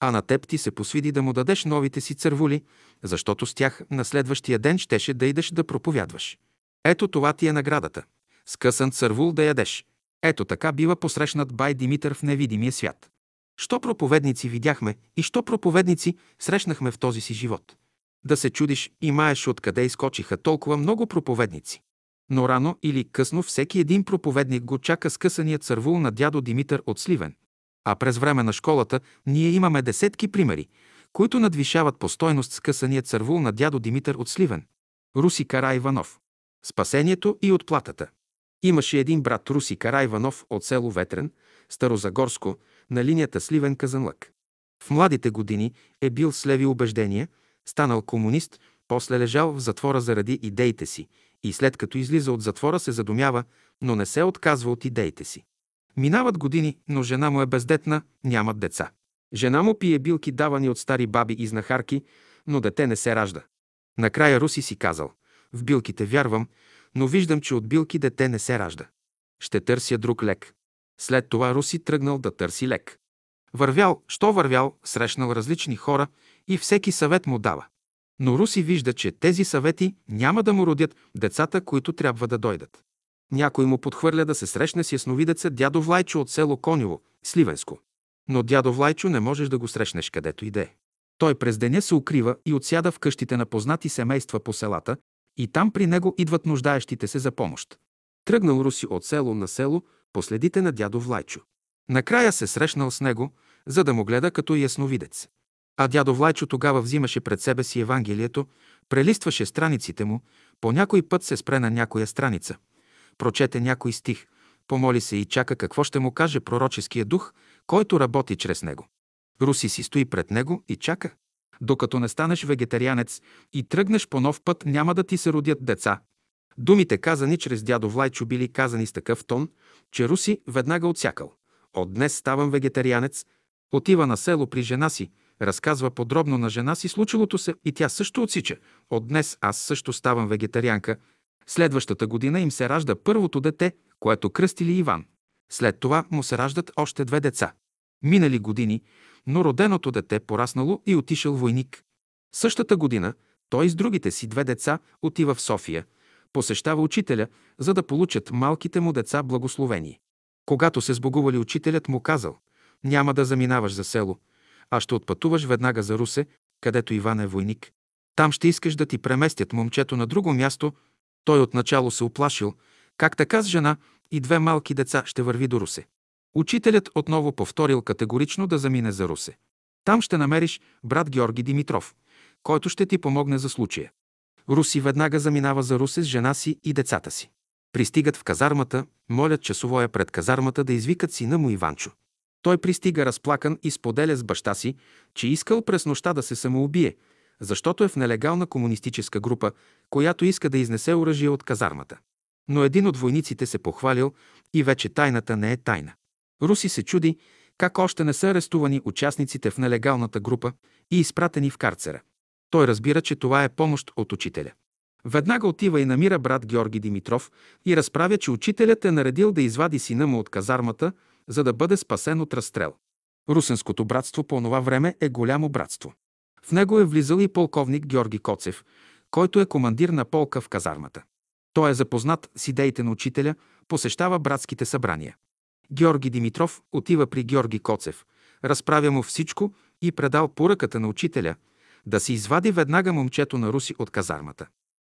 а на теб ти се посвиди да му дадеш новите си цървули, защото с тях на следващия ден щеше да идеш да проповядваш. Ето това ти е наградата. Скъсан цървул да ядеш. Ето така бива посрещнат бай Димитър в невидимия свят. Що проповедници видяхме и що проповедници срещнахме в този си живот? Да се чудиш и маеш откъде изкочиха толкова много проповедници. Но рано или късно всеки един проповедник го чака скъсания цървул на дядо Димитър от Сливен. А през време на школата ние имаме десетки примери, които надвишават по стойност скъсания цървул на дядо Димитър от Сливен. Руси Кара Иванов. Спасението и отплатата. Имаше един брат Руси Кара Иванов от село Ветрен, Старозагорско, на линията Сливен-Казанлък. В младите години е бил с леви убеждения, станал комунист, после лежал в затвора заради идеите си и след като излиза от затвора се задумява, но не се отказва от идеите си. Минават години, но жена му е бездетна, нямат деца. Жена му пие билки, давани от стари баби и знахарки, но дете не се ражда. Накрая Руси си казал, в билките вярвам, но виждам, че от билки дете не се ражда. Ще търся друг лек. След това Руси тръгнал да търси лек. Вървял, що вървял, срещнал различни хора и всеки съвет му дава. Но Руси вижда, че тези съвети няма да му родят децата, които трябва да дойдат. Някой му подхвърля да се срещне с ясновидеца дядо Влайчо от село Конево, Сливенско. Но дядо Влайчо не можеш да го срещнеш където иде. Той през деня се укрива и отсяда в къщите на познати семейства по селата, и там при него идват нуждаещите се за помощ. Тръгнал Руси от село на село по следите на дядо Влайчо. Накрая се срещнал с него, за да му гледа като ясновидец. А дядо Влайчо тогава взимаше пред себе си Евангелието, прелистваше страниците му, по някой път се спре на някоя страница, прочете някой стих, помоли се и чака какво ще му каже пророческия дух, който работи чрез него. Руси си стои пред него и чака. Докато не станеш вегетарианец и тръгнеш по нов път, няма да ти се родят деца. Думите, казани чрез дядо Влайчо, били казани с такъв тон, че Руси веднага отсякал. От днес ставам вегетарианец, отива на село при жена си, разказва подробно на жена си случилото се и тя също отсича. От днес аз също ставам вегетарианка. Следващата година им се ражда първото дете, което кръстили Иван. След това му се раждат още две деца. Минали години, но роденото дете пораснало и отишъл войник. Същата година той с другите си две деца отива в София, посещава учителя, за да получат малките му деца благословение. Когато се сбогували, учителят му казал, няма да заминаваш за село, а ще отпътуваш веднага за Русе, където Иван е войник. Там ще искаш да ти преместят момчето на друго място. Той отначало се оплашил, как така с жена и две малки деца ще върви до Русе. Учителят отново повторил категорично да замине за Русе. Там ще намериш брат Георги Димитров, който ще ти помогне за случая. Руси веднага заминава за Русе с жена си и децата си. Пристигат в казармата, молят часовоя пред казармата да извикат сина му Иванчо. Той пристига разплакан и споделя с баща си, че искал през нощта да се самоубие, защото е в нелегална комунистическа група, която иска да изнесе оръжие от казармата. Но един от войниците се похвалил и вече тайната не е тайна. Руси се чуди как още не са арестувани участниците в нелегалната група и изпратени в карцера. Той разбира, че това е помощ от учителя. Веднага отива и намира брат Георги Димитров и разправя, че учителят е наредил да извади сина му от казармата, за да бъде спасен от разстрел. Русенското братство по това време е голямо братство. В него е влизал и полковник Георги Коцев, който е командир на полка в казармата. Той е запознат с идеите на учителя, посещава братските събрания. Георги Димитров отива при Георги Коцев, разправя му всичко и предал поръката на учителя да си извади веднага момчето на Руси от казармата.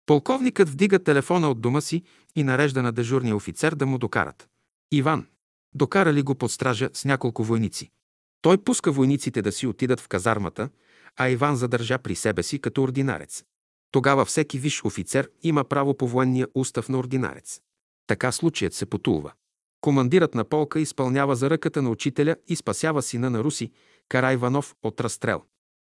Полковникът вдига телефона от дома си и нарежда на дежурния офицер да му докарат. Иван. Докарали го под стража с няколко войници. Той пуска войниците да си отидат в казармата, а Иван задържа при себе си като ординарец. Тогава всеки виш офицер има право по военния устав на ординарец. Така случаят се потулва. Командирът на полка изпълнява за ръката на учителя и спасява сина на Руси, Кара Иванов, от разстрел.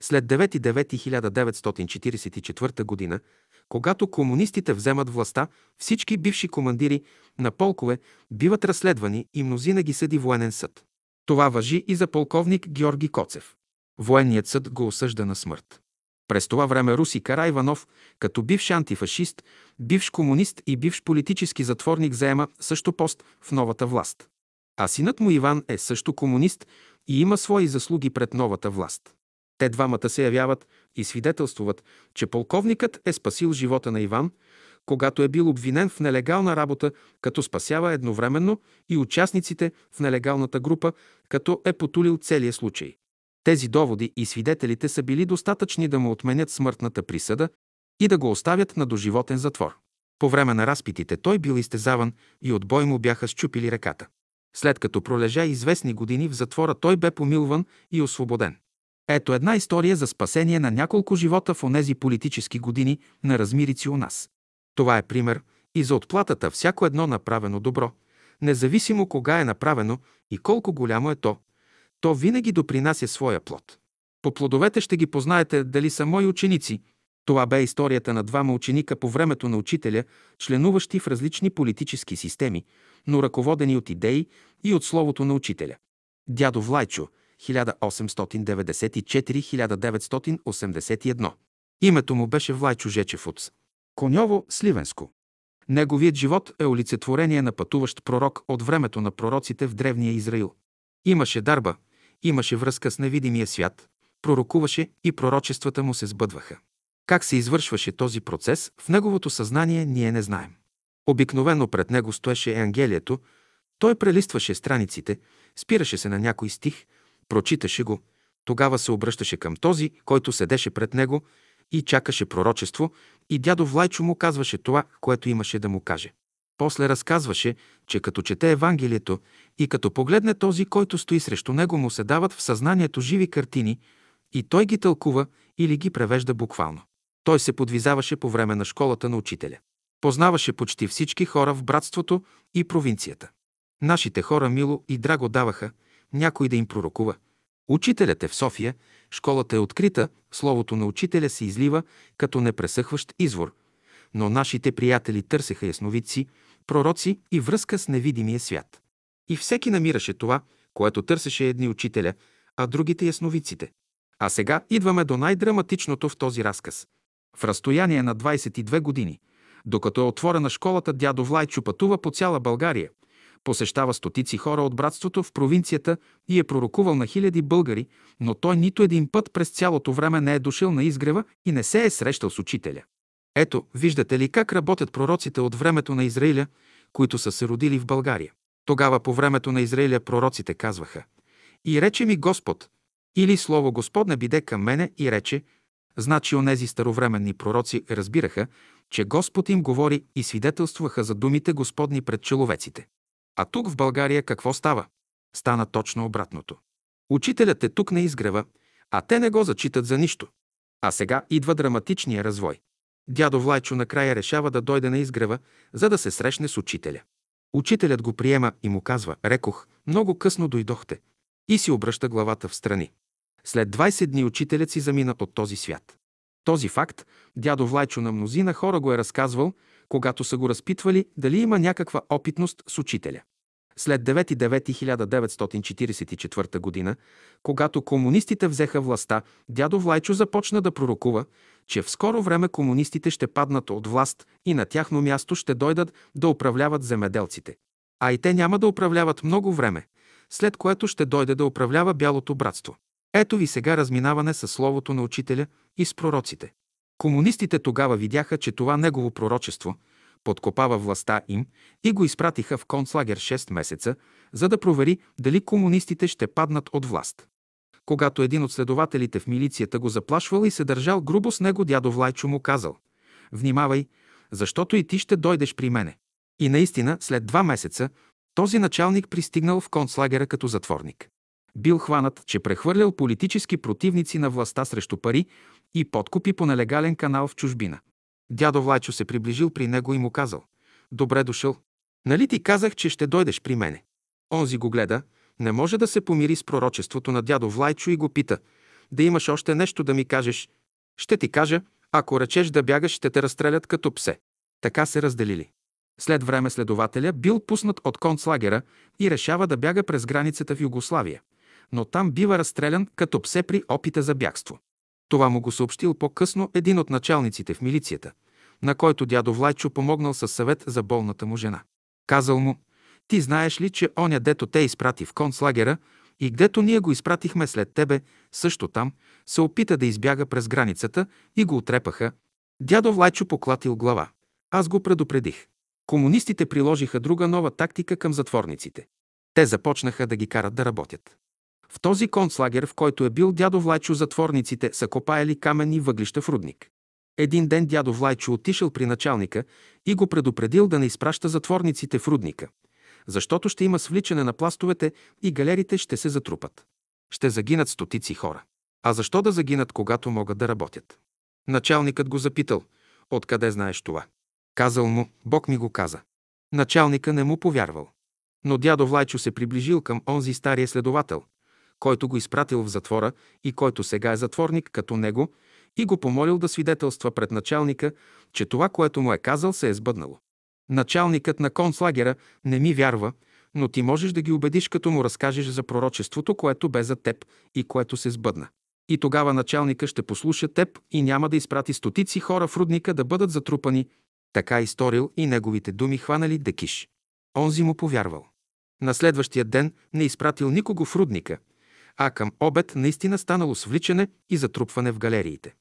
След 9.9.1944 г., когато комунистите вземат властта, всички бивши командири на полкове биват разследвани и мнозина ги съди военен съд. Това въжи и за полковник Георги Коцев. Военният съд го осъжда на смърт. През това време Руси Карайванов, като бивш антифашист, бивш комунист и бивш политически затворник, заема също пост в новата власт. А синът му Иван е също комунист и има свои заслуги пред новата власт. Те двамата се явяват и свидетелствуват, че полковникът е спасил живота на Иван, когато е бил обвинен в нелегална работа, като спасява едновременно и участниците в нелегалната група, като е потулил целия случай. Тези доводи и свидетелите са били достатъчни да му отменят смъртната присъда и да го оставят на доживотен затвор. По време на разпитите той бил изтезаван и от бой му бяха щупили ръката. След като пролежа известни години в затвора, той бе помилван и освободен. Ето една история за спасение на няколко живота в онези политически години на размирици у нас. Това е пример и за отплатата всяко едно направено добро, независимо кога е направено и колко голямо е то, то винаги допринася своя плод. По плодовете ще ги познаете дали са мои ученици. Това бе историята на двама ученика по времето на учителя, членуващи в различни политически системи, но ръководени от идеи и от словото на учителя. Дядо Влайчо, 1894-1981. Името му беше Влайчо Жечев от Коньово, Сливенско. Неговият живот е олицетворение на пътуващ пророк от времето на пророците в древния Израил. Имаше дарба, имаше връзка с невидимия свят, пророкуваше и пророчествата му се сбъдваха. Как се извършваше този процес, в неговото съзнание ние не знаем. Обикновено пред него стоеше Евангелието, той прелистваше страниците, спираше се на някой стих, прочиташе го, тогава се обръщаше към този, който седеше пред него и чакаше пророчество, и дядо Влайчо му казваше това, което имаше да му каже. После разказваше, че като чете Евангелието и като погледне този, който стои срещу него, му се дават в съзнанието живи картини и той ги тълкува или ги превежда буквално. Той се подвизаваше по време на школата на учителя. Познаваше почти всички хора в братството и провинцията. Нашите хора мило и драго даваха някой да им пророкува. Учителят е в София, школата е открита, словото на учителя се излива като непресъхващ извор. Но нашите приятели търсеха ясновидци, пророци и връзка с невидимия свят. И всеки намираше това, което търсеше едни учителя, а другите ясновидците. А сега идваме до най-драматичното в този разказ. В разстояние на 22 години, докато е отворена школата, дядо Влайчо пътува по цяла България, посещава стотици хора от братството в провинцията и е пророкувал на хиляди българи, но той нито един път през цялото време не е дошъл на изгрева и не се е срещал с учителя. Ето, виждате ли как работят пророците от времето на Израиля, които са се родили в България. Тогава по времето на Израиля пророците казваха «И рече ми Господ, или Слово Господне биде към мене и рече, значи онези старовременни пророци разбираха, че Господ им говори и свидетелстваха за думите Господни пред човеците. А тук в България какво става? Стана точно обратното. Учителят е тук на изгрева, а те не го зачитат за нищо. А сега идва драматичния развой. Дядо Влайчо накрая решава да дойде на изгрева, за да се срещне с учителя. Учителят го приема и му казва, рекох, много късно дойдохте. И си обръща главата в страни. След 20 дни учителят си замина от този свят. Този факт дядо Влайчо на мнозина хора го е разказвал, когато са го разпитвали дали има някаква опитност с учителя. След 9.9.1944 г., когато комунистите взеха властта, дядо Влайчо започна да пророкува, че в скоро време комунистите ще паднат от власт и на тяхно място ще дойдат да управляват земеделците. А и те няма да управляват много време, след което ще дойде да управлява Бялото братство. Ето ви сега разминаване с словото на учителя и с пророците. Комунистите тогава видяха, че това негово пророчество подкопава властта им и го изпратиха в концлагер 6 месеца, за да провери дали комунистите ще паднат от власт. Когато един от следователите в милицията го заплашвал и се държал грубо с него, дядо Влайчо му казал «Внимавай, защото и ти ще дойдеш при мене». И наистина, след два месеца, този началник пристигнал в концлагера като затворник. Бил хванат, че прехвърлял политически противници на властта срещу пари и подкупи по нелегален канал в чужбина. Дядо Влайчо се приближил при него и му казал «Добре дошъл. Нали ти казах, че ще дойдеш при мене?» Онзи го гледа, не може да се помири с пророчеството на дядо Влайчо и го пита «Да имаш още нещо да ми кажеш?» «Ще ти кажа, ако речеш да бягаш, ще те разстрелят като псе». Така се разделили. След време следователя бил пуснат от концлагера и решава да бяга през границата в Югославия, но там бива разстрелян като псе при опита за бягство. Това му го съобщил по-късно един от началниците в милицията, на който дядо Влайчо помогнал със съвет за болната му жена. Казал му, ти знаеш ли, че оня дето те изпрати в концлагера и гдето ние го изпратихме след тебе, също там, се опита да избяга през границата и го отрепаха. Дядо Влайчо поклатил глава. Аз го предупредих. Комунистите приложиха друга нова тактика към затворниците. Те започнаха да ги карат да работят. В този концлагер, в който е бил дядо Влайчо, затворниците са копаяли каменни въглища в рудник. Един ден дядо Влайчо отишъл при началника и го предупредил да не изпраща затворниците в рудника, защото ще има свличане на пластовете и галерите ще се затрупат. Ще загинат стотици хора. А защо да загинат, когато могат да работят? Началникът го запитал, откъде знаеш това? Казал му, Бог ми го каза. Началника не му повярвал. Но дядо Влайчо се приближил към онзи стария следовател, който го изпратил в затвора и който сега е затворник като него, и го помолил да свидетелства пред началника, че това, което му е казал, се е сбъднало. Началникът на концлагера не ми вярва, но ти можеш да ги убедиш, като му разкажеш за пророчеството, което бе за теб и което се сбъдна. И тогава началника ще послуша теб и няма да изпрати стотици хора в рудника да бъдат затрупани. Така изторил и неговите думи хванали Декиш. Онзи му повярвал. На следващия ден не изпратил никого в рудника, а към обед наистина станало свличане и затрупване в галериите.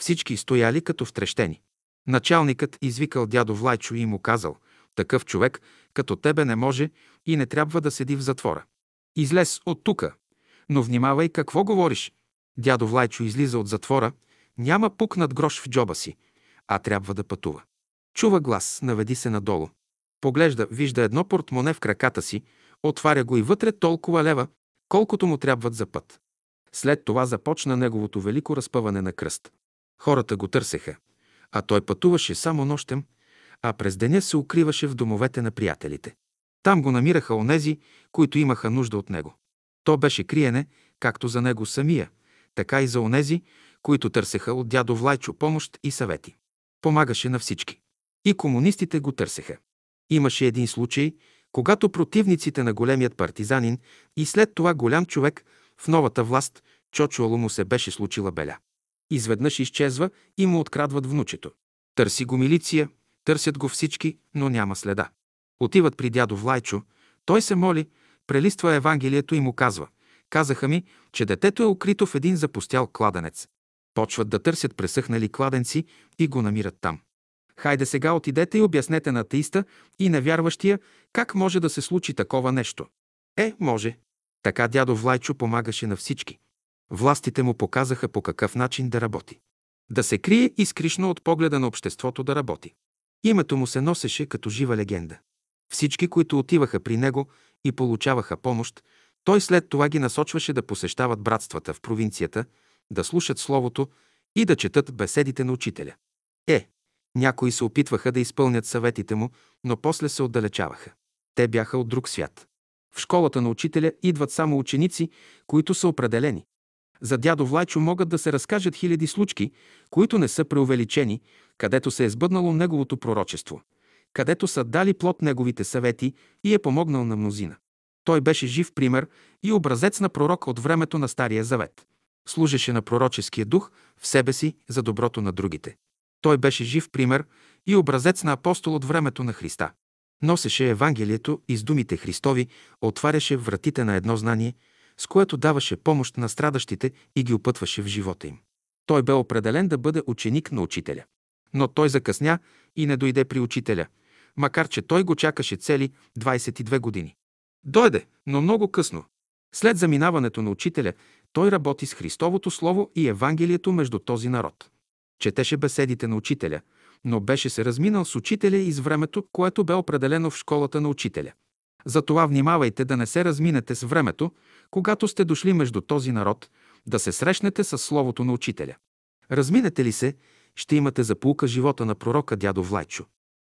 Всички стояли като втрещени. Началникът извикал дядо Влайчо и му казал, такъв човек като тебе не може и не трябва да седи в затвора. Излез от тука, но внимавай какво говориш. Дядо Влайчо излиза от затвора, няма пукнат грош в джоба си, а трябва да пътува. Чува глас, наведи се надолу. Поглежда, вижда едно портмоне в краката си, отваря го и вътре толкова лева, колкото му трябват за път. След това започна неговото велико разпъване на кръст. Хората го търсеха, а той пътуваше само нощем, а през деня се укриваше в домовете на приятелите. Там го намираха онези, които имаха нужда от него. То беше криене, както за него самия, така и за онези, които търсеха от дядо Влайчо помощ и съвети. Помагаше на всички. И комунистите го търсеха. Имаше един случай, когато противниците на големият партизанин и след това голям човек в новата власт, Чочуало му се беше случила беля. Изведнъж изчезва и му открадват внучето. Търси го милиция, търсят го всички, но няма следа. Отиват при дядо Влайчо, той се моли, прелиства Евангелието и му казва Казаха ми, че детето е укрито в един запустял кладенец. Почват да търсят пресъхнали кладенци и го намират там. Хайде сега отидете и обяснете на атеиста и невярващия как може да се случи такова нещо. Е, може. Така дядо Влайчо помагаше на всички. Властите му показаха по какъв начин да работи. Да се крие изкришно от погледа на обществото да работи. Името му се носеше като жива легенда. Всички, които отиваха при него и получаваха помощ, той след това ги насочваше да посещават братствата в провинцията, да слушат Словото и да четат беседите на учителя. Е, някои се опитваха да изпълнят съветите му, но после се отдалечаваха. Те бяха от друг свят. В школата на учителя идват само ученици, които са определени. За дядо Влайчо могат да се разкажат хиляди случки, които не са преувеличени, където се е сбъднало неговото пророчество, където са дали плод неговите съвети и е помогнал на мнозина. Той беше жив пример и образец на пророка от времето на Стария Завет. Служеше на пророческия дух в себе си за доброто на другите. Той беше жив пример и образец на апостол от времето на Христа. Носеше Евангелието и с думите Христови отваряше вратите на едно знание, с което даваше помощ на страдащите и ги опътваше в живота им. Той бе определен да бъде ученик на учителя. Но той закъсня и не дойде при учителя, макар че той го чакаше цели 22 години. Дойде, но много късно. След заминаването на учителя, той работи с Христовото Слово и Евангелието между този народ. Четеше беседите на учителя, но беше се разминал с учителя и с времето, което бе определено в школата на учителя. Затова внимавайте да не се разминете с времето, когато сте дошли между този народ, да се срещнете с Словото на учителя. Разминете ли се, ще имате за полука живота на пророка дядо Влайчо.